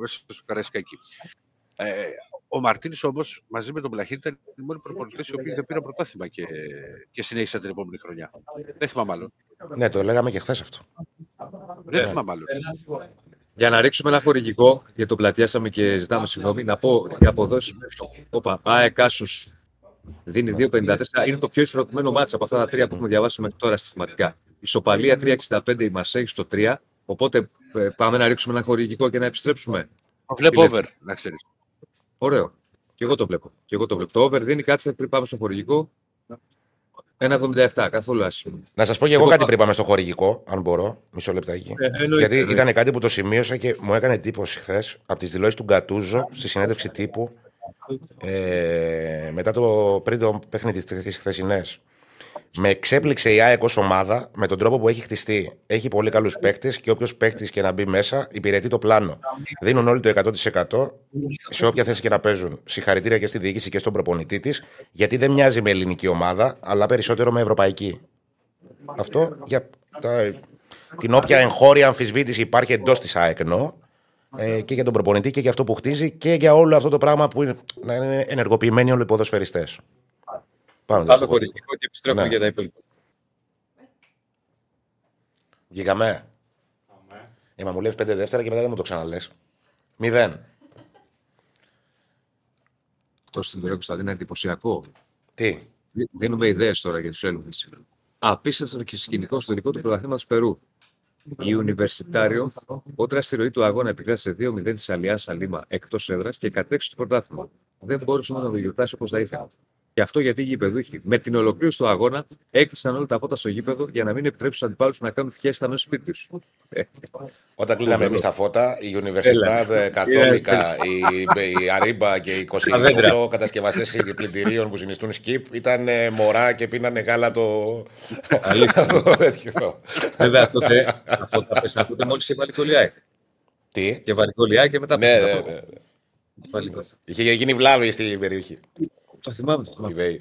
μέσα στο Καραϊσκάκι. Ε, ο Μαρτίνης όμως μαζί με τον Πλαχίτη ήταν οι μόνοι προπονητέ οι οποίοι δεν πήραν πρωτάθλημα και, και συνέχισαν την επόμενη χρονιά. Δεν θυμάμαι άλλον. Ναι, το λέγαμε και χθες αυτό. Δεν θυμάμαι άλλον. Για να ρίξουμε ένα χορηγικό, γιατί το πλατιάσαμε και ζητάμε συγγνώμη, να πω για αποδόσεις. Όπα, ΑΕΚ Άσος δίνει 2,54. Είναι το πιο ισορροπημένο μάτσα από αυτά τα τρία που έχουμε διαβάσει μέχρι τώρα συστηματικά. Ισοπαλία 3,65 η Μασέγη στο 3. Οπότε ε, πάμε να ρίξουμε ένα χορηγικό και να επιστρέψουμε. Βλέπω Τι over, να ξέρεις. Ωραίο. Και εγώ το βλέπω. Και εγώ το βλέπω. Το over δίνει, κάτσε πριν πάμε στο χορηγικό. 1,77 καθόλου άσχημο. Να σας πω και εγώ Εγώ κάτι πα- πριν πάμε στο χορηγικό, αν μπορώ. Μισό λεπτάκι. Ε, εννοείται, Γιατί εννοείται. ήταν κάτι που το σημείωσα και μου έκανε εντύπωση χθες από τις δηλώσεις του Γκατούζο στη συνέντευξη τύπου ε, μετά το, πριν το παιχνίδι της χθεσινές. Με εξέπληξε η ΑΕΚ ως ομάδα με τον τρόπο που έχει χτιστεί. Έχει πολύ καλούς παίκτες και όποιος παίκτη και να μπει μέσα υπηρετεί το πλάνο. Δίνουν όλοι το 100% σε όποια θέση και να παίζουν. Συγχαρητήρια και στη διοίκηση και στον προπονητή της, γιατί δεν μοιάζει με ελληνική ομάδα, αλλά περισσότερο με ευρωπαϊκή. Αυτό για τα, την όποια εγχώρια αμφισβήτηση υπάρχει εντός της ΑΕΚ εννοώ, ε, και για τον προπονητή και για αυτό που χτίζει και για όλο αυτό το πράγμα που είναι, να είναι ενεργοποιημένοι όλοι οι ποδοσφαιριστές. Πάμε. Πάμε στο χωρητικό και επιστρέφουμε Ναι. για τα υπόλοιπα. Βγήκαμε. Αμέ. Ε, μα μου λες πέντε δεύτερα και μετά δεν μου το ξαναλες. Μηδέν. Αυτό στην Βερό Κωνσταντίνα είναι εντυπωσιακό. Τι; Δι- Δίνουμε ιδέες τώρα για τους Έλληνες. Απίστευτο και σκηνικό στο δικό του πρωταθλήματο Περού. Η Ουνιβερσιτάριο, όταν στη ροή του αγώνα επικράτησε 2-0 της Αλιάς Σαλίμα εκτός έδρας και κατέξει το πρωτάθλημα. Δεν μπορούσε να το γιορτάσει όπως θα ήθελε. Και αυτό γιατί οι γηπεδούχοι με την ολοκλήρωση του αγώνα έκλεισαν όλα τα φώτα στο γήπεδο για να μην επιτρέψουν στου αντιπάλους να κάνουν φιέστα μέσα στο σπίτι τους. Όταν κλείναμε εμείς τα φώτα, η Universidad Κατόλικα, η, η Αρίμπα και οι Τα δέντρα. 28 κατασκευαστές πλυντηρίων που συνιστούν σκυπ ήταν ε, μωρά και πίνανε γάλα το. Αλήθεια. το τέτοιο. Βέβαια τότε αυτό τα πέσανε τότε μόλις και βαρικολιά. Τι; Και βαρικολιά και μετά Ναι, πέσανε ναι, από- ναι. πάλι μέσα. Είχε γίνει βλάβη στην περιοχή. Το θυμάμαι. το η θυμάμαι. Βέη.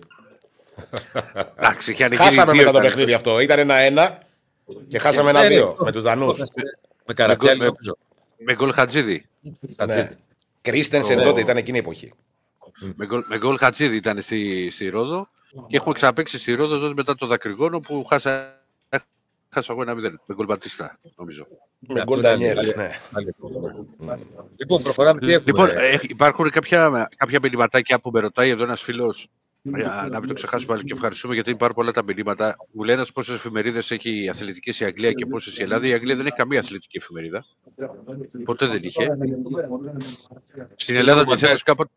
Εντάξει, είχε ανοίγει Χάσαμε δύο μετά το ήταν. παιχνίδι αυτό. Ήταν ένα-ένα και χάσαμε Ναι, ναι. ένα-δύο με τους Δανούς. Με καραπιάλι Με- νομίζω. Με γκολ Χατζίδη. Ναι. Κρίστενσεν Το- τότε ήταν εκείνη η εποχή. Με γκολ, με γκολ Χατζίδη ήταν στη, στη Ρόδο και έχουμε ξαναπέξει στη Ρόδο τότε μετά το Δακρυγόνο που χάσα, χάσα εγώ ένα μηδέν. Με γκολ Μπατίστα, νομίζω. Με αυτό γκολ ήταν Ντανιέλ. άλλη- ναι. άλλη- Λοιπόν, προχωράμε. Τι έχουμε. Λοιπόν, ε, υπάρχουν κάποια, κάποια μηνυματάκια που με ρωτάει εδώ ένα φίλο. Να μην το ξεχάσουμε πάλι και ευχαριστούμε γιατί υπάρχουν πολλά τα μηνύματα. Μου λέει ένα πόσε εφημερίδε έχει αθλητικέ η Αγγλία και πόσε η Ελλάδα. Η Αγγλία δεν έχει καμία αθλητική εφημερίδα. Ποτέ δεν είχε. Στην Ελλάδα τη Ένωση κάποτε.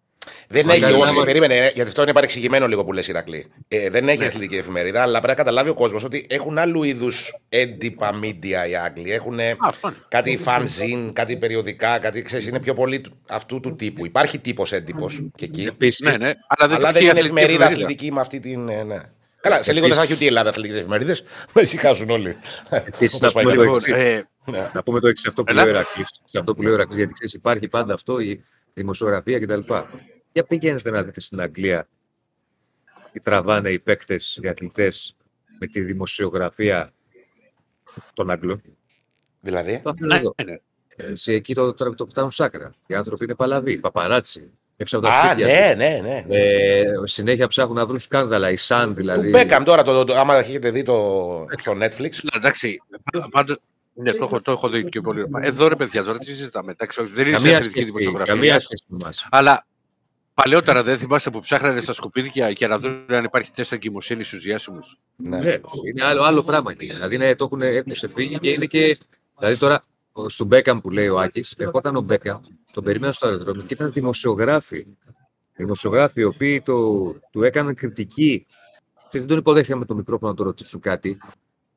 Δεν Μα έχει καλά, όμω. άμα- Περίμενε, ε, γιατί αυτό είναι παρεξηγημένο λίγο που λες Ηρακλή. Ε, δεν έχει αθλητική εφημερίδα, αλλά πρέπει να καταλάβει ο κόσμος ότι έχουν άλλου είδους έντυπα media οι Άγγλοι. Έχουν Α, αυτό είναι. κάτι fanzine, κάτι περιοδικά, κάτι ξέρεις, είναι πιο πολύ του- αυτού του τύπου. Υπάρχει τύπος έντυπος και εκεί. Επίσης, Ναι, ναι, αλλά δεν, Αλλά δεν έχει είναι αθλητική εφημερίδα αθλητική με αυτή την. ε, Ναι. Καλά, σε λίγο δεν θα έχει ούτε η Ελλάδα αθλητικές εφημερίδες. Με ησυχάσουν όλοι. Επίσης, Όπως να πάει πούμε η το κατάσταση. Λοιπόν, εξής. ε, Ναι. Να πούμε το εξή αυτό που Έλα. λέει ο Ηρακλής. Σε αυτό που λέει ο Ηρακλής, γιατί ξέρεις, υπάρχει πάντα αυτό, η δημοσιογραφία κτλ. Για πηγαίνετε να δείτε στην Αγγλία τι τραβάνε οι παίκτες, οι αθλητές με τη δημοσιογραφία των Αγγλών. Δηλαδή; Το αφήνω εδώ. ναι. Έτσι, εκεί το, το, το φτάνουν σάκρα. Οι άνθρωποι είναι παλαβοί, παπαράτσι. Έξω από τα Α, σπίτια ναι, ναι, ναι. τους. Ε, συνέχεια ψάχνουν να βρουν σκάνδαλα. Η Sun Του δηλαδή. Μπέκαμ τώρα, το, το, άμα έχετε δει το, στο Netflix. Ναι, εντάξει. Πάντω. Ναι, το έχω, το έχω δει και πολύ. Μα Εδώ ρε παιδιά, τώρα τι συζητάμε. Εντάξει, όχι, δεν είναι σε Καμία αθλητική σχέση, δημοσιογραφία. καμία σχέση με εμάς. Αλλά παλαιότερα δεν θυμάστε που ψάχνανε στα σκουπίδια για να δουν αν υπάρχει τεστ εγκυμοσύνης στους διάσημους; Ναι. Ναι, είναι άλλο, άλλο πράγμα. Είναι. Δηλαδή είναι, το έχουν, έχουν ξεφύγει και είναι και. Δηλαδή τώρα ο- στον Μπέκαμ που λέει ο Άκης, ερχόταν ο Μπέκαμ, τον περίμενα στο αεροδρόμιο και ήταν δημοσιογράφοι. Δημοσιογράφοι οι οποίοι το, του έκαναν κριτική. Και δεν τον υποδέχτηκαν με το μικρόφωνο να το ρωτήσουν κάτι.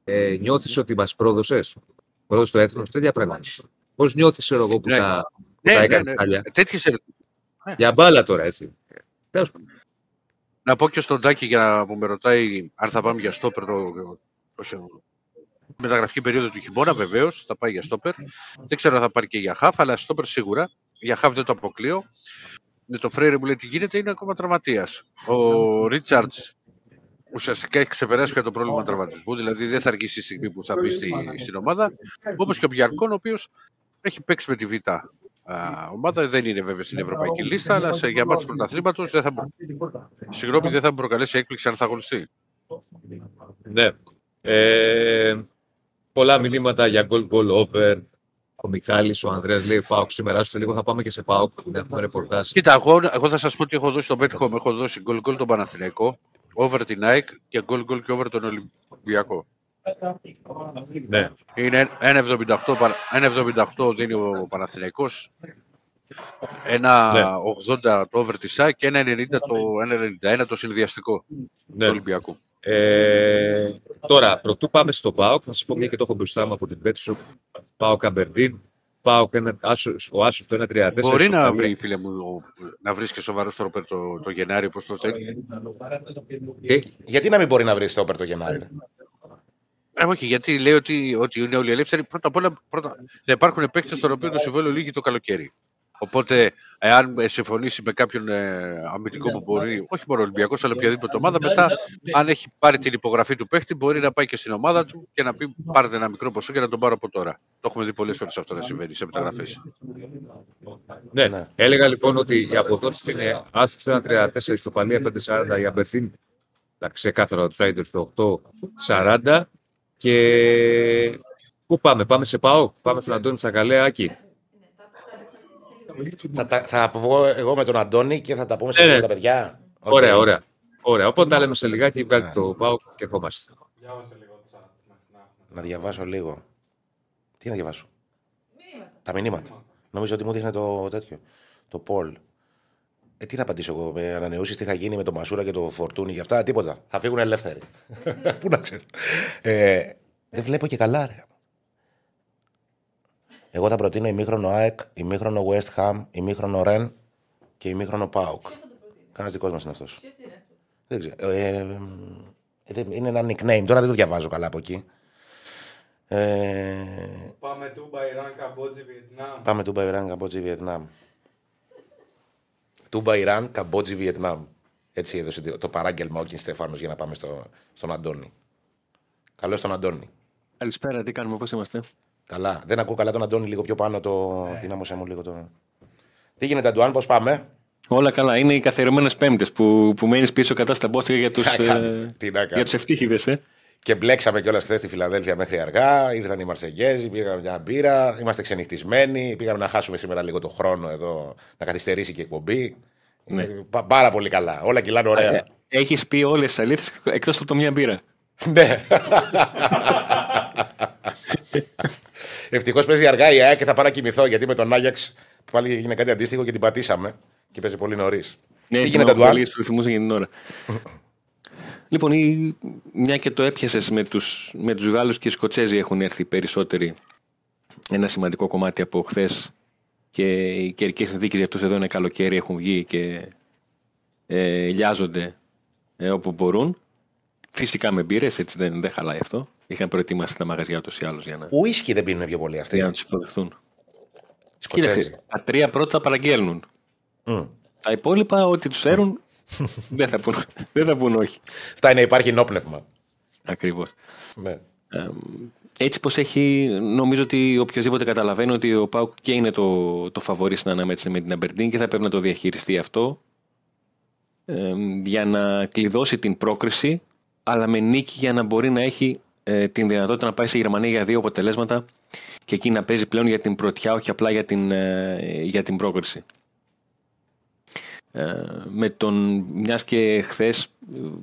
Ε, Νιώθεις ότι μας πρόδωσες; Πρόδωσε το έθνος, τέτοια πράγματα. Πώς νιώθεις, ξέρω εγώ, που Ναι. τα, που Ναι, τα ναι, έκανες ναι. χάλια; Τέτοιες ερωτήσει. Για μπάλα τώρα, έτσι. Τέλος πάντων. Να πω και στον Τάκη για να που με ρωτάει αν θα πάμε για στόπερ το, όχι, μεταγραφική περίοδο του χειμώνα, βεβαίως θα πάει για στόπερ. Δεν ξέρω αν θα πάρει και για χαφ, αλλά στόπερ σίγουρα. Για χαφ δεν το αποκλείω. Με το Φρέιρε μου λέει τι γίνεται, είναι ακόμα τραυματίας. Ο Ρίτσαρτς ουσιαστικά έχει ξεπεράσει πια το πρόβλημα τραυματισμού, δηλαδή δεν θα αργήσει η στιγμή που θα μπει στη, στην ομάδα. Όπως και ο Μπιαρκόν, ο οποίος έχει παίξει με τη Β' α, ομάδα, δεν είναι βέβαια στην ευρωπαϊκή λίστα, αλλά σε, για μάτς πρωταθλήματος δεν θα, μπο- συγγνώμη, δεν θα μου προκαλέσει έκπληξη αν θα αγωνιστεί. Ναι. Ε, πολλά μηνύματα για goal goal over. Ο Μιχάλης, ο Ανδρέας λέει Πάοκ σήμερα. Σε λίγο θα πάμε και σε Πάοκ που έχουμε ρεπορτάζ. Κοίτα, εγώ, εγώ θα σας πω ότι έχω δώσει τον Bet Home. Έχω δώσει goal goal τον Παναθηναϊκό, over την ΑΕΚ και goal goal και over τον Ολυμπιακό. Ναι. Είναι 1,78 παρα- 1,78 δίνει ο Παναθηναϊκός, 1,80 το over της ΑΕΚ και 1,90 το, 1,91 το συνδυαστικό του ναι. Ολυμπιακού. Ε, τώρα, πρωτού πάμε στο ΠΑΟΚ, θα σα πω μια και το έχω μπροστά μου από την Πέτσο. ΠΑΟΚ Αμπερδίν. ΠΑΟΚ, ο Άσο το 1-34. Μπορεί να βρει, φίλε μου, να βρεις και σοβαρό στόπερ το, το Γενάρη, όπω το τσέκι. Ε, γιατί να μην μπορεί να βρει στόπερ το Γενάρη; Ε, όχι, γιατί λέει ότι, ότι είναι όλοι ελεύθεροι. Πρώτα απ' όλα πρώτα, θα υπάρχουν παίκτες στον οποίο το συμβόλαιο λύγει το καλοκαίρι. Οπότε, εάν συμφωνήσει με κάποιον ε, αμυντικό που μπορεί, όχι μόνο Ολυμπιακός, αλλά οποιαδήποτε ομάδα, μετά, αν έχει πάρει την υπογραφή του παίχτη, μπορεί να πάει και στην ομάδα του και να πει: Πάρετε ένα μικρό ποσό και να τον πάρω από τώρα. Το έχουμε δει πολλές φορές αυτό να συμβαίνει σε μεταγραφές. Ναι. ναι. Έλεγα λοιπόν ότι η αποδότηση είναι άσου 1-34, ισοπαλία 5-40 για Μπεθίν. Ξεκάθαρα του Άιντερ στο 8-40. Και πού πάμε, πάμε σε ΠΑΟ, πάμε στον Αντώνη Τσακαλέα, Άκη. Θα, θα βγω εγώ με τον Αντώνη και θα τα πούμε σε ναι, τα παιδιά. Ωραία, okay. ωραία. Ωραία. Οπότε τα λέμε σε λιγάκι, βγάλει το ΠΑΟ και ερχόμαστε. λίγο Να διαβάσω λίγο. Τι να διαβάσω; Τα μηνύματα. Νομίζω ότι μου δείχνει το τέτοιο. Το Πολ. Ε, τι να απαντήσω εγώ, με ανανεώσεις τι θα γίνει με το Μασούρα και το Φορτούνι και αυτά, τίποτα. Θα φύγουν ελεύθεροι. Πού να ξέρω. Ε, δεν βλέπω και καλά, ρε. Εγώ θα προτείνω ημίχρονο ΑΕΚ, ημίχρονο West Ham, ημίχρονο Ren και ημίχρονο Pauk. Κάνα δικός μας είναι αυτός. Δεν ξέρω. Ε, ε, είναι ένα nickname. Τώρα δεν το διαβάζω καλά από εκεί. Ε... Πάμε του Μπαϊράν Καμπότζη Βιετνάμ. Πάμε του Μπαϊράν Καμπότζη Βιετνάμ. Τούμπα, Ιράν, Καμπότζη, Βιετνάμ. Έτσι έδωσε το παράγγελμα ο Κιν Στεφάνο για να πάμε στο, στον Αντώνη. Καλώ τον Αντώνη. Καλησπέρα, τι κάνουμε, πώς είμαστε; Καλά. Δεν ακούω καλά τον Αντώνη λίγο πιο πάνω. Το... Ναι. Δυνάμωσέ μου λίγο το. Τι γίνεται, Αντουάν, πώς πάμε; Όλα καλά. Είναι οι καθιερωμένες Πέμπτες που, που μένεις πίσω κατά στα μπόστια για τους ε, ευτύχηδες. Ε. Και μπλέξαμε κιόλας χθες στη Φιλαδέλφια μέχρι αργά. Ήρθαν οι Μαρσεγγέζοι, πήγαμε μια μπύρα. Είμαστε ξενυχτισμένοι. Πήγαμε να χάσουμε σήμερα λίγο το χρόνο εδώ, να καθυστερήσει και η εκπομπή. Ναι. Ε, πάρα πολύ καλά. Όλα κυλάνε ωραία. Ε, Έχεις πει όλες τις αλήθειες εκτός από το μια μπύρα. ναι. Ευτυχώς παίζει αργά η ΑΕΚ και θα πάω να κοιμηθώ γιατί με τον Άγιαξ πάλι έγινε κάτι αντίστοιχο και την πατήσαμε και παίζει πολύ νωρίς. Ναι, Τι γίνεται, Ντουάν. Πολύ για την ώρα. Λοιπόν, η, μια και το έπιασες με τους με τους Γάλλους και οι Σκοτσέζοι έχουν έρθει περισσότεροι ένα σημαντικό κομμάτι από χθες και οι καιρικές συνθήκες για αυτούς εδώ είναι καλοκαίρι, έχουν βγει και ε, λιάζονται ε, όπου μπορούν. Φυσικά με μπύρες, έτσι δεν, δεν χαλάει αυτό. Είχαν προετοιμάσει τα μαγαζιά του ή άλλου για να. Ουίσκι δεν πίνουν πιο πολύ αυτοί. Για να τους υποδεχθούν. Κοίταξε, τα τρία πρώτα θα παραγγέλνουν. Mm. Τα υπόλοιπα, ό,τι τους φέρουν, δεν, θα πούν, δεν θα πούν όχι. Φτάνει να υπάρχει νόπνευμα. Ακριβώς. Ναι. Ε, έτσι πως έχει, νομίζω ότι οποιοδήποτε καταλαβαίνει ότι ο Πάουκ και είναι το, το φαβορή στην αναμέτρηση με την Αμπερντίν και θα πρέπει να το διαχειριστεί αυτό ε, για να κλειδώσει την πρόκριση αλλά με νίκη για να μπορεί να έχει ε, την δυνατότητα να πάει στη Γερμανία για δύο αποτελέσματα και εκεί να παίζει πλέον για την πρωτιά όχι απλά για την, ε, για την πρόκριση. Ε, με τον, μιας και χθες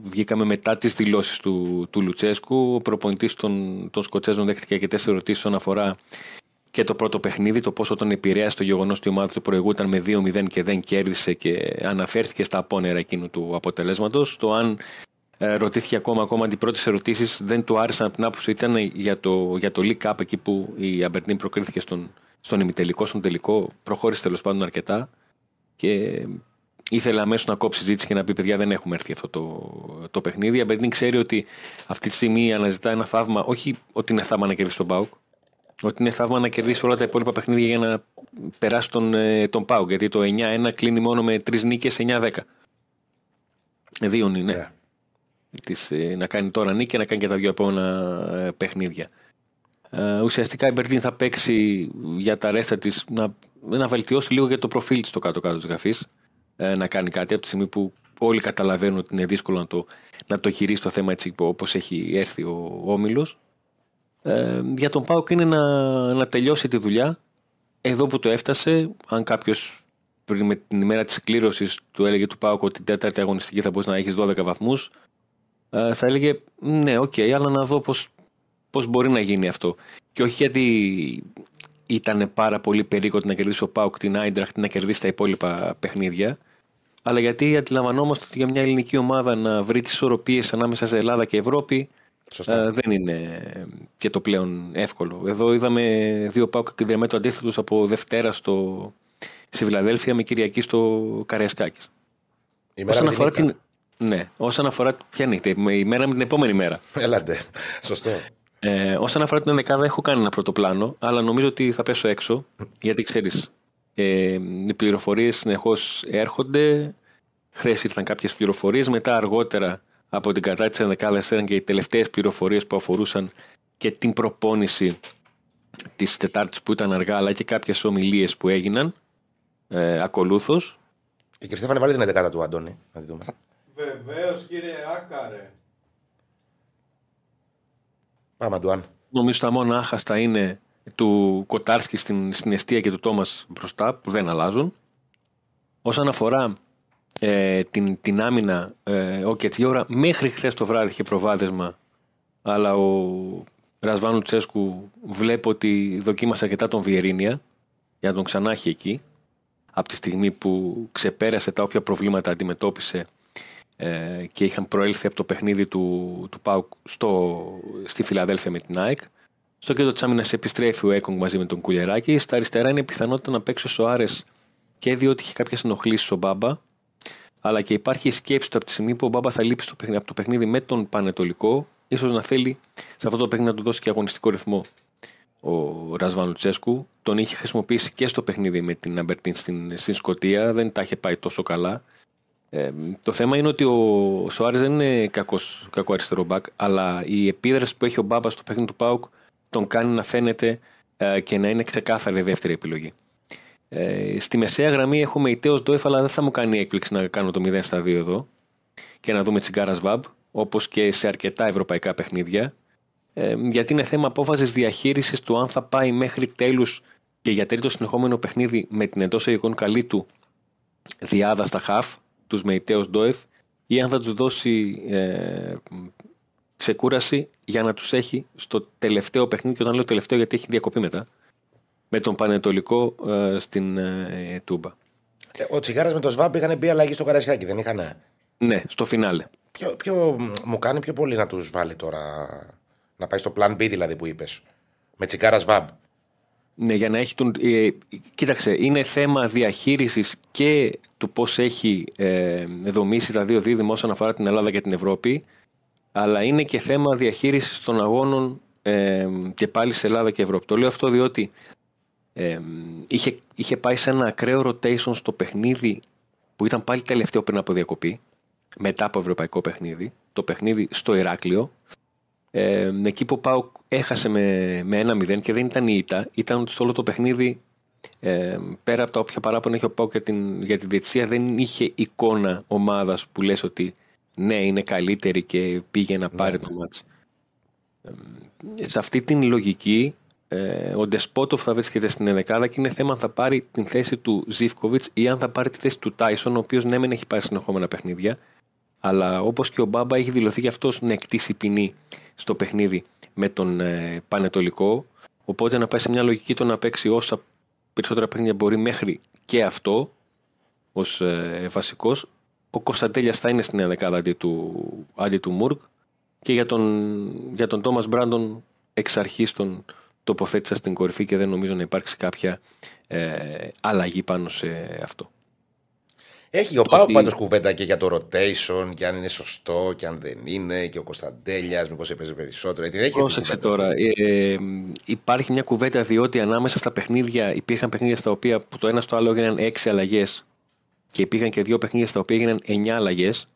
βγήκαμε μετά τις δηλώσεις του, του Λουτσέσκου, ο προπονητής των, των Σκοτσέζων δέχτηκε και τέσσερις ερωτήσεις όσον αφορά και το πρώτο παιχνίδι, το πόσο τον επηρέασε το γεγονός ότι η ομάδα του προηγούταν με 2-0 και δεν κέρδισε και αναφέρθηκε στα απόνερα εκείνου του αποτελέσματος. Το αν ε, ρωτήθηκε ακόμα, ακόμα τις πρώτες ερωτήσεις δεν του άρεσαν από την άποψη ήταν για το, για το League Cup εκεί που η Αμπερντίν προκρίθηκε στον, στον ημιτελικό, στον τελικό. Προχώρησε τέλος πάντων αρκετά. Και ήθελε αμέσως να κόψει ζήτηση και να πει: Παιδιά, δεν έχουμε έρθει αυτό το, το παιχνίδι. Η Αμπερντίν ξέρει ότι αυτή τη στιγμή αναζητά ένα θαύμα, όχι ότι είναι θαύμα να κερδίσει τον Πάουκ, ότι είναι θαύμα να κερδίσει όλα τα υπόλοιπα παιχνίδια για να περάσει τον, ε, τον Πάουκ. Γιατί το 9-1 κλείνει μόνο με τρεις νίκες 9-10. Δύο είναι. Ναι. Της, ε, να κάνει τώρα νίκη και να κάνει και τα δύο επόμενα ε, παιχνίδια. Uh, ουσιαστικά η Μπερντίν θα παίξει για τα ρέστα της να, να βελτιώσει λίγο για το προφίλ της στο κάτω-κάτω της γραφής. Ε, να κάνει κάτι από τη στιγμή που όλοι καταλαβαίνουν ότι είναι δύσκολο να το, να το χειρίσει το θέμα έτσι όπως έχει έρθει ο Όμιλος. Ε, για τον Πάουκ είναι να, να τελειώσει τη δουλειά εδώ που το έφτασε, αν κάποιος πριν με την ημέρα της κλήρωσης του έλεγε του ΠΑΟΚ ότι την τέταρτη αγωνιστική θα μπορεί να έχεις 12 βαθμούς ε, θα έλεγε ναι, OK, okay, αλλά να δω πώς, πώς μπορεί να γίνει αυτό. Και όχι γιατί ήταν πάρα πολύ περίπτωση να κερδίσει ο ΠΑΟΚ την Άιντραχτ να κερδίσει τα υπόλοιπα παιχνίδια. Αλλά γιατί αντιλαμβανόμαστε ότι για μια ελληνική ομάδα να βρει τις ισορροπίες ανάμεσα σε Ελλάδα και Ευρώπη Σωστά. ε, δεν είναι και το πλέον εύκολο. Εδώ είδαμε δύο πάω και διαμέτω αντίθετου από Δευτέρα στο, στη Φιλαδέλφια με Κυριακή στο Καριασκάκη. Η μέρα Όσον με τη αφορά νύχτα. την. Ναι, όσον αφορά. Ποια νύχτα, η μέρα με την επόμενη μέρα. Έλατε. Σωστό. Ε, όσον αφορά την ενδεκάδα, έχω κάνει ένα πρώτο πλάνο, αλλά νομίζω ότι θα πέσω έξω. Γιατί ξέρεις, ε, οι πληροφορίες συνεχώς έρχονται. Χθες ήρθαν κάποιες πληροφορίες. Μετά, αργότερα από την κατάρτιση ενδεκάδας, ήταν και οι τελευταίες πληροφορίες που αφορούσαν και την προπόνηση της Τετάρτης που ήταν αργά, αλλά και κάποιες ομιλίες που έγιναν ε, ακολούθως. Η Κριστέφανη βάλει την 11 του Αντώνη. Να τη δούμε. Βεβαίως, κύριε Άκαρε. Πάμε, Αντουάν. Νομίζω τα μόνα άχαστα είναι του Κοτάρσκι στην, στην αιστεία και του Τόμας μπροστά που δεν αλλάζουν. Όσον αφορά ε, την, την άμυνα, ε, ο Κετσιόρα μέχρι χθες το βράδυ είχε προβάδισμα αλλά ο Ρασβάνου Τσέσκου βλέπω ότι δοκίμασε αρκετά τον Βιερίνια για να τον ξανά έχει εκεί από τη στιγμή που ξεπέρασε τα όποια προβλήματα αντιμετώπισε ε, και είχαν προέλθει από το παιχνίδι του, του ΠΑΟΚ στο, στη Φιλαδέλφια με την ΑΕΚ. Στο κέντρο της άμυνας επιστρέφει ο Έκογκ μαζί με τον Κουλιεράκη. Στα αριστερά είναι η πιθανότητα να παίξει ο Σοάρε και διότι είχε κάποιες ενοχλήσεις ο Μπάμπα, αλλά και υπάρχει η σκέψη του από τη στιγμή που ο Μπάμπα θα λείπει στο παιχνίδι, από το παιχνίδι με τον Πανετολικό, ίσως να θέλει σε αυτό το παιχνίδι να του δώσει και αγωνιστικό ρυθμό ο Ρασβάνου Τσέσκου. Τον είχε χρησιμοποιήσει και στο παιχνίδι με την Αμπερτίν στην, στην Σκωτία, δεν τα είχε πάει τόσο καλά. Ε, το θέμα είναι ότι ο Σοάρε δεν είναι κακός, κακό αριστερό μπακ, αλλά η επίδραση που έχει ο Μπάμπα στο παιχνίδι του Πάουκ τον κάνει να φαίνεται ε, και να είναι ξεκάθαρη η δεύτερη επιλογή. Ε, στη μεσαία γραμμή έχουμε η Τέος Ντόεφ, αλλά δεν θα μου κάνει έκπληξη να κάνω το 0 στα 2 εδώ και να δούμε τσιγκάρας Βαμπ, όπως και σε αρκετά ευρωπαϊκά παιχνίδια. Ε, γιατί είναι θέμα απόφασης διαχείρισης του αν θα πάει μέχρι τέλους και για τρίτο συνεχόμενο παιχνίδι με την εντός εγγών καλή του διάδα στα χαφ, τους Μεϊτέο Ντόεφ, ή αν θα τους δώσει ε, ξεκούραση για να τους έχει στο τελευταίο παιχνίδι. Και όταν λέω τελευταίο, γιατί έχει διακοπή μετά, με τον Πανετολικό ε, στην ε, Τούμπα. Ε, Ο Τσιγάρας με το ΣΒΑΠ είχαν μπει αλλαγή στο Καρασιάκι, δεν είχαν. Ναι, στο φινάλε. Ποιο, ποιο μου κάνει πιο πολύ να τους βάλει τώρα. Να πάει στο plan B δηλαδή που είπες. Με Τσιγάρα ΣΒΑΠ. Ναι, για να έχει τον. Ε, κοίταξε, είναι θέμα διαχείρισης και του πώς έχει ε, δομήσει τα δύο δίδυμα όσον αφορά την Ελλάδα και την Ευρώπη, αλλά είναι και θέμα διαχείρισης των αγώνων ε, και πάλι σε Ελλάδα και Ευρώπη. Το λέω αυτό διότι ε, είχε, είχε πάει σε ένα ακραίο rotation στο παιχνίδι που ήταν πάλι τελευταίο πριν από διακοπή, μετά από ευρωπαϊκό παιχνίδι, το παιχνίδι στο Ηράκλειο. Ε, εκεί που πάω έχασε με, με ένα 0 και δεν ήταν η ήττα, ήταν ότι στο όλο το παιχνίδι ε, πέρα από τα όποια παράπονα έχει ο Πάουκ για την, για την διετησία δεν είχε εικόνα ομάδας που λες ότι ναι είναι καλύτερη και πήγε να πάρει το μάτς. Ε, σε αυτή την λογική ε, ο Ντεσπότοφ θα βρίσκεται στην ενδεκάδα και είναι θέμα αν θα πάρει την θέση του Ζήφκοβιτς ή αν θα πάρει τη θέση του Τάισον, ο οποίος ναι, μεν έχει πάρει συνεχόμενα παιχνίδια, αλλά όπως και ο Μπάμπα έχει δηλωθεί γι' αυτός να εκτίσει ποινή στο παιχνίδι με τον ε, Πανετολικό. Οπότε να πάει σε μια λογική το να παίξει όσα περισσότερα παιχνίδια μπορεί μέχρι και αυτό ως ε, βασικός. Ο Κωνσταντέλιας θα είναι στην ενδεκάδα αντί του, αντί του Μουρκ και για τον, για τον Τόμας Μπράντον εξ αρχής τον τοποθέτησα στην κορυφή και δεν νομίζω να υπάρξει κάποια ε, αλλαγή πάνω σε αυτό. Έχει ο Το Πάοκ ότι- πάντως κουβέντα και για το rotation και αν είναι σωστό και αν δεν είναι. Και ο Κωνσταντέλιας, μήπως έπαιζε περισσότερο. Την έχει την Πρόσεξε κουβέντα τώρα. αυτή. Ε, ε, υπάρχει μια κουβέντα διότι ανάμεσα στα παιχνίδια υπήρχαν παιχνίδια στα οποία που το ένα στο άλλο έγιναν έξι αλλαγές και υπήρχαν και δύο παιχνίδια στα οποία έγιναν εννιά αλλαγές.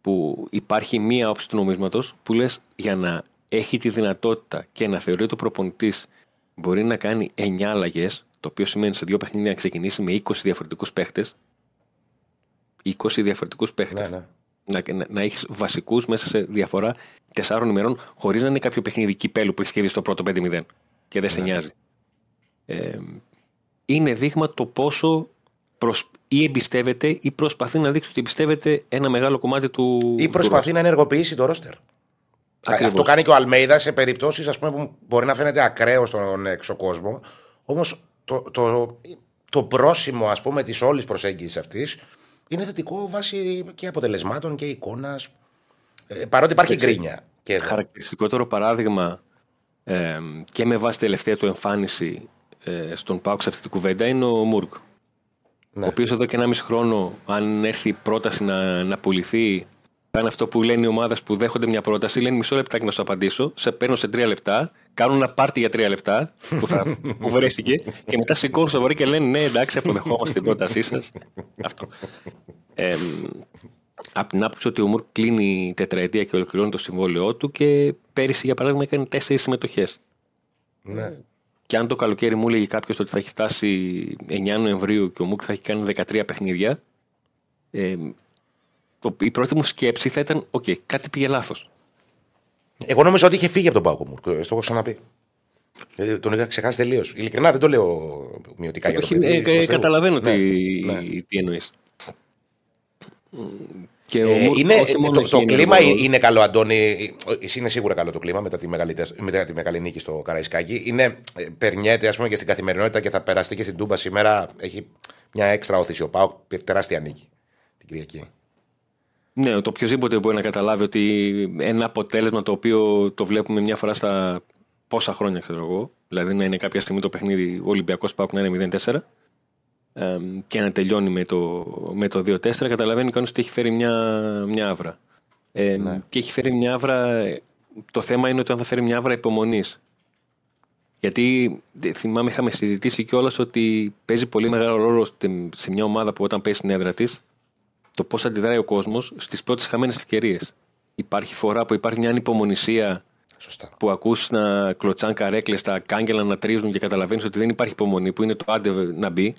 Που υπάρχει μία όψη του νομίσματος που λες για να έχει τη δυνατότητα και να θεωρεί ότι ο προπονητής μπορεί να κάνει εννιά αλλαγές, το οποίο σημαίνει σε δύο παιχνίδια να ξεκινήσει με 20 διαφορετικούς παίχτες. 20 διαφορετικούς παίχτες. Ναι, ναι. Να, να, να έχεις βασικούς μέσα σε διαφορά τεσσάρων ημερών, χωρίς να είναι κάποιο παιχνίδι κυπέλου που έχεις κερδίσει το πρώτο 5-0 και δεν σε Ναι. νοιάζει. Ε, είναι δείγμα το πόσο προσ... ή εμπιστεύεται ή προσπαθεί να δείξει ότι εμπιστεύεται ένα μεγάλο κομμάτι του. Ή του προσπαθεί ρόστερ. να ενεργοποιήσει το ρόστερ. Ακριβώς. Αυτό κάνει και ο Αλμέιδας σε περιπτώσεις που μπορεί να φαίνεται ακραίο στον έξω κόσμο. Όμως το, το, το πρόσημο ας πούμε της όλης προσέγγισης αυτής είναι θετικό βάσει και αποτελεσμάτων και εικόνας. Ε, παρότι υπάρχει Έτσι. γκρίνια. Και εδώ. Χαρακτηριστικότερο παράδειγμα ε, και με βάση τελευταία του εμφάνιση ε, στον Πάουκ σε αυτή την κουβέντα είναι ο Μούργκ. Ναι. Ο οποίος εδώ και 1,5 χρόνο, αν έρθει η πρόταση να, να πουληθεί, θα είναι αυτό που λένε οι ομάδες που δέχονται μια πρόταση. Λένε μισό λεπτάκι να σου απαντήσω. Σε παίρνω σε τρία λεπτά. Κάνουν ένα πάρτι για τρία λεπτά που, θα, που βρέθηκε. Και μετά σηκώνουν στο βορρά και λένε ναι, εντάξει, αποδεχόμαστε την πρότασή σας. αυτό. Ε, από την άποψη ότι ο Μουργκ κλείνει τετραετία και ολοκληρώνει το συμβόλαιό του και πέρυσι, για παράδειγμα, έκανε τέσσερις συμμετοχές. Ναι. Και αν το καλοκαίρι μου έλεγε κάποιος ότι θα έχει φτάσει 9 Νοεμβρίου και ο Μουργκ θα έχει κάνει 13 παιχνίδια, ε, το, η πρώτη μου σκέψη θα ήταν: Οκ, κάτι πήγε λάθος. Εγώ νόμιζα ότι είχε φύγει από τον Πάουκ μου. Το έχω ξαναπεί. Ε, τον είχα ξεχάσει τελείως. Ειλικρινά δεν το λέω μειωτικά για το Όχι, παιδί. ε, προς ε, Θεού. καταλαβαίνω Ναι, τι, ναι. τι εννοείς. Και ο Ε, Μουρκ είναι, όχι μόνο το, το έχει κλίμα ενεργό- είναι καλό, Αντώνη. Εσύ είναι σίγουρα καλό το κλίμα μετά τη μεγάλη, τεσ- μετά τη μεγάλη νίκη στο Καραϊσκάκι. Είναι, ε, περνιέται ας πούμε, και στην καθημερινότητα και θα περαστεί και στην Τούμπα σήμερα. Έχει μια έξτρα όθηση ο Πάουκ. Πήρε τεράστια νίκη την Κυριακή. Ναι, το οποιοδήποτε μπορεί να καταλάβει ότι ένα αποτέλεσμα το οποίο το βλέπουμε μια φορά στα πόσα χρόνια, ξέρω εγώ. Δηλαδή να είναι κάποια στιγμή το παιχνίδι ο Ολυμπιακός Πάουκ να είναι 0-4 ε, και να τελειώνει με το, με το 2-4, καταλαβαίνει κανείς ότι έχει φέρει μια, μια άβρα. Ε, Και έχει φέρει μια άβρα. ε, Το θέμα είναι ότι αν θα φέρει μια άβρα υπομονής. Γιατί ε, θυμάμαι, είχαμε συζητήσει κιόλας ότι παίζει πολύ μεγάλο ρόλο στην- σε μια ομάδα που όταν παίζει στην έδρα της το πώς αντιδράει ο κόσμος στις πρώτες χαμένες ευκαιρίες. Υπάρχει φορά που υπάρχει μια ανυπομονησία Σωστά. που ακούς να κλωτσάν καρέκλες, τα κάγκελα να τρίζουν και καταλαβαίνεις ότι δεν υπάρχει υπομονή, που είναι το άντε να μπει.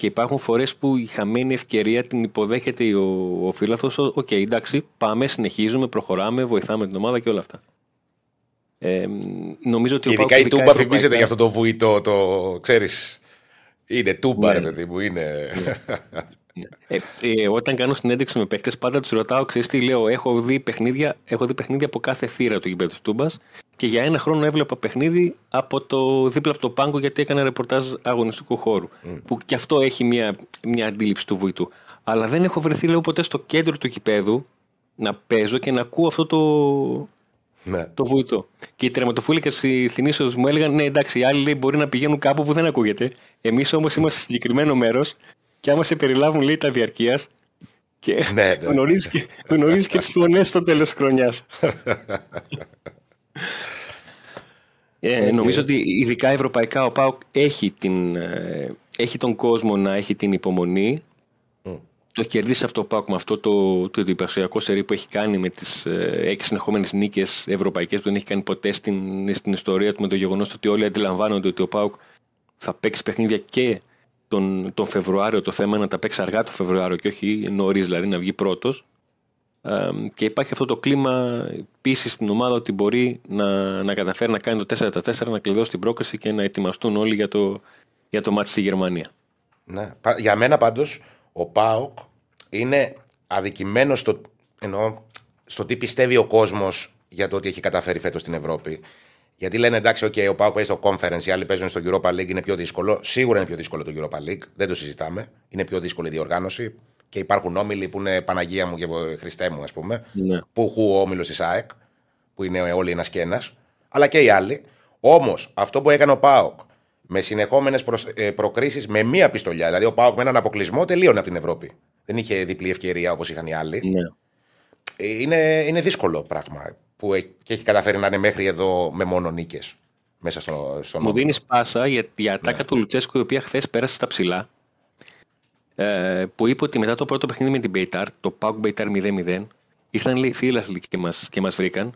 Και υπάρχουν φορές που η χαμένη ευκαιρία την υποδέχεται ο, ο φίλαθλος, «Ο- οκ, εντάξει, πάμε, συνεχίζουμε, προχωράμε, βοηθάμε την ομάδα και όλα αυτά. Ε, νομίζω ότι Και ο ΠΑΟΚ ειδικά η ειδικά Τούμπα ευρωπαϊκά- φημίζεται για αυτό το βουητό, το ξέρεις. Είναι Τούμπα, Ναι. ρε παιδί μου. Είναι. Ε, ε, όταν κάνω συνέντευξη με παίχτες, πάντα τους ρωτάω: Ξέρεις τι λέω, έχω δει, παιχνίδια, έχω δει παιχνίδια από κάθε θύρα του γηπέδου του Τούμπας και για ένα χρόνο έβλεπα παιχνίδι από το δίπλα από το πάγκο γιατί έκανα ρεπορτάζ αγωνιστικού χώρου. Που και αυτό έχει μια, μια αντίληψη του βουητού. Αλλά δεν έχω βρεθεί, λέω, ποτέ στο κέντρο του γηπέδου να παίζω και να ακούω αυτό το, ναι. το βουητό. Και οι τερματοφύλακες οι Θηνήσεω μου έλεγαν: Ναι, εντάξει, οι άλλοι λέει, μπορεί να πηγαίνουν κάπου που δεν ακούγεται. Εμείς όμως είμαστε σε συγκεκριμένο μέρος και άμα σε περιλάβουν, λέει, τα διαρκείας. Και Ναι, ναι. γνωρίζεις και, γνωρίζεις και τις φωνές στο τέλος τη χρονιάς. Ε, νομίζω ότι ειδικά ευρωπαϊκά ο ΠΑΟΚ έχει, την, ε, έχει τον κόσμο να έχει την υπομονή. Το έχει κερδίσει αυτό ο ΠΑΟΚ με αυτό το, το εντυπωσιακό σερί που έχει κάνει με τις ε, έξι συνεχόμενες νίκες ευρωπαϊκές που δεν έχει κάνει ποτέ στην, στην ιστορία του με το γεγονός ότι όλοι αντιλαμβάνονται ότι ο ΠΑΟΚ θα παίξει παιχνίδια και τον, τον Φεβρουάριο. Το θέμα είναι να τα παίξει αργά το Φεβρουάριο και όχι νωρίς, δηλαδή να βγει πρώτος. και υπάρχει αυτό το κλίμα πίστη στην ομάδα ότι μπορεί να, να καταφέρει να κάνει το 4-4, να κλειδώσει την πρόκριση και να ετοιμαστούν όλοι για το, για το μάτι στη Γερμανία. Ναι. Πα- Για μένα πάντως ο Πάοκ είναι αδικημένο στο, εννοώ, στο τι πιστεύει ο κόσμος για το ότι έχει καταφέρει φέτος στην Ευρώπη. Γιατί λένε εντάξει, okay, ο Πάοκ παίζει στο conference, οι άλλοι παίζουν στο Europa League, είναι πιο δύσκολο. Σίγουρα είναι πιο δύσκολο το Europa League, δεν το συζητάμε. Είναι πιο δύσκολη η διοργάνωση. Και υπάρχουν όμιλοι που είναι Παναγία μου και Χριστέ μου, ας πούμε. Ναι. Που έχω ο όμιλος της ΑΕΚ, που είναι όλοι ένας και ένας. Αλλά και οι άλλοι. Όμως αυτό που έκανε ο Πάοκ με συνεχόμενες προκρίσεις με μία πιστολιά. Δηλαδή, ο Πάοκ με έναν αποκλεισμό τελείωνε από την Ευρώπη. Δεν είχε διπλή ευκαιρία όπως είχαν οι άλλοι. Ναι. Ε, Είναι, είναι δύσκολο πράγμα που ε- και έχει καταφέρει να είναι μέχρι εδώ με μόνο νίκες μέσα στο, στον Μου όμιλο. δίνεις πάσα για τη ατάκα του Λουτσέσκου, η οποία χθες πέρασε στα ψηλά. Ε, που είπε ότι μετά το πρώτο παιχνίδι με την Μπέιταρ, το ΠΑΟΚ Μπέιταρ 0-0, ήρθαν λέει φίλαθλοι και μας και μας βρήκαν.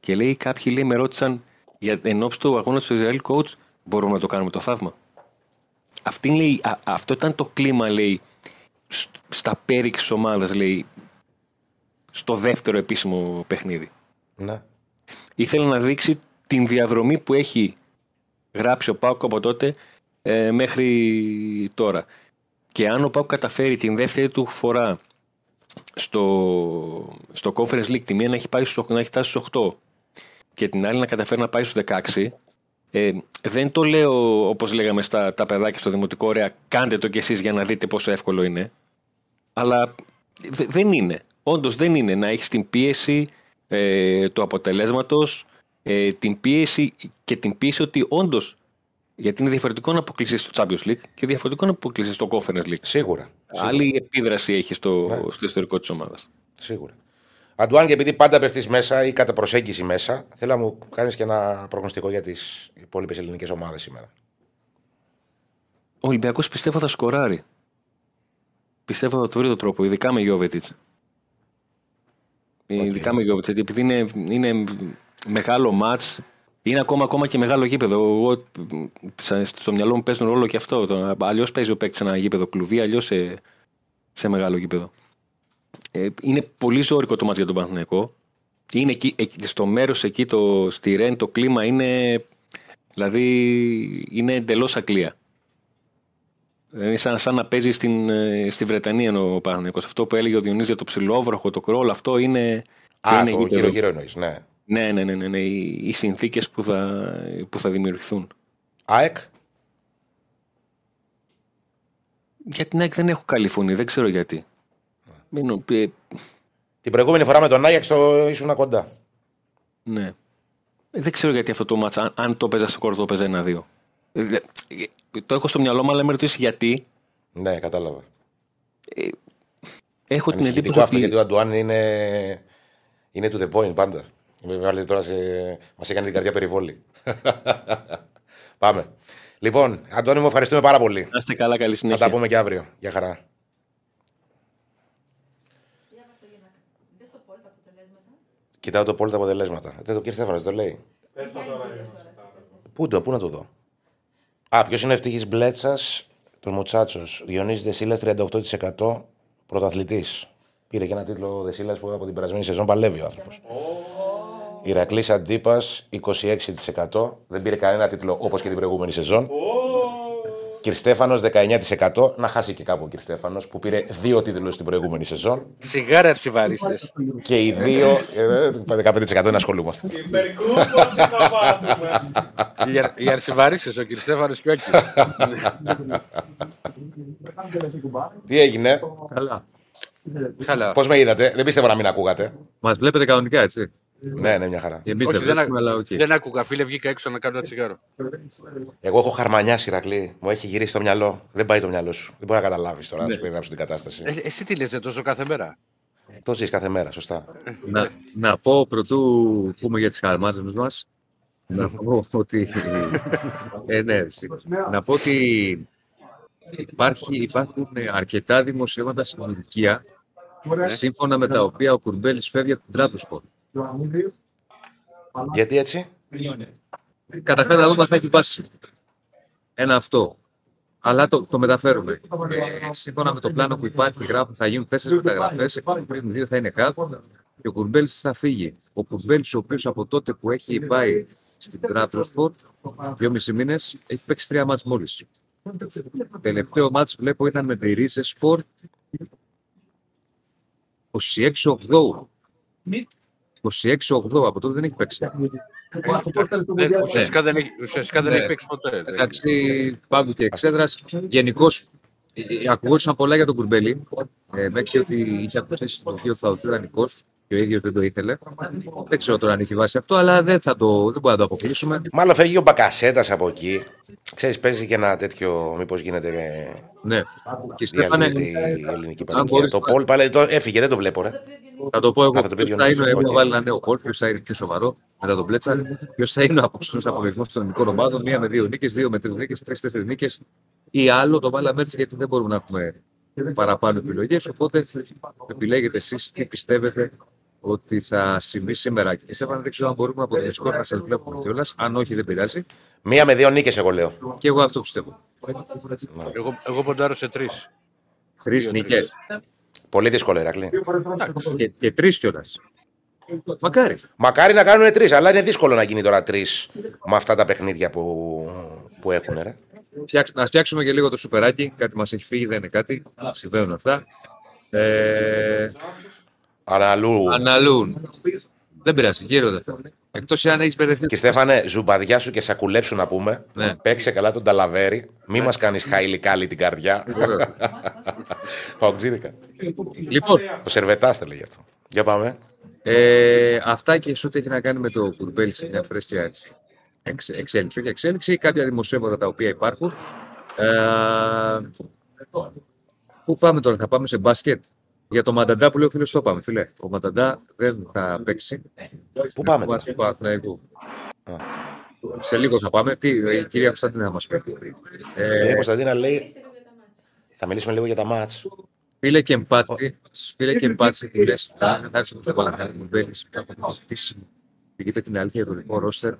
Και λέει κάποιοι λέει, με ρώτησαν για εν όψει του αγώνα του Ισραήλ coach, μπορούμε να το κάνουμε το θαύμα. Αυτή, λέει, α- αυτό ήταν το κλίμα, λέει, σ- στα πέριξ της ομάδας, λέει, στο δεύτερο επίσημο παιχνίδι. Ναι. Ήθελε να δείξει την διαδρομή που έχει γράψει ο Πάουκ από τότε ε, μέχρι τώρα. Και αν ο Πάουκ καταφέρει την δεύτερη του φορά στο, στο Conference League τη μία να έχει, πάει στους, να έχει φτάσει στους 8 και την άλλη να καταφέρει να πάει στους 16 ε, δεν το λέω όπως λέγαμε στα τα παιδάκια στο δημοτικό ωραία κάντε το κι εσείς για να δείτε πόσο εύκολο είναι Αλλά δε- δεν είναι. Όντως δεν είναι να έχεις την πίεση ε, του αποτελέσματος, ε, την πίεση και την πίεση ότι όντως. Γιατί είναι διαφορετικό να αποκλείσει στο Champions League και διαφορετικό να αποκλείσει στο Conference League. Σίγουρα. Άλλη επίδραση έχει στο, Ναι. στο ιστορικό της ομάδας. Σίγουρα. Αντουάν, και επειδή πάντα πέφτεις μέσα ή κατά προσέγγιση μέσα, θέλω να μου κάνεις και ένα προγνωστικό για τις υπόλοιπες ελληνικές ομάδες σήμερα. Ο Ολυμπιακός πιστεύω θα σκοράρει. Πιστεύω θα του βρει τον τρόπο, ειδικά με Γιώβετιτς. Ειδικά με Γιώβετιτ, γιατί επειδή είναι, είναι μεγάλο ματ, είναι ακόμα, ακόμα και μεγάλο γήπεδο. Εγώ, σαν- στο μυαλό μου παίζουν ρόλο και αυτό. Αλλιώς παίζει ο παίκτης σε ένα γήπεδο κλουβί, αλλιώς σε, σε μεγάλο γήπεδο. Ε, είναι πολύ ζώρικο το μάτς για τον Παναθηναϊκό. Είναι εκεί, εκεί, στο μέρος εκεί, το, στη Ρεν, το κλίμα είναι. Δηλαδή είναι εντελώς ακλία. Δηλαδή σαν, σαν να παίζει στην, ε, στη Βρετανία ο Παναθηναϊκός. Αυτό που έλεγε ο Διονύσης για το ψηλόβροχο, το κρόλ, αυτό είναι. Α, είναι το γήπεδο. γύρω-γύρω εννοείς. Ναι. Ναι, ναι, ναι, ναι, ναι. Οι, οι συνθήκες που θα, που θα δημιουργηθούν. ΑΕΚ; Για την ΑΕΚ δεν έχω καλή φωνή, δεν ξέρω γιατί. Μείνω, ε, Την προηγούμενη φορά με τον Άγιαξ το ήσουν κοντά. ναι. Ε, Δεν ξέρω γιατί αυτό το μάτσα, αν, αν το παίζα στο κόρτο, το παίζα ένα-δύο. Ε, δε- ε, Το έχω στο μυαλό μου, αλλά με ρωτήσεις γιατί. Ναι, κατάλαβα. Έχω την Ανησυχητικό εντύπωση αυτό ότι. γιατί ο Αντουάν είναι, είναι to the point πάντα. Με βάλετε τώρα σε... Μας έκανε την καρδιά περιβόλη. Πάμε. Λοιπόν, Αντώνη μου, ευχαριστούμε πάρα πολύ. Να είστε καλά, καλή Θα συνέχεια. τα πούμε και αύριο. Γεια χαρά. Κοιτάω το πόλο τα αποτελέσματα. Δεν το κύριε Στέφανος, το λέει. Πες το τώρα για να σε τα- Πού το, πού να το δω; Α, ποιος είναι ο ευτυχής Μπλέτσας, τον Μουτσάτσος. Διονύσης Δεσίλας 38% πρωταθλητής. Πήρε και ένα τίτλο Δεσίλας που από την περασμένη σεζόν παλεύει ο άνθρωπος. Ηρακλής Αντίπας 26%. Δεν πήρε κανένα τίτλο όπως και την προηγούμενη σεζόν. Κυρστέφανος 19%. Να χάσει και κάπου ο Κυρστέφανος που πήρε δύο τίτλους την προηγούμενη σεζόν. Σιγάρα αρσιβαρίστες. Και οι δύο. ε, 15% δεν ασχολούμαστε. Υπερκούμπωση θα πάθουμε. Οι αρ- Οι αρσιβαρίστες, ο κ. Στέφανος και ο Άκης. Τι έγινε, Καλά. Καλά. πώς με είδατε, δεν πίστευα να μην ακούγατε. Μας βλέπετε κανονικά, έτσι. Ναι, ναι, μια χαρά. Εμεί Όχι, δεν δεν, βλέπουμε, αλλά άκου- οκ. δεν άκουγα. Φίλε, βγήκα έξω να κάνω ένα τσιγάρο. Εγώ έχω χαρμανιά Ηρακλή. Μου έχει γυρίσει το μυαλό. Δεν πάει το μυαλό σου. Δεν μπορεί να καταλάβεις τώρα να σου περιγράψω την κατάσταση. Ε, εσύ τι λες, ε, τόσο κάθε μέρα; Το ζεις κάθε μέρα, σωστά. να, να πω πρωτού πούμε για τις χαρμάζες μας να πω ότι ε, ναι, εσύ. να πω ότι υπάρχει, υπάρχουν αρκετά δημοσιεύματα στην Τουρκία σύμφωνα με τα οποία ο Κουρμπέλης φεύγει από την Τράπεζα γιατί έτσι; Καταρχά να δούμε αν θα έχει βάση. Ένα αυτό. Αλλά το, το μεταφέρουμε. Σύμφωνα με το πλάνο που υπάρχει, γράφουν, θα γίνουν τέσσερις μεταγραφές. Πριν δύο θα είναι κάτω. Και ο Κουρμπέλης θα φύγει. Ο Κουρμπέλης, ο οποίος από τότε που έχει πάει στην Τράπεζα δύο μισή μήνες, έχει παίξει τρία μάτς μόλις. Το τελευταίο μάτς βλέπω ήταν με τη Ρίζε Σπορ 26-8. 26-8 από τότε δεν έχει παίξει. Ναι. Ουσιαστικά δεν έχει ναι. παίξει ποτέ. Εντάξει, πάγκου και εξέδρας. Γενικώς ε, ε, ακούγονταν πολλά για τον Κουρμπέλη. Ε, μέχρι ότι είχε αποθέσει το δύο θα ο Νικό και ο ίδιος δεν το ήθελε. Δεν ξέρω τώρα αν έχει βάσει αυτό, αλλά δεν, θα το, δεν μπορούμε να το αποκλείσουμε. Μάλλον φεύγει ο Μπακασέτας από εκεί. Ξέρεις, παίζει και ένα τέτοιο. Μήπως γίνεται ε, Ναι. Και Στέφανε, διαλύεται η ελληνική αν πανηγία. μπορείς Το να- Πολ πάλι το έφυγε, δεν το βλέπω, ρε. θα το πω εγώ. Α, θα το πει Ποιος ο θα είναι, Διονύσης. έχουμε Οκ. βάλει ένα νέο poll, ποιος θα είναι πιο σοβαρό μετά τον Πλέτσα. Ποιος θα είναι ο αποψινός απολογισμός των ελληνικών ομάδων, μία με δύο νίκες, δύο με τρεις νίκες, τρει-τέσσερι νίκες ή άλλο. Το βάλαμε έτσι γιατί δεν μπορούμε να έχουμε παραπάνω επιλογές. Οπότε επιλέγετε εσείς τι πιστεύετε ότι θα συμβεί σήμερα. Και σε δεν ξέρω αν μπορούμε από το Discord να σας βλέπουμε κιόλας. Αν όχι, δεν πειράζει. Μία με δύο νίκες, εγώ λέω. Και εγώ αυτό πιστεύω. Εγώ, εγώ ποντάρω σε τρεις. Τρεις Δύο, νίκες. τρεις. Πολύ δύσκολο, Ηρακλή. Και, και τρεις κιόλας. Μακάρι. Μακάρι να κάνουν τρεις, αλλά είναι δύσκολο να γίνει τώρα τρεις με αυτά τα παιχνίδια που, που έχουν, ρε. Φτιάξ- να φτιάξουμε και λίγο το σουπεράκι. Κάτι μας έχει φύγει, δεν είναι κάτι. Συμβαίνουν αυτά. Ε, Αναλού. αναλούν. Δεν πειράζει, γύρω δεν θέλω. Εκτός αν έχεις μπερδευτεί. Και Στέφανε, ζουμπαδιά σου και σακουλέψου να πούμε. Ναι. Παίξε καλά τον Ταλαβέρι. Μη μας κάνεις χαϊλικάλι την καρδιά. Παουτζίρικα. Λοιπόν, Ο Σερβετάς τα λέγει αυτό. Για πάμε. ε, αυτά και σε ό,τι έχει να κάνει με το κουρμπέλι σε μια φρέσκια έτσι. Εξ, εξέλιξη. Όχι εξέλιξη, κάποια δημοσίευματα τα οποία υπάρχουν. Ε, πού πάμε τώρα, θα πάμε σε μπάσκετ; Για το Μανταντά που λέει ο φίλο το πάμε, φίλε. Ο Μανταντά δεν θα παίξει. Πού πάμε Βάσει τώρα. του Παναθηναϊκού. Α. Σε λίγο θα πάμε. Τι, η κυρία Κωνσταντίνα θα μας πει. Η Ε, κυρία Κωνσταντίνα λέει. Θα μιλήσουμε λίγο για τα μάτς. Φίλε και εμπάτσι, φίλε και εμπάτσι που λες, θα έρθεις στο Παναθηναϊκό μου μπαίνεις μια συζήτηση και είπε την αλήθεια για το δικό ρόστερ.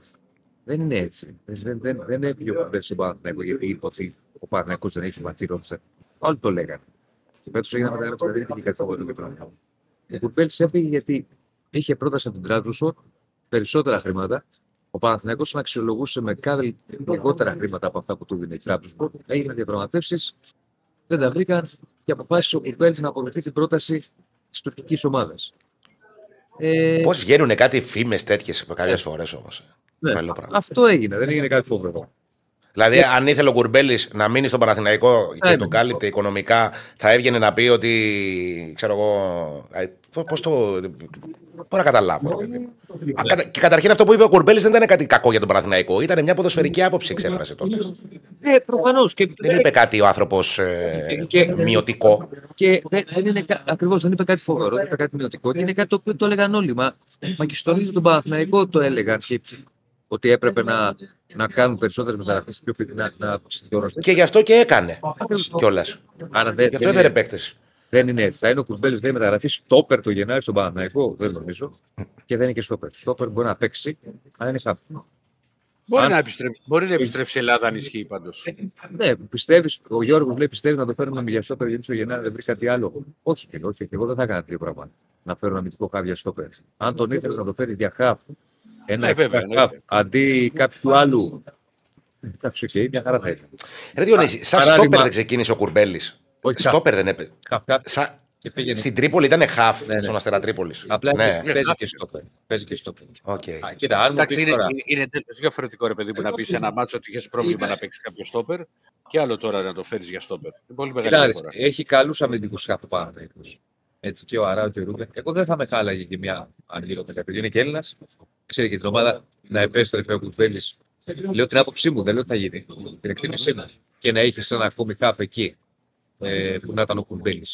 Δεν είναι έτσι. Δεν, δεν, δεν, δεν έφυγε ο Κουμπέλ στον Παναθηναϊκός γιατί είπε ότι ο Παναθηναϊκός δεν έχει βαθύ ρόστερ. Όλοι το λέγανε. Και φέτος έγινε μεταγράψη, δεν έφυγε κάτι φοβερό για τον Παναθηναϊκό. Ο Κουμπέλ έφυγε γιατί είχε πρόταση από την Τράτρουσο περισσότερα χρήματα. Ο Παναθηναϊκός να αξιολογούσε με κάθε λιγότερα χρήματα από αυτά που του δίνει η Τράτρουσο. Έγιναν διαπραγματεύσεις, δεν τα βρήκαν και αποφάσισε ο Κουρμπέλ να αποδεχτεί την πρόταση της τουρκικής ομάδας. Ε, Πώς βγαίνουν κάτι φήμες τέτοιες κάποιες φορές όμως. ναι, Τρελό πράγμα. αυτό έγινε, δεν έγινε κάτι φοβερό. Δηλαδή, αν ήθελε ο Κουρμπέλης να μείνει στον Παναθηναϊκό και έμεινε. τον κάλυπτε οικονομικά, θα έβγαινε να πει ότι. ξέρω εγώ. Πώς το. Πώς να καταλάβω. ρε παιδί μου. Α, κατα- Και καταρχήν αυτό που είπε ο Κουρμπέλης δεν ήταν κάτι κακό για τον Παναθηναϊκό. Ήταν μια ποδοσφαιρική άποψη, εξέφρασε τότε. Ε, προφανώς. Και, Δεν είπε κάτι ο άνθρωπος Και- μειωτικό. και δεν, δεν είναι ακριβώς, δεν είπε κάτι φοβερό, δεν είπε κάτι μειωτικό και είναι κάτι το οποίο το έλεγαν όλοι. Μα, μα και στον ίδιο τον Παναθηναϊκό το έλεγαν και, ότι έπρεπε να, να κάνουν περισσότερες μεταγραφές πιο πριν να, να αυξηθεί το ρόστερ. Και γι' αυτό και έκανε κιόλας. Άρα δεν, Γι' αυτό δεν, έφερε είναι, παίκτες. δεν είναι έτσι. Θα είναι ο Κουρμπέλης λέει μεταγραφή στόπερ το Γενάρη στον Παναθηναϊκό, δεν νομίζω. Και δεν είναι και στόπερ. Στόπερ μπορεί να παίξει, αλλά είναι χαφ. Μπορεί, Αν- να επιστρέψει, μπορεί να επιστρέψει η Ελλάδα αν ισχύει πάντως. Ναι, πιστεύεις, ο Γιώργος λέει: Πιστεύεις να το φέρουμε με για στόπερ γιατί στο Γενάρη δεν βρει κάτι άλλο. Όχι, και όχι, και εγώ δεν θα έκανα τρία πράγματα. Να φέρω ένα μυθικό χάβια στόπερ. Αν τον ήθελες να το φέρεις για χαφ, ένα Ναι, εξτρά βέβαια, χαφ, εννοείται. αντί κάποιου άλλου. Εντάξει, οκ, μια χαρά θα ήταν. Ρε Διονύση, σαν Παράδειγμα- στόπερ δεν ξεκίνησε ο Κουρμπέλης. Όχι, χαφ, Στόπερ δεν έπαιζε. χαφ, χαφ, Σα... και πήγαινε. Στην Τρίπολη ήταν χαφ Ναι, ναι. στον Αστέρα Τρίπολης. Απλά ναι, παίζει χαφ. και στόπερ. Παίζει και στόπερ. οκ. Α, Κοίτα, αν μου Εντάξει, πεις είναι, τώρα. είναι, είναι τελείως διαφορετικό ρε παιδί μου να πεις σε ένα ματς ότι είχες πρόβλημα να παίξεις κάποιο στόπερ και άλλο τώρα να το φέρεις για στόπερ. Είναι πολύ μεγάλη Κοιτάξτε, διαφορά. έχει καλούς αμυντικούς χαφ πάνω. Έτσι και ο Αράου και ο Ρούμπεν. Εγώ δεν θα με χάλαγε και μια αν γύρω με κάποιον. Είναι και Έλληνας. Ξέρει και την ομάδα να επέστρεφε ο Κουρμπέλη. Λέω την άποψή μου, δεν λέω ότι θα γίνει. Την εκτίμησή μου. Και να είχε ένα ακόμη χαφ εκεί ε, που να ήταν ο Κουρμπέλη.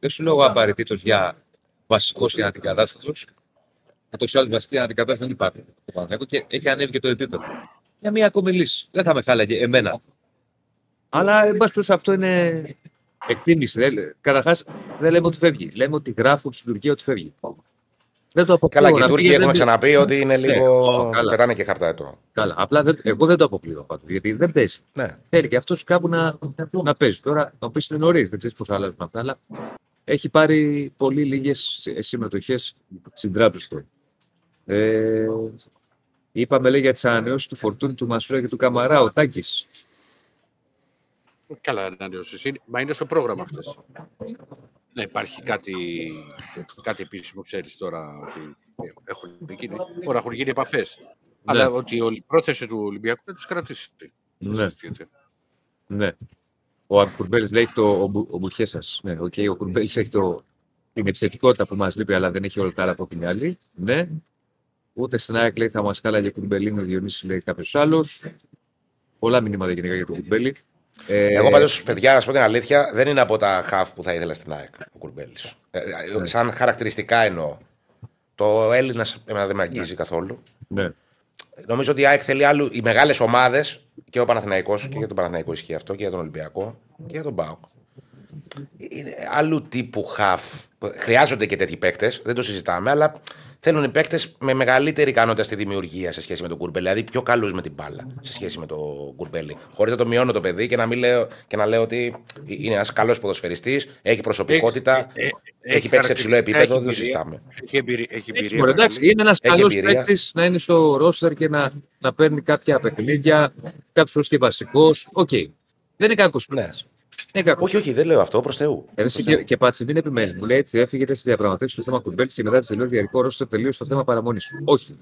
Δεν σου λέω απαραίτητο για βασικός και αντικατάστατο. Ούτως ή άλλως βασική αντικατάσταση δεν υπάρχει. στο Παναθηναϊκό Και έχει ανέβει και το επίπεδο. Για μια ακόμη λύση. Δεν θα με χάλαγε εμένα. Αλλά εν πάση περιπτώσει αυτό είναι εκτίμηση. Καταρχάς δεν λέμε ότι φεύγει. Λέμε ότι γράφουν στην Τουρκία ότι φεύγει. Δεν το αποκλείω. Καλά, και οι να Τούρκοι πήγε, έχουν δεν- ξαναπεί ότι είναι λίγο. ω, καλά. Πετάνε και χαρτά το. Καλά. Απλά δεν, εγώ δεν το αποκλείω πάντως, γιατί δεν παίζει. Ναι. Θέλει και αυτός κάπου να, να παίζει. Τώρα να πει είναι νωρίς, δεν ξέρεις πώς αλλάζουν αυτά, αλλά έχει πάρει πολύ λίγες συμμετοχές στην τράπεζα του. Ε, είπαμε λέει για τις ανανεώσεις του Φορτούνη, του Μασούρα και του Καμαρά, ο Τάκης. Καλά ανανεώσει. Μα είναι στο πρόγραμμα αυτές. Να υπάρχει κάτι, κάτι επίσημο, ξέρεις τώρα ότι έχουν γίνει. Τώρα έχουν γίνει επαφές. Αλλά ότι η πρόθεση του Ολυμπιακού είναι να τους κρατήσει. Ναι. Ναι. Ο Κουρμπέλης λέει το, ο, Μπου- ο Μπουχέσας. Ναι, οκ, ο Κουρμπέλης έχει το, την επιθετικότητα που μας λείπει, αλλά δεν έχει όλα τα άλλα από την άλλη. Ναι. Ούτε στην ΑΕΚ λέει θα μας κόλλαγε Κουρμπελίνιο, Διονύσης λέει κάποιος άλλος. Πολλά μηνύματα γενικά για τον Κουρμπέλη. Ε, Εγώ πάντως, παιδιά, να σου πω την αλήθεια, δεν είναι από τα χαφ που θα ήθελα στην ΑΕΚ ο Κουρμπέλη. Ναι. σαν χαρακτηριστικά εννοώ. Το Έλληνα εμένα δεν με αγγίζει καθόλου. Ναι. Νομίζω ότι η ΑΕΚ θέλει άλλου. Οι μεγάλες ομάδες και ο Παναθηναϊκός και για τον Παναθηναϊκό ισχύει αυτό και για τον Ολυμπιακό και για τον ΠΑΟΚ. Είναι άλλου τύπου χαφ. Χρειάζονται και τέτοιοι παίκτες, δεν το συζητάμε, αλλά θέλουν οι παίκτες με μεγαλύτερη ικανότητα στη δημιουργία σε σχέση με τον Κουρμπέλη. Δηλαδή πιο καλούς με την μπάλα σε σχέση με τον Κουρμπέλη. Χωρίς να το μειώνω το παιδί και να, μην λέω, και να λέω ότι είναι ένας καλός ποδοσφαιριστής, έχει προσωπικότητα, ε, έχει παίξει σε ψηλό επίπεδο, δεν το εμπειρία. συζητάμε. Έχει εμπειρία. Έχει Έτσι, εμπειρία μωρέ, εντάξει, μεγάλη. είναι ένας Έχει καλός εμπειρία. παίκτης να είναι στο ρόστερ και να, να παίρνει κάποια παιχνίδια, κάποιο και βασικό. Οκ. Δεν είναι κακός Ναι. Παίκτη. Ναι, κακό. Όχι, όχι, δεν λέω αυτό προς Θεού. Εσύ και, και πάτσε, μην επιμένει. Μου λέει έτσι, έφυγε στι διαπραγματεύσεις στο θέμα Κουρμπέλη και μετά της τελείω διαρκώ ρόλο τελείω στο θέμα παραμονής. Όχι.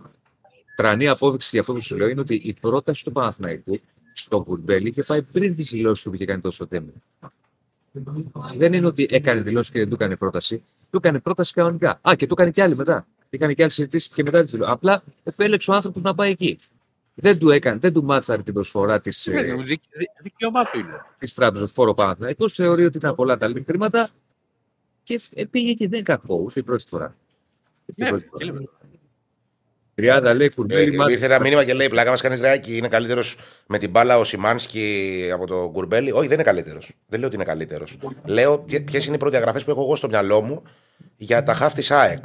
Τρανή απόδειξη για αυτό που σου λέω είναι ότι η πρόταση του Παναθηναϊκού στον Κουρμπέλη είχε πάει πριν τις δηλώσεις του που είχε κάνει τόσο τέμι. Δεν είναι ότι έκανε δηλώσεις και δεν του έκανε πρόταση. Του έκανε πρόταση κανονικά. Α, και του έκανε και άλλη μετά. Έκανε και άλλη συζητήσει και μετά τι δηλώσει. Απλά επέλεξε ο άνθρωπος να πάει εκεί. Δεν του έκανε, δεν του μάτσαρε την προσφορά της Ναι, ναι, δι- δι- Δικαίωμά του είναι. της τράπεζας Φόρο Παναθηναϊκός. Θεωρεί ότι ήταν πολλά τα λίγα χρήματα και ε, πήγε και δεν είναι κακό ούτε η πρώτη φορά. Ούτε η Ναι, πρώτη φορά. τι λέμε. 30 λέει Κουρμπέλη, Ε, μάτς- ήρθε ένα μήνυμα και λέει: Πλάκα μας κάνεις ρεάκι. Είναι καλύτερος με την μπάλα ο Σιμάνσκι από τον Κουρμπέλη. Όχι, δεν είναι καλύτερος. Δεν λέω ότι είναι καλύτερος. Λέω ποιες είναι οι προδιαγραφές που έχω εγώ στο μυαλό μου για τα χαφ της ΑΕΚ.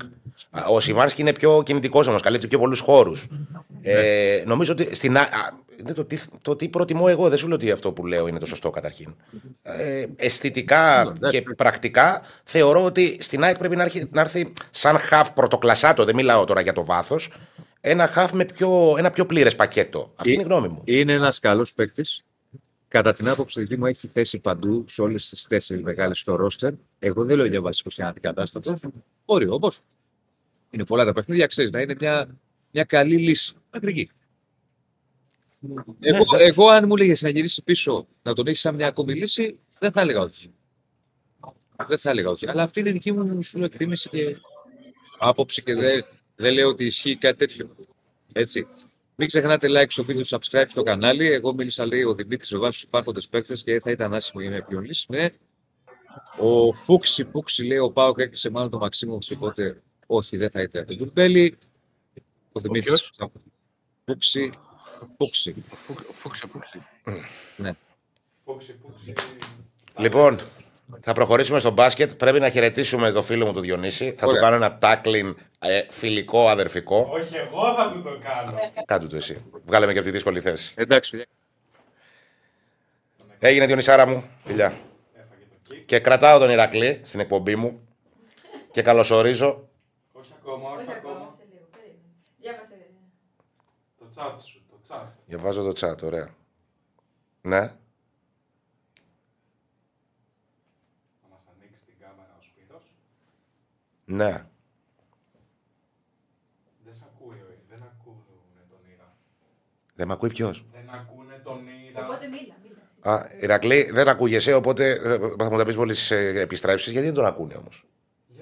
Α, Ο Σιμάνσκι είναι πιο κινητικός όμως, καλύπτει πιο πολλούς χώρους. Ε, νομίζω ότι στην. Α- α, δεν το, τι, το τι προτιμώ εγώ, δεν σου λέω ότι αυτό που λέω είναι το σωστό καταρχήν. Ε, αισθητικά εντάξει. και πρακτικά θεωρώ ότι στην ΑΕΚ πρέπει να έρθει, να έρθει σαν χαφ πρωτοκλασάτο, δεν μιλάω τώρα για το βάθος, ένα χαφ με πιο, ένα πιο πλήρες πακέτο. Αυτή Ε, είναι η γνώμη μου. Είναι ένας καλός παίκτης. Κατά την άποψη τη μου έχει θέση παντού σε όλες τις τέσσερις μεγάλες στο ρόστερ. Εγώ δεν λέω για βασικό και αντικατάστατο. Μπορεί όμω. Είναι πολλά τα παιχνίδια, ξέρεις να είναι μια, μια καλή λύση. Μακρική. Εγώ, ναι. εγώ, αν μου λέγες να γυρίσει πίσω να τον έχεις σαν μια ακόμη λύση, δεν θα έλεγα όχι. Δεν θα έλεγα όχι. Αλλά αυτή είναι η δική μου σου λέω, εκτίμηση και άποψη και δεν, δεν λέω ότι ισχύει κάτι τέτοιο. Έτσι. Μην ξεχνάτε like στο βίντεο, subscribe στο κανάλι. Εγώ μίλησα, λέει, ο Δημήτρης με βάση του υπάρχοντες παίκτες και θα ήταν άσχημο για μια ποιον λύση. Ναι. Ο Φούξη Πούξη λέει: Ο Πάοκ έκλεισε μάλλον το Μαξίμο, οπότε όχι, δεν θα ήταν το Τουρμπέλη. Ο Δημήτρη. ποιος; Φούξη. Φούξη. Φου- Φούξε, φούξε. Πούξι, πούξι. Λοιπόν, θα προχωρήσουμε στο μπάσκετ. Πρέπει να χαιρετήσουμε το φίλο μου τον Διονύση. Θα Ωραία. του κάνω ένα τάκλιν ε, φιλικό, αδερφικό. Όχι, εγώ θα του το κάνω. Κάντου το εσύ. Βγάλε με και από τη δύσκολη θέση. Εντάξει, παιδιά. Έγινε Διονυσάρα μου. Φιλιά. Και κρατάω τον Ηρακλή στην εκπομπή μου. Και καλωσορίζω. Όχι ακόμα, όχι Όχι ακόμα, ακόμα. σε λίγο. περίμενε. Διάβασε. Το chat σου, το chat. Διαβάζω το chat, ωραία. Ναι. Θα μας ανοίξει την κάμερα ο Σπύρος. Ναι. Δεν σ' ακούει, ο- δεν ακούνε τον Ήρα. Δεν με ακούει ποιος; Δεν ακούνε τον Ήρα. Οπότε μίλα, μίλα. Α, Ηρακλή, δεν ακούγεσαι, οπότε ε, θα μου τα πεις μόλις επιστρέψεις. Γιατί δεν τον ακούνε όμως.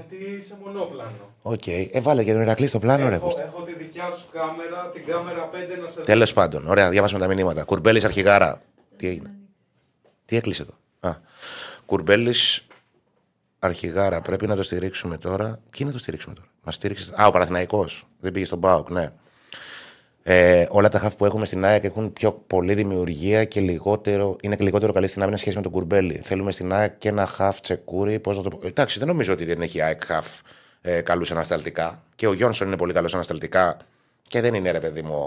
Γιατί είσαι μονόπλανο. Οκ. Ε, βάλε και τον Ηρακλή στο πλάνο, ρε. έχω, Κώστα. έχω τη δικιά σου κάμερα, την κάμερα 5 να σε Τέλος πάντων, ωραία, διάβασαμε τα μηνύματα. Κουρμπέλης αρχηγάρα. Τι έγινε; Τι έκλεισε το; Α. Κουρμπέλης αρχηγάρα. Πρέπει να το στηρίξουμε τώρα. Ποιοι να το στηρίξουμε τώρα; Μας στήριξε. Α, ο Παναθηναϊκός. Δεν πήγε στον Πάοκ, ναι. Ε, όλα τα χαφ που έχουμε στην ΑΕΚ έχουν πιο πολλή δημιουργία και λιγότερο, είναι και λιγότερο καλή στην άμυνα σχέση με τον Κουρμπέλη. Θέλουμε στην ΑΕΚ και ένα χαφ τσεκούρι. Πώς να το πω. Εντάξει, δεν νομίζω ότι δεν έχει η ΑΕΚ χαφ ε, καλούς ανασταλτικά. Και ο Γιόνσον είναι πολύ καλός ανασταλτικά. Και δεν είναι ρε παιδί μου.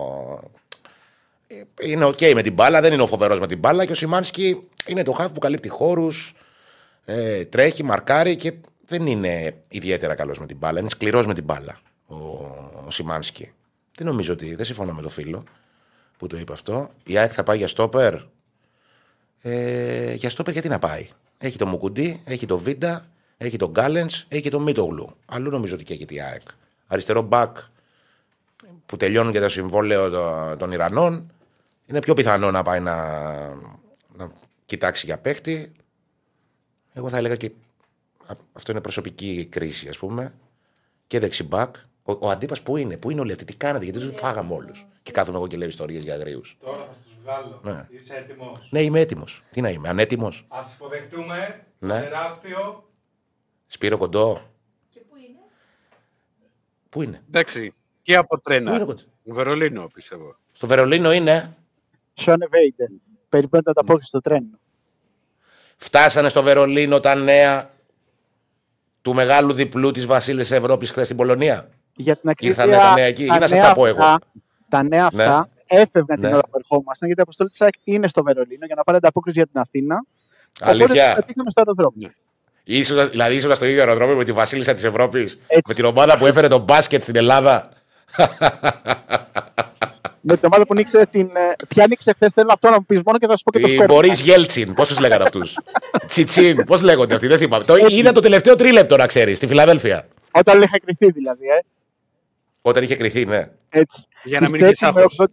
ε, Είναι οκ με την μπάλα, δεν είναι ο φοβερός με την μπάλα. Και ο Σιμάνσκι είναι το χαφ που καλύπτει χώρους, ε, τρέχει, μαρκάρει και δεν είναι ιδιαίτερα καλός με την μπάλα. Είναι σκληρός με την μπάλα ο, ο Σιμάνσκι. Δεν νομίζω ότι. Δεν συμφωνώ με το φίλο που το είπε αυτό. Η ΑΕΚ θα πάει για στόπερ. Ε, για στόπερ γιατί να πάει; Έχει το Μουκουντή, έχει το Βίντα, έχει τον Γκάλεν, έχει και τον Μίτογλου. Αλλού νομίζω ότι καίγεται η ΑΕΚ. Αριστερό μπακ που τελειώνουν και το συμβόλαιο των, των Ιρανών. Είναι πιο πιθανό να πάει να, να κοιτάξει για παίχτη. Εγώ θα έλεγα και α- αυτό είναι προσωπική κρίση, ας πούμε. Και δεξιμπάκ. Ο, ο αντίπας που είναι, πού είναι όλοι αυτοί, τι κάνατε, γιατί τους φάγαμε όλους. Και κάθομαι εγώ και λέω ιστορίες για αγρίους. Τώρα θα τους βγάλω. Ναι. Είσαι έτοιμος; Ναι, είμαι έτοιμος. Τι να είμαι, ανέτοιμος. Ας υποδεχτούμε Ναι. τεράστιο Σπύρο κοντό. Και πού είναι; Πού είναι, Εντάξει, και από πού είναι τρένα. κοντό. Βερολίνο, πιστεύω. Στο Βερολίνο είναι. Σόνε Βέιντεν. Περιμένετε να τα πω και στο τρένο. Φτάσανε στο Βερολίνο τα νέα του μεγάλου διπλού της Βασίλης Ευρώπης χθες στην Πολωνία. Για την ακρίβεια, Ήρθανε τα νέα εκεί, ή να σας τα πω εγώ. αυτά- Τα νέα Ναι. αυτά έφευγαν την Ναι. ώρα που ερχόμασταν γιατί η αποστολή της ΑΕΚ είναι στο Βερολίνο για να πάρει ανταπόκριση για την Αθήνα. Οπότε Αλήθεια. πετύχαμε στο αεροδρόμιο. Ήσουν, δηλαδή ήσουν στο ίδιο αεροδρόμιο με τη Βασίλισσα της Ευρώπης. Έτσι. Με την ομάδα που έφερε τον μπάσκετ στην Ελλάδα. Με την ομάδα που νίξε την. ε, Ποια νίξε χθες, θέλω αυτό να μου πεις μόνο και θα σου πω και το Τη σκορ. Μπορί Γέλτσιν, πώς τους λέγανε αυτούς; Τσιτσίν, πώς λέγονται αυτοί, δεν θυμάμαι. Το είδα το τελευταίο τρίλεπτο, να ξέρεις, στη Φιλαδέλφια. Όταν είχα κρυθεί δηλαδή, ε. Όταν είχε κρυθεί, ναι. Έτσι. Για να Τις μην είναι τέτοιες με άγχος. 86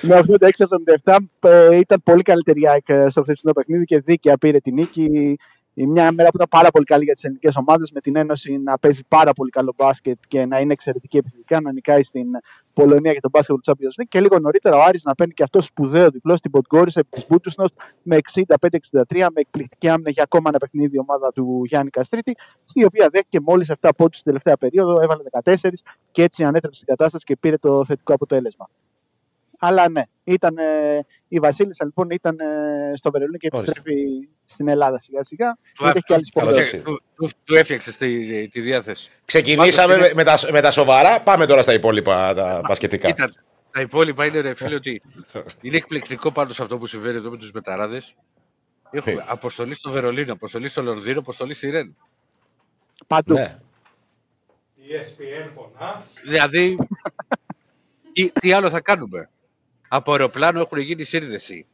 με 86-77 ε, ήταν πολύ καλύτερη η ΑΕΚ ε, στο χθεσινό παιχνίδι και δίκαια πήρε την νίκη. Η μια μέρα που ήταν πάρα πολύ καλή για τις ελληνικές ομάδες, με την Ένωση να παίζει πάρα πολύ καλό μπάσκετ και να είναι εξαιρετική επιθετικά, να νικάει στην Πολωνία για τον μπάσκετ του Champions League. Και λίγο νωρίτερα ο Άρης να παίρνει και αυτός σπουδαίο διπλό στην Ποντγκόρισα επί της Μπούτουσνο με 65-63, με εκπληκτική άμυνα για ακόμα ένα παιχνίδι η ομάδα του Γιάννη Καστρίτη, στη οποία δέχτηκε μόλις 7 πόντους στην τελευταία περίοδο, έβαλε 14 και έτσι ανέτρεψε την κατάσταση και πήρε το θετικό αποτέλεσμα. Αλλά ναι, ήταν, ε, η Βασίλισσα λοιπόν ήταν ε, στο Βερολίνο και Ορίστε. επιστρέφει στην Ελλάδα σιγά σιγά. Του Γιατί έχει και άλλες Καλό πορείες. ταξίδι. Του, του, του έφτιαξε τη, τη διάθεση. Ξεκινήσαμε Πάντως με, με τα, με τα σοβαρά, πάμε τώρα στα υπόλοιπα τα μπασκετικά. Ήταν, τα υπόλοιπα είναι ρε φίλε ότι είναι εκπληκτικό πάντως αυτό που συμβαίνει εδώ με τους μεταράδες. Έχουμε αποστολή στο Βερολίνο, αποστολή στο Λονδίνο, αποστολή στη Ρεν. Παντού. Ναι. ESPN πονάς. Δηλαδή, τι, τι άλλο θα κάνουμε; Από αεροπλάνο έχουν γίνει σύνδεση.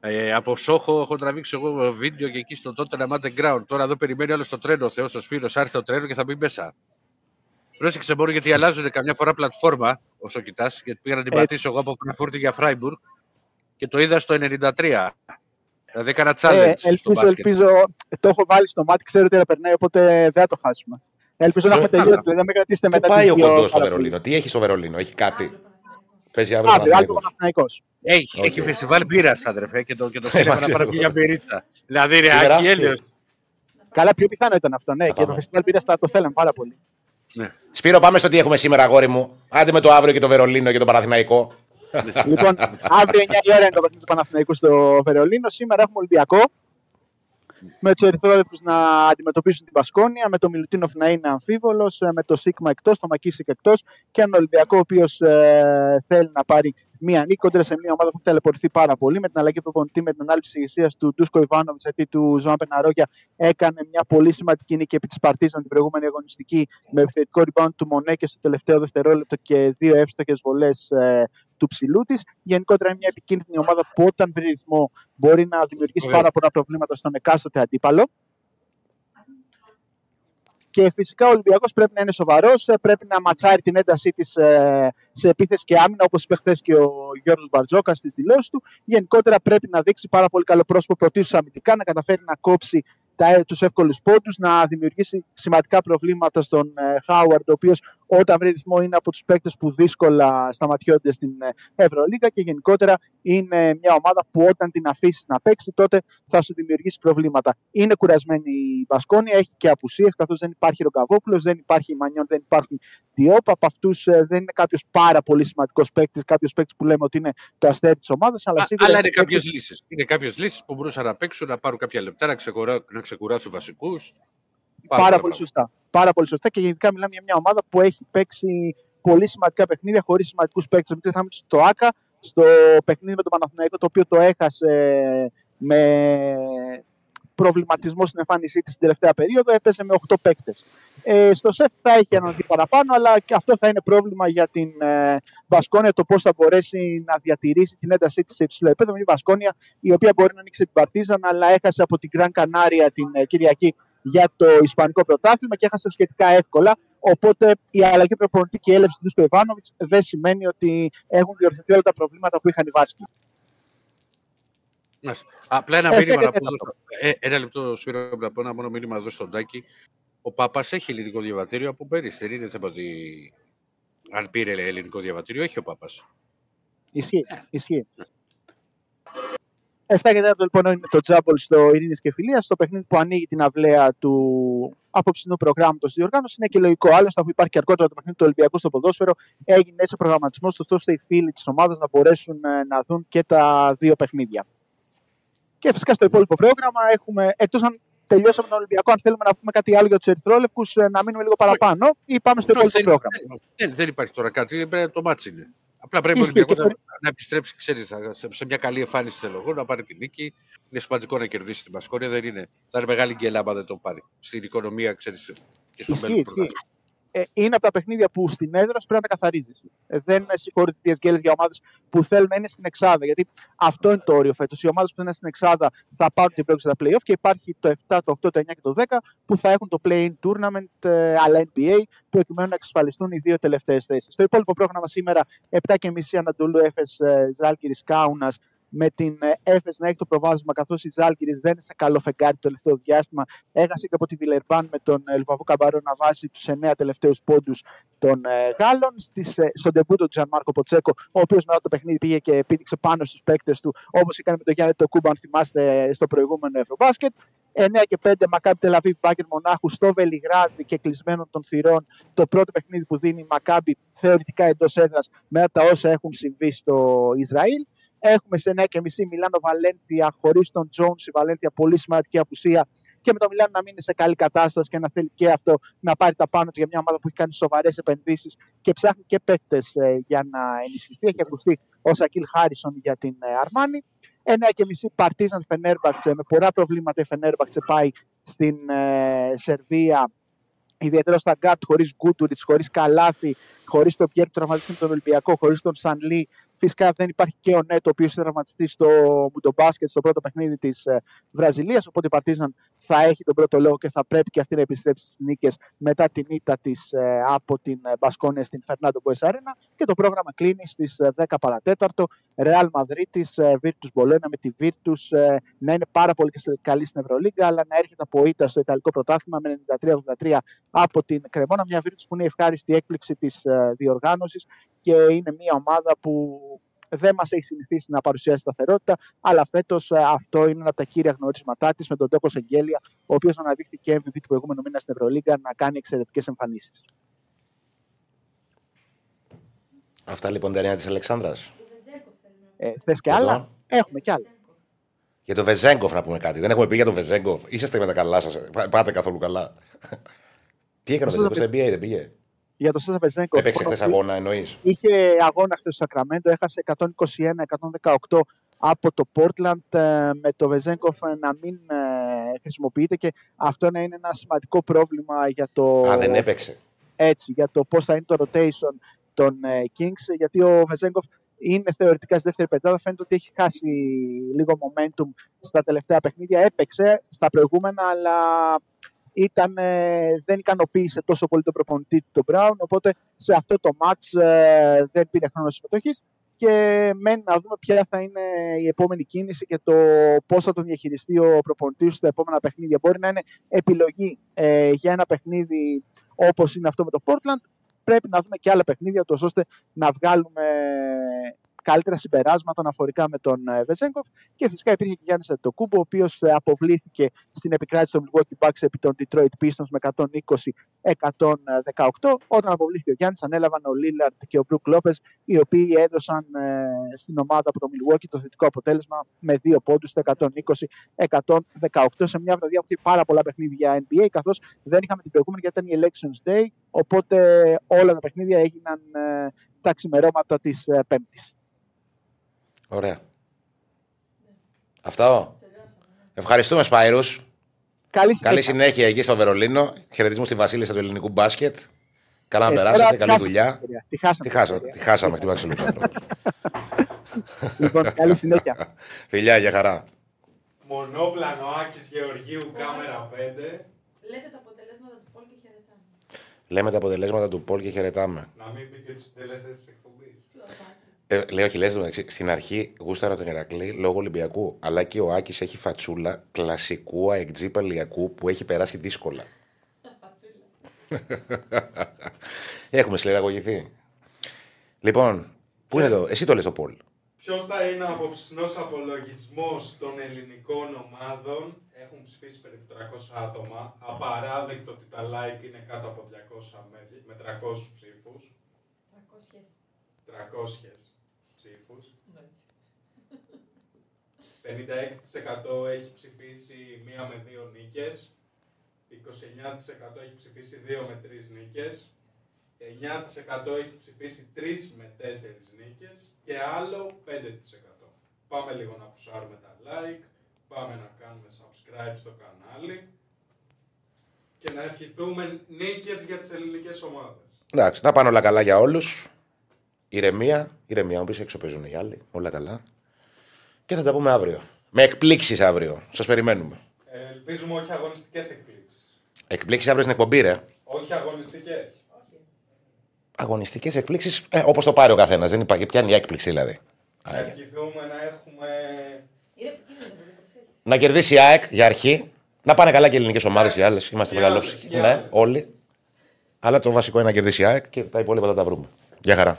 Ε, από Σόχο έχω τραβήξει εγώ βίντεο και εκεί στο Tottenham Underground. Τώρα εδώ περιμένει άλλο το τρένο. Ο Θεός ο Σπύρος άρχισε το τρένο και θα μπει μέσα. Πρόσεξε μόνο γιατί αλλάζουν καμιά φορά πλατφόρμα όσο κοιτάς. Γιατί πήγα να την Έτσι. πατήσω εγώ από Φραγκφούρτη για Φράιμπουργκ και το είδα στο 93. Δηλαδή έκανα Ε, challenge στο ελπίζω, μπάσκετ. ελπίζω, το έχω βάλει στο μάτι, ξέρω ότι δεν περνάει, οπότε δεν θα το χάσουμε. Ελπίζω να Ξέρω- έχουμε τελειώσει, δηλαδή να μην κρατήσετε Πού μετά πάει τις ο δύο κοντός στο παραπλή. Βερολίνο, τι έχει στο Βερολίνο, έχει κάτι; Παίζει αύριο Αύριο, άλλο Παναθηναϊκός. Παναθηναϊκός. Έχει, Οκ. έχει φεστιβάλ μπύρας, αδερφέ, και το, και το Ε, στείλαμε μα να ξέρω. πάρει μια μπυρίτσα. Δηλαδή, είναι Σήμερα, αγγέλιος. Καλά, πιο πιθανό ήταν αυτό, ναι. Και πάμε. το φεστιβάλ πήρε στα το θέλαμε πάρα πολύ. Ναι. Σπύρο, πάμε στο τι έχουμε σήμερα, αγόρι μου. Άντε με το αύριο και το Βερολίνο και το Παναθηναϊκό. λοιπόν, αύριο 9 η ώρα είναι το παιχνίδι του Παναθηναϊκού στο Βερολίνο. Σήμερα έχουμε Ολυμπιακό. Με τους Ερυθρόλεπτου να αντιμετωπίσουν την Πασκόνια, με το Μιλουτίνοφ να είναι αμφίβολος, με το Σίγμα εκτός, το Μακίσικ εκτός και έναν Ολυμπιακό ο οποίος θέλει να πάρει μία νίκη κόντρα σε μια ομάδα που έχει ταλαιπωρηθεί πάρα πολύ με την αλλαγή προπονητή, με την ανάληψη ηγεσίας του Ντούσκο Ιβάνοβιτς αντί του Ζωάν Πεναρόγια. Έκανε μια πολύ σημαντική νίκη επί της Παρτίζαν την προηγούμενη αγωνιστική με επιθετικό rebound του Μονέ και στο τελευταίο δευτερόλεπτο και δύο εύστοχες βολές του ψηλού της. Γενικότερα είναι μια επικίνδυνη ομάδα που όταν βρει ρυθμό μπορεί να δημιουργήσει Ωραία. πάρα πολλά προβλήματα στον εκάστοτε αντίπαλο. Και φυσικά ο Ολυμπιακός πρέπει να είναι σοβαρός, πρέπει να ματσάρει την έντασή της σε επίθεση και άμυνα, όπως είπε χθες και ο Γιώργος Μπαρτζόκα στις δηλώσεις του. Γενικότερα πρέπει να δείξει πάρα πολύ καλό πρόσωπο πρωτίστως αμυντικά, να καταφέρει να κόψει τους εύκολους πόντους, να δημιουργήσει σημαντικά προβλήματα στον Χάουαρντ, ο οποίος όταν βρει ρυθμό είναι από τους παίκτες που δύσκολα σταματιόνται στην ε, Ευρωλίγα και γενικότερα είναι μια ομάδα που όταν την αφήσεις να παίξει, τότε θα σου δημιουργήσει προβλήματα. Είναι κουρασμένη η Μπασκόνια, έχει και απουσίες, καθώς δεν υπάρχει Ρογκαβόπουλος, δεν υπάρχει Μανιόν, δεν υπάρχουν Διόπ. Από αυτούς δεν είναι κάποιος πάρα πολύ σημαντικός παίκτης, κάποιος παίκτης που λέμε ότι είναι το αστέρι της ομάδας. Αλλά, Α, σίγουρα αλλά είναι παίκτης- κάποιες λύσεις. Είναι κάποιες λύσεις που μπορούσαν να παίξουν, να πάρουν κάποια λεπτά, να, ξεκουρά, να ξεκουράσουν βασικούς. Πάρα πολύ σωστά. Πάρα πολύ σωστά και γενικά μιλάμε για μια ομάδα που έχει παίξει πολύ σημαντικά παιχνίδια χωρίς σημαντικούς παίκτες. Μην ξεχνάμε στο ΑΚΑ, στο παιχνίδι με τον Παναθηναϊκό, το οποίο το έχασε με προβληματισμό στην εμφάνισή της στην τελευταία περίοδο, έπαιζε με 8 παίκτες. Ε, στο ΣΕΦ θα έχει έναν δει παραπάνω, αλλά και αυτό θα είναι πρόβλημα για την ε, Βασκόνια το πώς θα μπορέσει να διατηρήσει την έντασή της σε υψηλό επίπεδο. Μια Βασκόνια η οποία μπορεί να ανοίξει την Παρτίζαν, αλλά έχασε από την Γκραν Κανάρια την ε, Κυριακή για το Ισπανικό πρωτάθλημα και έχασε σχετικά εύκολα. Οπότε η αλλαγή προπονητή και η έλευση του Ντούσκο Ιβάνοβιτς δεν σημαίνει ότι έχουν διορθωθεί όλα τα προβλήματα που είχαν οι Βάσκοι. Μάλιστα. Απλά ένα Ε, μήνυμα να φαίνεται πω. εδώ- Ε, ένα λεπτό, Σπύρο, να πω ένα μόνο μήνυμα εδώ στον Τάκη. Ο Πάπα έχει ελληνικό διαβατήριο από πέρυσι. Δεν είναι θέμα ότι αν πήρε ελληνικό διαβατήριο, έχει ο Πάπα. Ισχύει. Ισχύει. 7 και 4 λοιπόν είναι το τζάμπολ στο Ειρήνης και Φιλίας, στο παιχνίδι που ανοίγει την αυλαία του απόψινού προγράμματος της διοργάνωσης. Είναι και λογικό. Άλλωστε, αφού υπάρχει και αργότερα το παιχνίδι του Ολυμπιακού στο ποδόσφαιρο, έγινε έτσι ο προγραμματισμός, ώστε οι φίλοι της ομάδας να μπορέσουν ε, να δουν και τα δύο παιχνίδια. Και φυσικά στο υπόλοιπο πρόγραμμα έχουμε, εκτός αν τελειώσαμε τον Ολυμπιακό, αν θέλουμε να πούμε κάτι άλλο για τους Ερυθρόλευκους, να μείνουμε λίγο παραπάνω ή πάμε στο Όχι, υπόλοιπο δεν, πρόγραμμα. δεν, δεν υπάρχει τώρα κάτι. Πρέπει, το ματς είναι. Απλά πρέπει ο Ισχύει Ολυμπιακός και να, να επιστρέψει ξέρεις, σε, σε μια καλή εμφάνιση θέλω εγώ, να πάρει την νίκη. Είναι σημαντικό να κερδίσει την Μπασκόνια. Δεν είναι. Θα είναι μεγάλη γκέλα άμα δεν το πάρει. Στην οικονομία, ξέρεις. Και στο Ισχύει, μέλλον. Ισχύει. ε, είναι από τα παιχνίδια που στην έδρα σου πρέπει να τα καθαρίζεις. Ε, δεν συγχωρείται τις γκέλες για ομάδες που θέλουν να είναι στην Εξάδα. Γιατί αυτό είναι το όριο φέτος. Οι ομάδες που δεν είναι στην Εξάδα θα πάρουν την πρόκληση στα playoff και υπάρχει το 7, το 8, το 9 και το 10 που θα έχουν το play-in tournament ε, αλλά NBA προκειμένου να εξασφαλιστούν οι δύο τελευταίες θέσεις. Το υπόλοιπο πρόγραμμα σήμερα 7.30 Ανατολού Έφε Ζάλκυρη Κάουνα με την Έφες να έχει το προβάδισμα καθώς η Ζάλγκυρη δεν είναι σε καλό φεγγάρι το τελευταίο διάστημα. Έχασε και από τη Βιλερμπάν με τον Λουβαβού Καμπαρό να βάσει τους 9 τελευταίους πόντους των ε, Γάλλων. Στις, ε, στον τεμπούτο του Τζανμάρκο Ποτσέκο, ο οποίος μετά το παιχνίδι πήγε και πήδηξε πάνω στους παίκτες του, όπως έκανε με τον Γιάννη το Κούμπα, αν θυμάστε, στο προηγούμενο Ευρωμπάσκετ. 9 και 5 Μακάμπι Τελαβίβ Μπάγκερ Μονάχου στο Βελιγράδι και κλεισμένων των θυρών. Το πρώτο παιχνίδι που δίνει η Μακάμπι θεωρητικά εντός έδρας μετά τα όσα έχουν συμβεί στο Ισραήλ. Έχουμε σε 9.30 Μιλάνο Βαλένθια χωρίς τον Τζόουν. Η Βαλένθια πολύ σημαντική απουσία. Και με το Μιλάνο να μην είναι σε καλή κατάσταση και να θέλει και αυτό να πάρει τα πάνω του για μια ομάδα που έχει κάνει σοβαρές επενδύσεις και ψάχνει και παίκτες ε, για να ενισχυθεί. Έχει ακουστεί ο Σακίλ Χάρισον για την ε, Αρμάνη. 9.30 Παρτίζαν Φενέρμπαξε. Με πολλά προβλήματα η Φενέρμπαξε πάει στην ε, Σερβία ιδιαίτερα στα γκάρτ, χωρίς Γκούτουριτ, χωρίς Καλάθη, χωρίς τον Πιέρ που τραυματίστηκε τον Ολυμπιακό, χωρίς τον Σανλή, Φυσικά δεν υπάρχει και ο Νέτο, ο οποίος είναι τραυματίας στο Μουντομπάσκετ, στο πρώτο παιχνίδι της ε, Βραζιλίας. Οπότε η Παρτίζαν θα έχει τον πρώτο λόγο και θα πρέπει και αυτή να επιστρέψει στις νίκες μετά την ήττα της ε, από την ε, Μπασκόνια στην Φερνάντο Μπουέσα Αρένα. Και το πρόγραμμα κλείνει στις 10 παρά τέταρτο. Ρεάλ Μαδρίτης, Βίρτου Μπολένα με τη Βίρτου να είναι πάρα πολύ καλή στην Ευρωλίγκα, αλλά να έρχεται από ήττα στο Ιταλικό πρωτάθλημα με 93-83 από την Κρεμόνα. Μια Βίρτου που είναι η ευχάριστη έκπληξη της διοργάνωσης και είναι μια ομάδα που δεν μας έχει συνηθίσει να παρουσιάσει σταθερότητα, αλλά φέτος ε, αυτό είναι ένα από τα κύρια γνωρίσματά της με τον Τόκος Εγγέλια, ο οποίος αναδείχθηκε MVP του προηγούμενου μήνα στην Ευρωλίγκα να κάνει εξαιρετικές εμφανίσεις. Αυτά λοιπόν τα νέα της Αλεξάνδρας. Ε, Θες και άλλα; Έχουμε και άλλα. Για το Βεζέγκοφ να πούμε κάτι. Δεν έχουμε πει για το Βεζέγκοφ. Είσαστε με τα καλά σας. Πάτε καθόλου καλά. Τι έκανε ο Βεζέγκοφ στην NBA, δεν πήγε; Για το Σέσα Βεζέγκο. Έπαιξε χθες αγώνα, εννοείς. Είχε αγώνα χθες στο Σακραμέντο, έχασε 121-118 από το Portland ε, με το Βεζέγκοφ να μην ε, χρησιμοποιείται και αυτό να είναι ένα σημαντικό πρόβλημα για το. Α, δεν έπαιξε. Έτσι, για το πώς θα είναι το rotation των ε, Kings, γιατί ο Βεζέγκοφ είναι θεωρητικά στη δεύτερη πεντάδα. Φαίνεται ότι έχει χάσει λίγο momentum στα τελευταία παιχνίδια. Έπαιξε στα προηγούμενα, αλλά ήταν, ε, δεν ικανοποίησε τόσο πολύ τον προπονητή του τον Μπράουν, οπότε σε αυτό το μάτς ε, δεν πήρε χρόνο συμμετοχής και μένει να δούμε ποια θα είναι η επόμενη κίνηση και το πώς θα τον διαχειριστεί ο προπονητής στα επόμενα παιχνίδια. Μπορεί να είναι επιλογή ε, για ένα παιχνίδι όπως είναι αυτό με το Portland. Πρέπει να δούμε και άλλα παιχνίδια, ώστε να βγάλουμε καλύτερα συμπεράσματα αναφορικά με τον ε, Βεζέγκοφ. Και φυσικά υπήρχε και Γιάννης Αντοκούμπο, ο οποίος ε, αποβλήθηκε στην επικράτηση των Milwaukee Bucks επί των Detroit Pistons με 120-118. Όταν αποβλήθηκε ο Γιάννης, ανέλαβαν ο Λίλαρτ και ο Μπρουκ Λόπε, οι οποίοι έδωσαν ε, στην ομάδα από το Milwaukee το θετικό αποτέλεσμα με δύο πόντους, 120-118 σε μια βραδιά που είχε πάρα πολλά παιχνίδια NBA, καθώς δεν είχαμε την προηγούμενη γιατί ήταν η Elections Day. Οπότε όλα τα παιχνίδια έγιναν τα ξημερώματα της Πέμπτης. Ωραία. Αυτό. Ευχαριστούμε, Σπάιρους. Καλή, συνέχεια. συνέχεια εκεί στο Βερολίνο. Χαιρετισμού στη Βασίλισσα του ελληνικού μπάσκετ. Καλά να ε, περάσετε, καλή δουλειά. Τη χάσαμε. Τη χάσαμε, τη χάσαμε Λοιπόν, καλή συνέχεια. Φιλιά, για χαρά. Μονόπλανο Άκης Γεωργίου, κάμερα 5. Λέτε τα αποτελέσματα του Πολ και χαιρετάμε. Λέμε τα αποτελέσματα του Πολ και χαιρετάμε. Να μην πει και τους συντελέστες της εκπομπής. Ε, λέω, όχι, λες, στην αρχή γούσταρα τον Ηρακλή λόγω Ολυμπιακού. Αλλά και ο Άκης έχει φατσούλα κλασικού αεκτζή παλιακού που έχει περάσει δύσκολα. Έχουμε συλλεγαγωγηθεί. Λοιπόν, πού είναι εδώ, εσύ το λες το Πολ. Ποιος θα είναι ο απόψινό απολογισμός των ελληνικών ομάδων; Έχουν ψηφίσει περίπου 300 άτομα. Απαράδεκτο ότι τα like είναι κάτω από 200 με 300 ψήφους. 300. 300 ψήφους. 56% έχει ψηφίσει μία με δύο νίκες. 29% έχει ψηφίσει δύο με τρεις νίκες. 9% έχει ψηφίσει τρεις με τέσσερις νίκες και άλλο 5%. Πάμε λίγο να πουσάρουμε τα like, πάμε να κάνουμε subscribe στο κανάλι. και να ευχηθούμε νίκες για τις ελληνικές ομάδες. Εντάξει, να πάνε όλα καλά για όλους. Ηρεμία, ηρεμία. Μου πεις έξω παίζουν οι άλλοι. Όλα καλά. Και θα τα πούμε αύριο. Με εκπλήξεις αύριο. Σας περιμένουμε. Ε, ελπίζουμε όχι αγωνιστικές εκπλήξεις. Εκπλήξεις αύριο στην εκπομπή, ρε. Όχι αγωνιστικές. Αγωνιστικές εκπλήξεις, ε, όπως το πάρει ο καθένας. Δεν υπάρχει. Ποια είναι η έκπληξη δηλαδή. Να Α, ευχηθούμε να έχουμε... Είναι επικίνδυνο, δεν προσέχεις. Να κερδίσει η ΑΕΚ για αρχή. Να πάνε καλά και οι ελληνικές ομάδες οι άλλες. Είμαστε Και μεγαλόψυχοι. άλλες, και Ναι, άλλες. όλοι. Αλλά το βασικό είναι να κερδίσει η ΑΕΚ και τα υπόλοιπα θα τα βρούμε. Γεια χαρά.